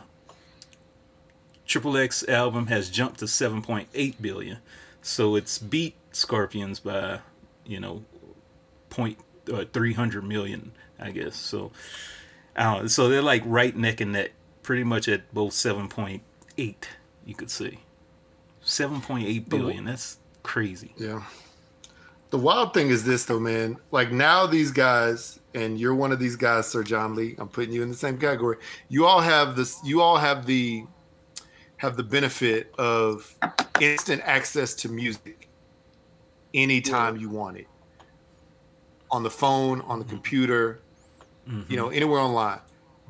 Triple X album has jumped to 7.8 billion, so it's beat Scorpions by you know point uh, 300 million, I guess. So, I don't. So they're like right neck and neck, pretty much at both 7.8. You could see. 7.8 billion. That's crazy. Yeah. The wild thing is this though, man. Like now these guys, and you're one of these guys, Sir John Lee. I'm putting you in the same category. You all have this. You all have the have the benefit of instant access to music anytime you want it. On the phone, on the computer, you know, anywhere online.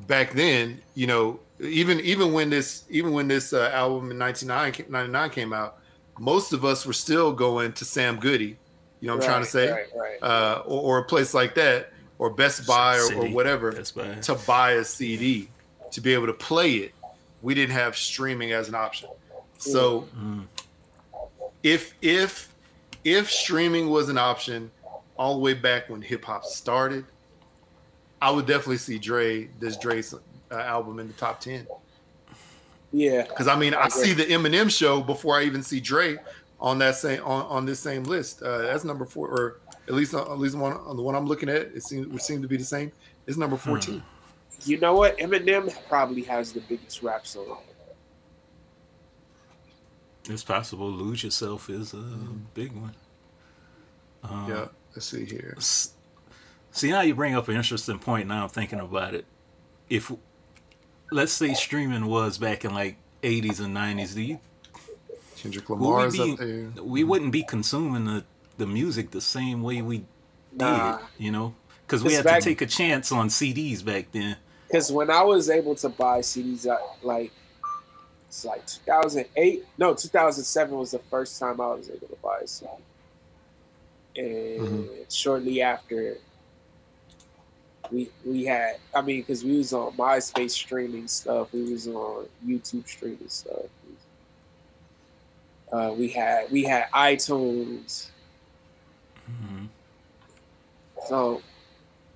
back then, you know, even even when this even when this uh, album in 1999 came out, most of us were still going to Sam Goody. You know what I'm trying to say? Right, right. Uh, or, or a place like that, or Best Buy, or, or whatever, Best Buy. to buy a CD to be able to play it. We didn't have streaming as an option. So if if if streaming was an option all the way back when hip hop started, I would definitely see Dre this Dre's uh, album in the top ten. Yeah. Because I mean, I agree. see the Eminem show before I even see Dre on that same on, on this same list. Uh, that's number four, or at least at least one on the one I'm looking at. It seems would seem to be the same. It's number fourteen. You know what? Eminem probably has the biggest rap song. It's possible. Lose yourself is a big one. Uh, Yeah, let's see here. See now you bring up an interesting point. Now I'm thinking about it. If let's say streaming was back in like 80s and 90s, do you Kendrick would Lamar's we up there. we wouldn't be consuming the the music the same way we did, Nah. you know? Because we had back- to take a chance on CDs back then. Because when I was able to buy CDs, I, like it's like 2008, no, 2007 was the first time I was able to buy a CD. And mm-hmm. shortly after, we we had, I mean, because we was on MySpace streaming stuff, we was on YouTube streaming stuff. Uh, we had we had iTunes. Mhm. So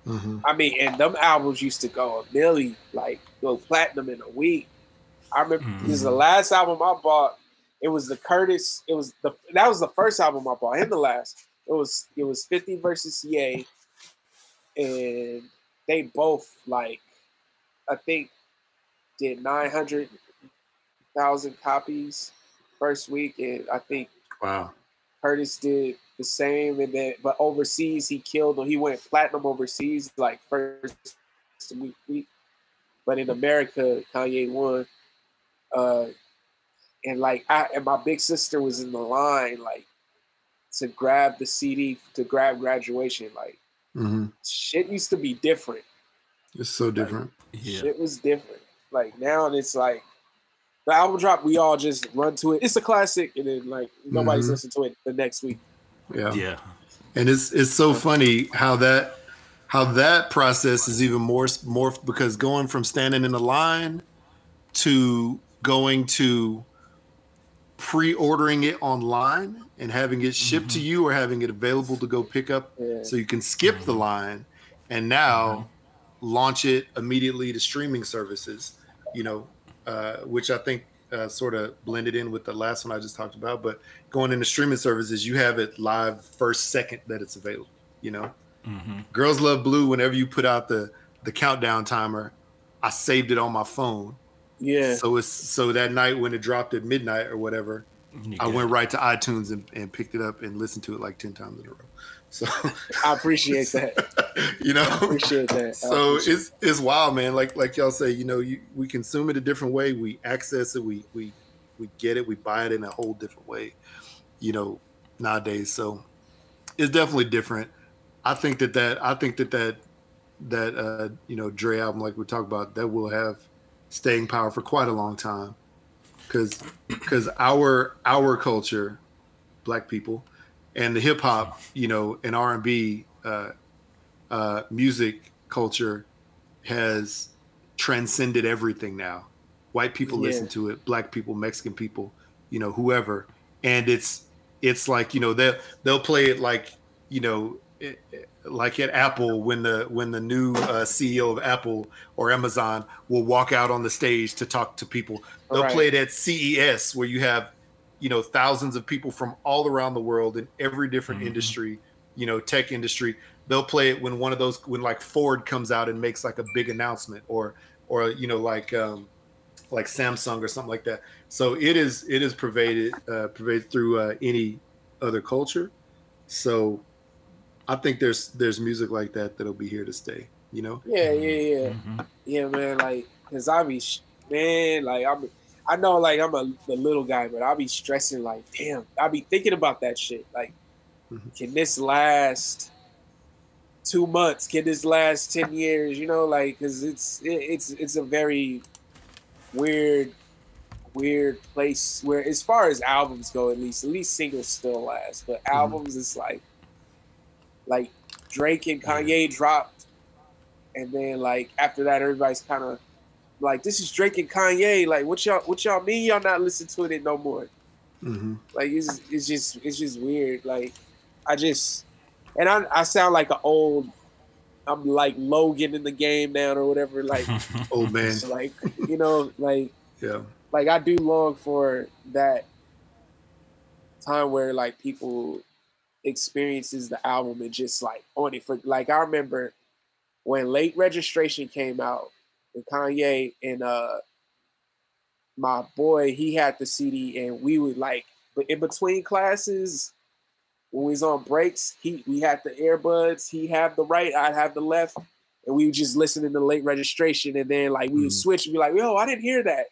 Mhm. I mean, and them albums used to go a million, like go platinum in a week. I remember this is the last album I bought. It was the Curtis. It was the that was the first album I bought, and the last. It was it was Fifty versus Ye, and they both like, I think, did nine hundred thousand copies first week, and I think Wow. Curtis did the same, and then but overseas he killed him. He went platinum overseas like first week, week. but in America Kanye won. Uh, and like I and my big sister was in the line like to grab the CD to grab graduation. Like hmm shit used to be different. It's so different. Yeah. Shit was different. Like now it's like the album drop, we all just run to it. It's a classic, and then like nobody's Mhm. listening to it the next week. Yeah. Yeah. And it's it's so funny how that how that process is even more more because going from standing in the line to going to pre-ordering it online and having it shipped to you or having it available to go pick up Yeah. so you can skip the line and now launch it immediately to streaming services you know uh, which i think uh, sort of blended in with the last one i just talked about but going into streaming services you have it live first second that it's available you know? Hmm girls love blue whenever you put out the the countdown timer i saved it on my phone Yeah. so it's so that night when it dropped at midnight or whatever I went right to iTunes and, and picked it up and listened to it like 10 times in a row. So, <laughs> I appreciate that. <laughs> you know, I appreciate that. I <laughs> so appreciate it's, it's wild, man. Like, like y'all say, you know, you, we consume it a different way. We access it. We, we, we get it. We buy it in a whole different way, you know, nowadays. So it's definitely different. I think that that, I think that that, that, uh, you know, Dre album, like we talked about, that will have staying power for quite a long time because because our our culture, black people, and the hip hop, you know, and R and B uh, uh, music culture has transcended everything now. White people Yeah. listen to it, black people, Mexican people, you know, whoever, and it's it's like you know they will they'll play it like you know it- like at Apple when the when the new uh, CEO of Apple or Amazon will walk out on the stage to talk to people. They'll Right. play it at CES where you have you know thousands of people from all around the world in every different industry, you know, tech industry. They'll play it when one of those when like Ford comes out and makes like a big announcement or or you know like um like Samsung or something like that. So it is it is pervaded uh, pervaded through uh, any other culture. So I think there's there's music like that that'll be here to stay. You know. Yeah, yeah, yeah, Mhm. yeah, man. Like, cause I be, sh- man, like I'm, I know, like I'm a the little guy, but I be stressing, like, damn, I be thinking about that shit. Like, Mhm. can this last two months? Can this last ten years? You know, like because it's it, it's it's a very weird weird place where as far as albums go at least at least singles still last but albums is like like drake and kanye dropped. And then like after that everybody's kind of like this is drake and kanye. Like what y'all what y'all mean y'all not listen to it no more? Hmm like it's, it's just it's just weird. Like i just and i, I sound like an old i'm like logan in the game now or whatever like <laughs> Old <laughs> man. so, like you know like Yeah. like I do long for that time where like people experiences the album and just like on it for like I remember when late registration came out and Kanye and uh my boy he had the CD and we would like but in between classes when we was on breaks he we had the earbuds he had the right I'd have the left and we would just listening to late registration and then like we would Mhm. switch and be like yo I didn't hear that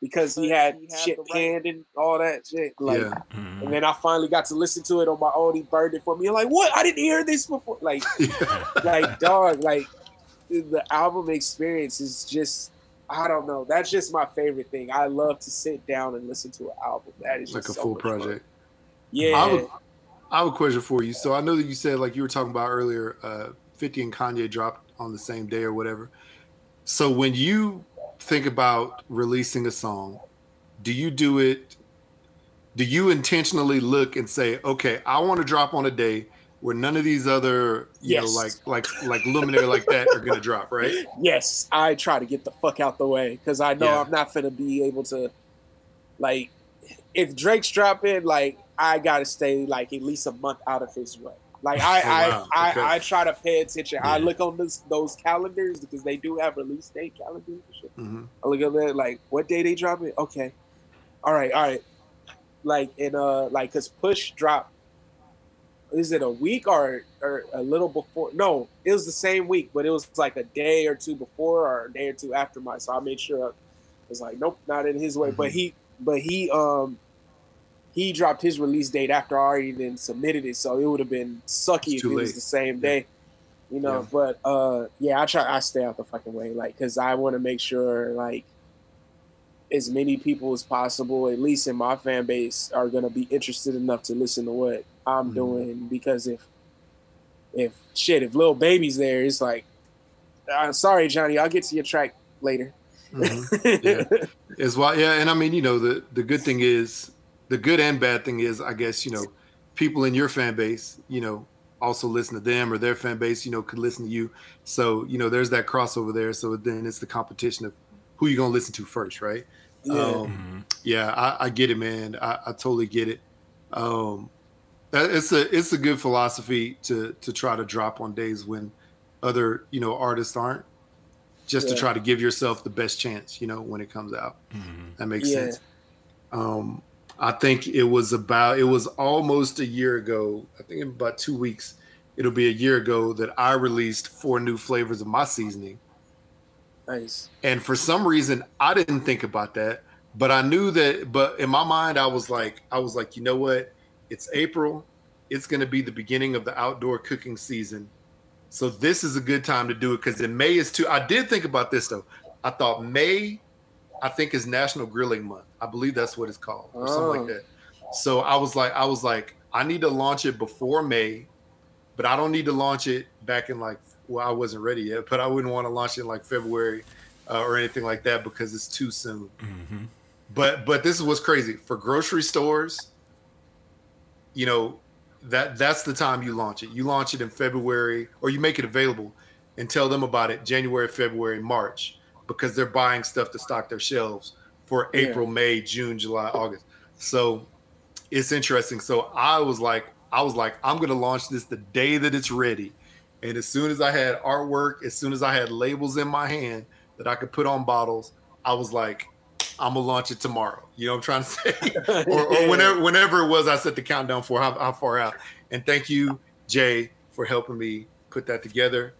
because he had shit panned and all that shit like yeah. and then I finally got to listen to it on my own. He burned it for me. I'm like, what? I didn't hear this before. Like, <laughs> like dog, like the album experience is just I don't know. That's just my favorite thing. I love to sit down and listen to an album. That is like a so full much fun. project. Yeah. I would, I have a question for you. So I know that you said like you were talking about earlier, uh, 50 and Kanye dropped on the same day or whatever. So when you think about releasing a song, do you do it? Do you intentionally look and say, okay, I want to drop on a day where none of these other, you Yes. know, like like like luminary like that are gonna drop, right? yes, I try to get the fuck out the way because I know Yeah. I'm not gonna be able to. Like, if Drake's dropping, like I gotta stay like at least a month out of his way. Like <laughs> I, Oh, wow. I, Okay. I, I try to pay attention. I look on this, those calendars because they do have release date calendars. And shit. hmm I look at that like what day they drop it. Okay, all right, all right. Like in uh, like cause Push drop. Is it a week or or a little before? No, it was the same week, but it was like a day or two before or a day or two after mine. So I made sure it was like, nope, not in his way. But he, but he, um, he dropped his release date after I already then submitted it, so it would have been sucky if it was the same day. You know, Yeah. but uh, yeah, I try. I stay out the fucking way, like, cause I want to make sure like as many people as possible, at least in my fan base, are gonna be interested enough to listen to what I'm Mhm. doing. Because if if shit, if Lil Baby's there, it's like, I'm sorry, Johnny, I'll get to your track later. Mhm. Yeah. <laughs> Is why, yeah, and I mean, you know, the the good thing is, the good and bad thing is, I guess, you know, people in your fan base, you know, also listen to them, or their fan base, you know, could listen to you. So, you know, there's that crossover there. So then it's the competition of who you're gonna listen to first, right? yeah. Um, yeah, I, I get it, man. I, I totally get it. Um, it's a it's a good philosophy to to try to drop on days when other you know artists aren't, just to try to give yourself the best chance, you know, when it comes out. That makes Yeah. sense. Um, I think it was about it was almost a year ago. I think in about two weeks, it'll be a year ago that I released four new flavors of my seasoning. nice. And for some reason, I didn't think about that, but I knew that. But in my mind, I was like, I was like, you know what? It's April. It's going to be the beginning of the outdoor cooking season. So this is a good time to do it because in May is too. I did think about this though. I thought May, I think is National Grilling Month. I believe that's what it's called or something Oh. like that. So I was like, I was like, I need to launch it before May, but I don't need to launch it back in like. Well, I wasn't ready yet, but I wouldn't want to launch it in like February uh, or anything like that because it's too soon. Mm-hmm. But but this is what's crazy for grocery stores. You know that that's the time you launch it. You launch it in February or you make it available and tell them about it January, February, March because they're buying stuff to stock their shelves for Yeah. April, May, June, July, August. So it's interesting. So I was like, I was like, I'm gonna launch this the day that it's ready. And as soon as I had artwork, as soon as I had labels in my hand that I could put on bottles, I was like, I'm gonna launch it tomorrow. You know what I'm trying to <laughs> say? <laughs> or, or whenever whenever it was, I set the countdown for how, how far out. And thank you, Jay, for helping me put that together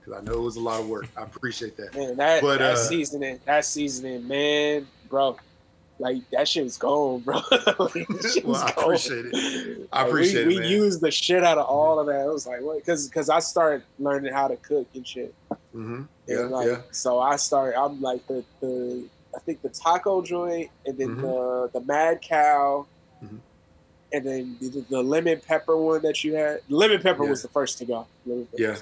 because I know it was a lot of work. I appreciate that. Man, that But, that uh, seasoning, that seasoning, man, bro. like that shit's gone, bro. <laughs> like, <laughs> Well, I gone. appreciate it. I Like, appreciate we, it, We man. used the shit out of all of that. It was like, what? Because because I started learning how to cook and shit. hmm And, Yeah, like, yeah. So I started. I'm like the the I think the taco joint, and then Mhm. the the Mad Cow. And then the, the lemon pepper one that you had. Lemon pepper Yeah. was the first to go. Yeah.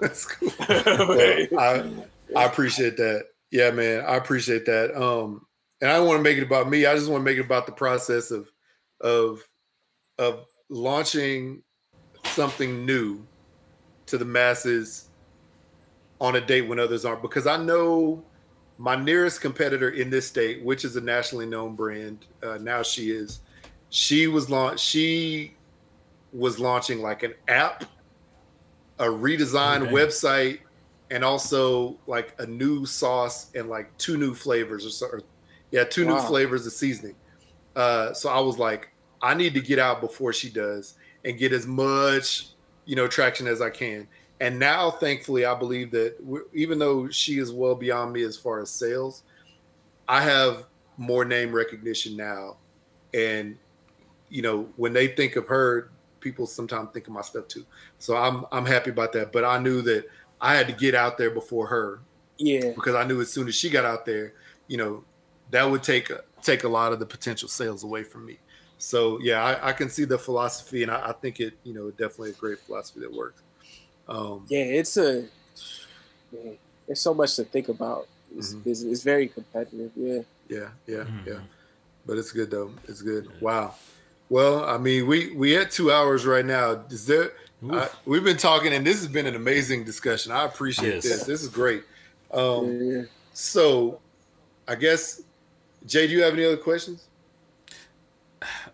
That's cool. <laughs> Well, I I appreciate that. Yeah, man, I appreciate that. Um, and I don't want to make it about me. I just want to make it about the process of of of launching something new to the masses on a date when others aren't. Because I know my nearest competitor in this state, which is a nationally known brand, uh, now she is. She was launch. She was launching like an app, a redesigned Okay. website, and also like a new sauce and like two new flavors or so. Or, yeah, two new flavors of seasoning. Uh, so I was like, I need to get out before she does and get as much, you know, traction as I can. And now, thankfully, I believe that we're, even though she is well beyond me as far as sales, I have more name recognition now. And you know, when they think of her, people sometimes think of my stuff too. So I'm I'm happy about that. But I knew that I had to get out there before her yeah. because I knew as soon as she got out there, you know, that would take a, take a lot of the potential sales away from me. So yeah, I, I can see the philosophy, and I, I think it, you know, definitely a great philosophy that works. Um, Yeah, it's a. Man, there's so much to think about. It's, Mhm. it's, it's very competitive. Yeah. yeah, yeah, Mhm. yeah. But it's good though. It's good. Wow. Well, I mean, we we at two hours right now. Is there? I, we've been talking, and this has been an amazing discussion. I appreciate Yes. this. This is great. Um, yeah. so, I guess, Jay, do you have any other questions?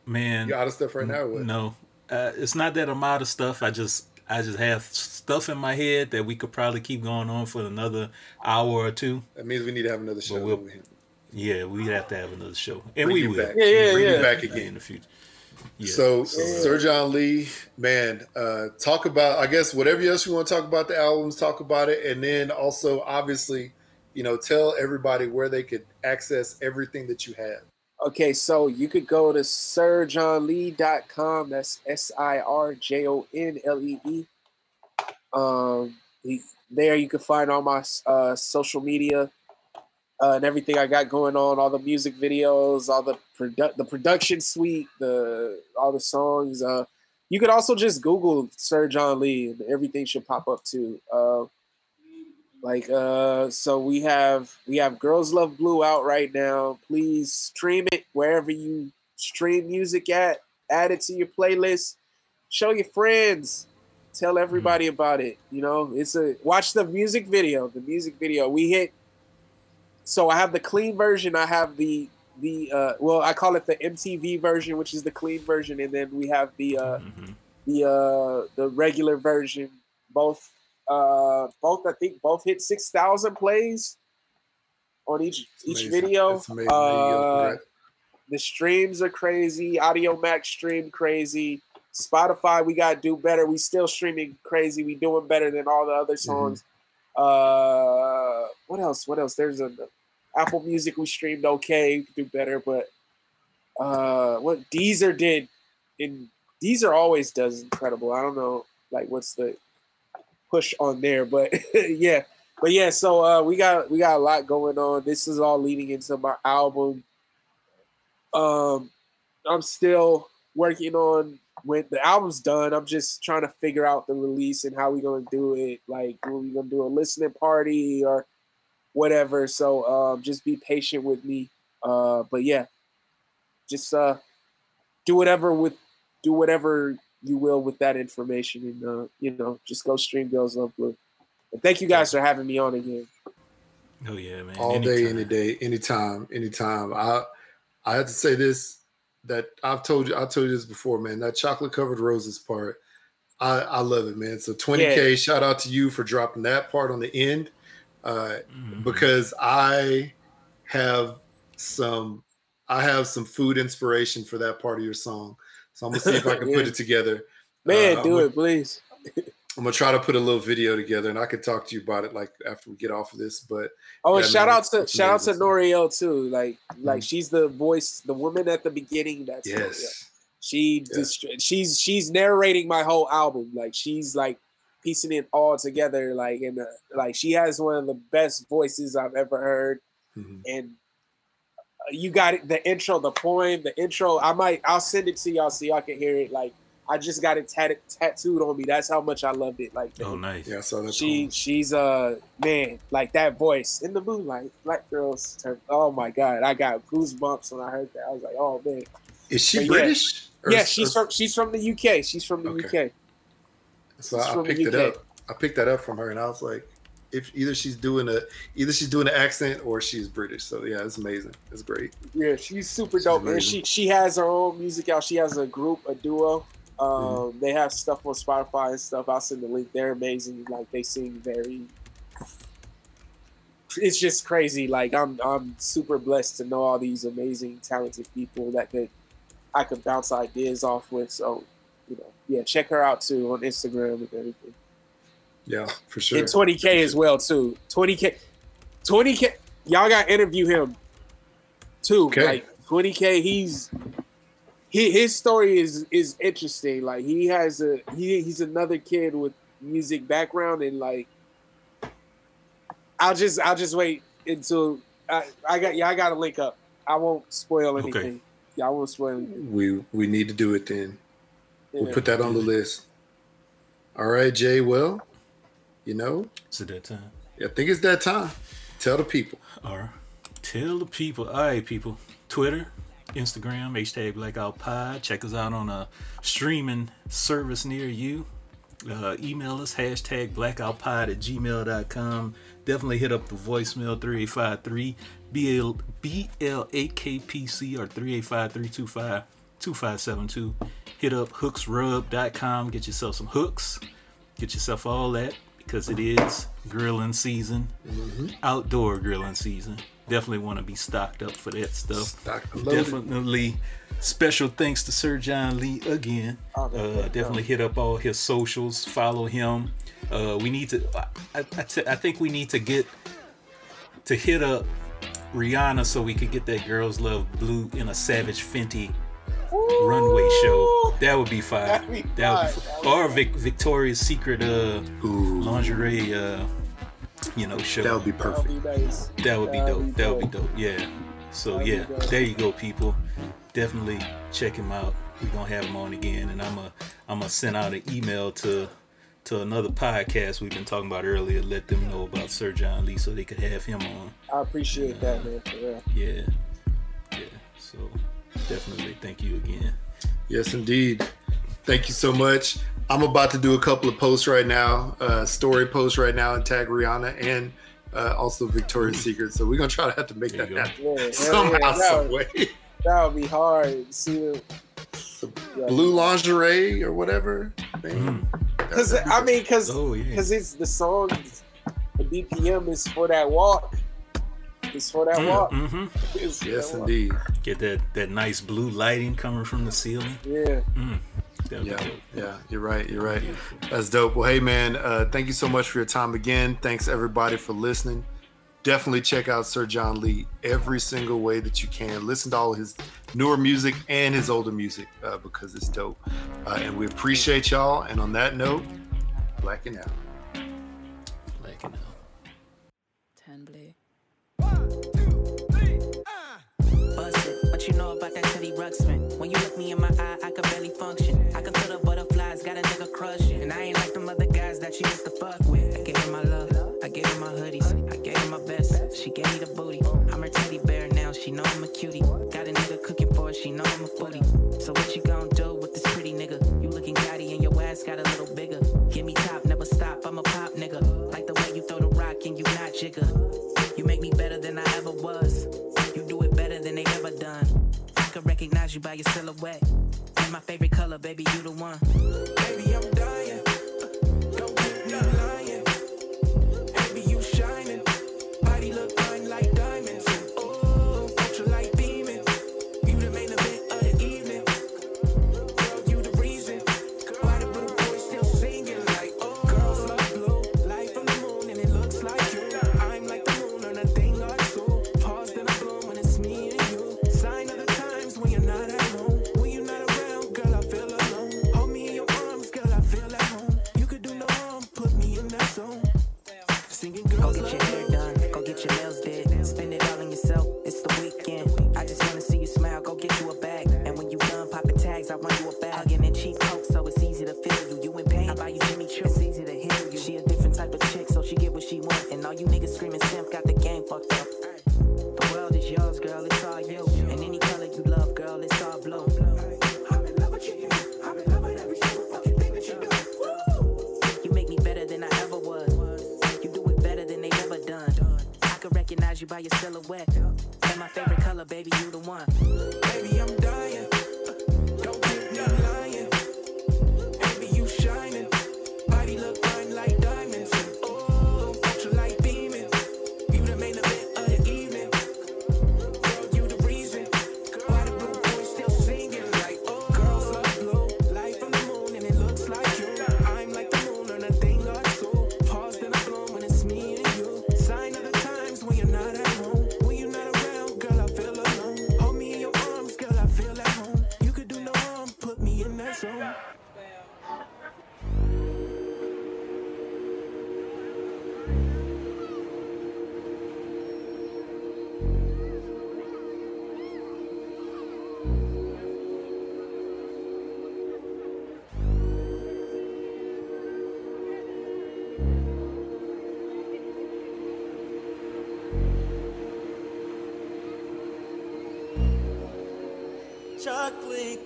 Man, You out of stuff right now? Or what? No, uh, it's not that I'm out of stuff. I just I just have stuff in my head that we could probably keep going on for another hour or two. That means we need to have another show. we'll- Yeah, we have to have another show, and Bring we will. back. Yeah, yeah, Bring yeah. you back again in the future. Yeah. So, Yeah. Sir John Lee, man, uh, talk about, I guess, whatever else you want to talk about the albums, talk about it. And then also, obviously, you know, tell everybody where they could access everything that you have. Okay, so you could go to sirjohnlee.com. That's S I R J O N L E E. Um, he- there you can find all my uh, social media uh, and everything I got going on, all the music videos, all the produ- the production suite, the all the songs. Uh, you could also just Google Sir John Lee, and everything should pop up too. Uh, like uh, so we have we have Girls Love Blue out right now. Please stream it wherever you stream music at. Add it to your playlist. Show your friends. Tell everybody about it. You know, it's a watch the music video. The music video we hit. So I have the clean version. I have the the uh, well, I call it the MTV version, which is the clean version, and then we have the uh, Mhm. the uh, the regular version. Both uh, both I think both hit six thousand plays on each each Amazing. video. Uh, the streams are crazy. Audiomack stream crazy. Spotify, we got to do better. We still streaming crazy. We doing better than all the other songs. Uh, what else? What else? There's a Apple Music. We streamed okay. We could do better, but uh, what Deezer did, in Deezer always does incredible. I don't know, like what's the push on there, but <laughs> yeah, but yeah. So uh, we got we got a lot going on. This is all leading into my album. Um, I'm still working on when the album's done. I'm just trying to figure out the release and how we gonna do it. Like, are we gonna do a listening party or whatever? So um, just be patient with me. Uh, but yeah, just uh, do whatever with do whatever you will with that information, and uh, you know, just go stream Girls Love Blue. And thank you guys for having me on again. Oh yeah, man. all day, any day, anytime, anytime. I I have to say this that I've told you I told you this before, man. That chocolate covered roses part, I I love it, man. So 20k, shout out to you for dropping that part on the end, uh, Mhm. because I have some I have some food inspiration for that part of your song. So I'm gonna see if I <laughs> can put it together. Man, Uh, do I'm it, please. <laughs> I'm gonna try to put a little video together, and I could talk to you about it like after we get off of this. But Oh, and Yeah, shout man, out to shout out to. Noriel too. Like like she's the voice, the woman at the beginning. That's Noriel. yes, She Yeah. just she's she's narrating my whole album. Like she's like piecing it all together. Like and uh, like she has one of the best voices I've ever heard. Mhm. And uh, you got it. The intro, the poem, the intro. I might I'll send it to y'all so y'all can hear it. Like I just got it tat- tattooed on me. That's how much I loved it. Like Oh, nice. yeah. so saw that. she poem. she's uh man like that voice in the moonlight black girls turn, oh my god i got goosebumps when i heard that i was like oh man Is she but yeah. British? Or- yeah she's or- from she's from the uk she's from the Okay. uk So I, I picked it up. I picked that up from her, and I was like, if either she's doing a either she's doing an accent or she's British. So yeah, it's amazing. It's great. yeah she's super She's dope and she she has her own music out she has a group a duo um Mm-hmm. they have stuff on spotify and stuff i'll send the link they're amazing like they sing very it's just crazy like i'm i'm super blessed to know all these amazing talented people that could i could bounce ideas off with so yeah check her out too on instagram and everything Yeah, for sure. and 20k as well too 20k 20k y'all got to interview him too Okay. like 20k he's he, his story is is interesting like he has a he, he's another kid with music background and like i'll just i'll just wait until i, I got yeah i gotta link up i won't spoil anything. Okay. i won't spoil anything we we need to do it then. We'll Yeah. put that on the list. All right, Jay. Well, you know, it's it that time? Yeah, I think it's that time. Tell the people. All right. Tell the people. All right, people. Twitter, Instagram, hashtag Blackout Pod. Check us out on a streaming service near you. Uh, email us, hashtag blackoutpod at gmail.com. Definitely hit up the voicemail 3853 BL, BLAKPC or 385 325 2572. Hit up hooksrub.com. Get yourself some hooks. Get yourself all that because it is grilling season, outdoor grilling season. Definitely want to be stocked up for that stuff. Stocked and loaded. Definitely special thanks to Sir John Lee again. Oh, Uh, definitely hit up all his socials, follow him. Uh, we need to, I, I, t- I think we need to get to hit up Rihanna so we could get that Girls Love Blue in a Savage Fenty runway show. That would be fire. That'd be That would be fire. or Vic, Victoria's Secret uh, Ooh, lingerie, uh, you know, show. that would be that perfect. would be nice That would be That'd dope. be That would be dope. dope. Yeah. So That'd yeah, there you go, people. Definitely check him out. We're gonna have him on again, and I'm gonna I'm gonna send out an email to to another podcast we've been talking about earlier. Let them know about Sir John Lee so they could have him on. i appreciate that man for real Yeah, yeah. So definitely thank you again. Yes, indeed. Thank you so much. I'm about to do a couple of posts right now, uh, story posts right now, and tag Rihanna and uh, also Victoria's Secret. So we're gonna try to have to make There that happen Yeah, somehow, yeah, that some would- way. <laughs> That would be hard. See, the- yeah. Blue lingerie or whatever. Man, Cause I mean, cause, Oh yeah. cause it's the song. The BPM is for that walk. It's for that walk. Mm-hmm. It's yes, that walk. indeed. Get that that nice blue lighting coming from the ceiling. Yeah. That'd Yeah, yeah, you're right. You're right. That's dope. Well, hey, man, uh, thank you so much for your time again. Thanks everybody for listening. Definitely check out Sir John Lee every single way that you can. Listen to all his newer music and his older music uh, because it's dope. Uh, and we appreciate y'all. And on that note, blacking out. Like you you know about that Teddy Ruxpin? When you look me in my eye, I can barely function. I can feel the butterflies, got a nigga crushing. And I ain't like them other guys that she used to fuck with. I gave her my love, I gave her my hoodies, I gave her my best. She gave me the booty. I'm her teddy bear now, she know I'm a cutie. Got a nigga cooking for her, she know I'm a foodie. So what you gon' do with this pretty nigga? You looking gaudy and your ass got a little bigger. Give me top, never stop, I'm a pop nigga. Like the way you throw the rock and you not jigger. You make me better than I ever was. You do it better than they ever done. Recognize you by your silhouette. And my favorite color, baby, you the one. Baby, I'm dying. by your silhouette. And my favorite color, baby, you the one.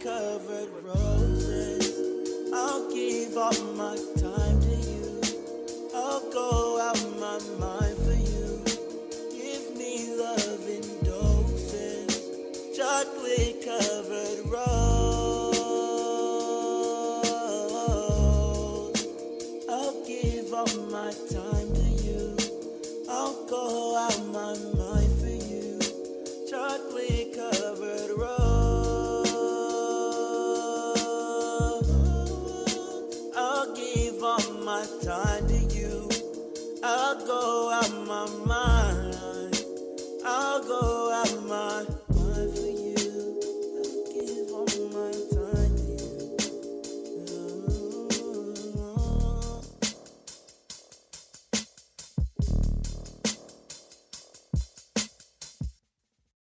cover.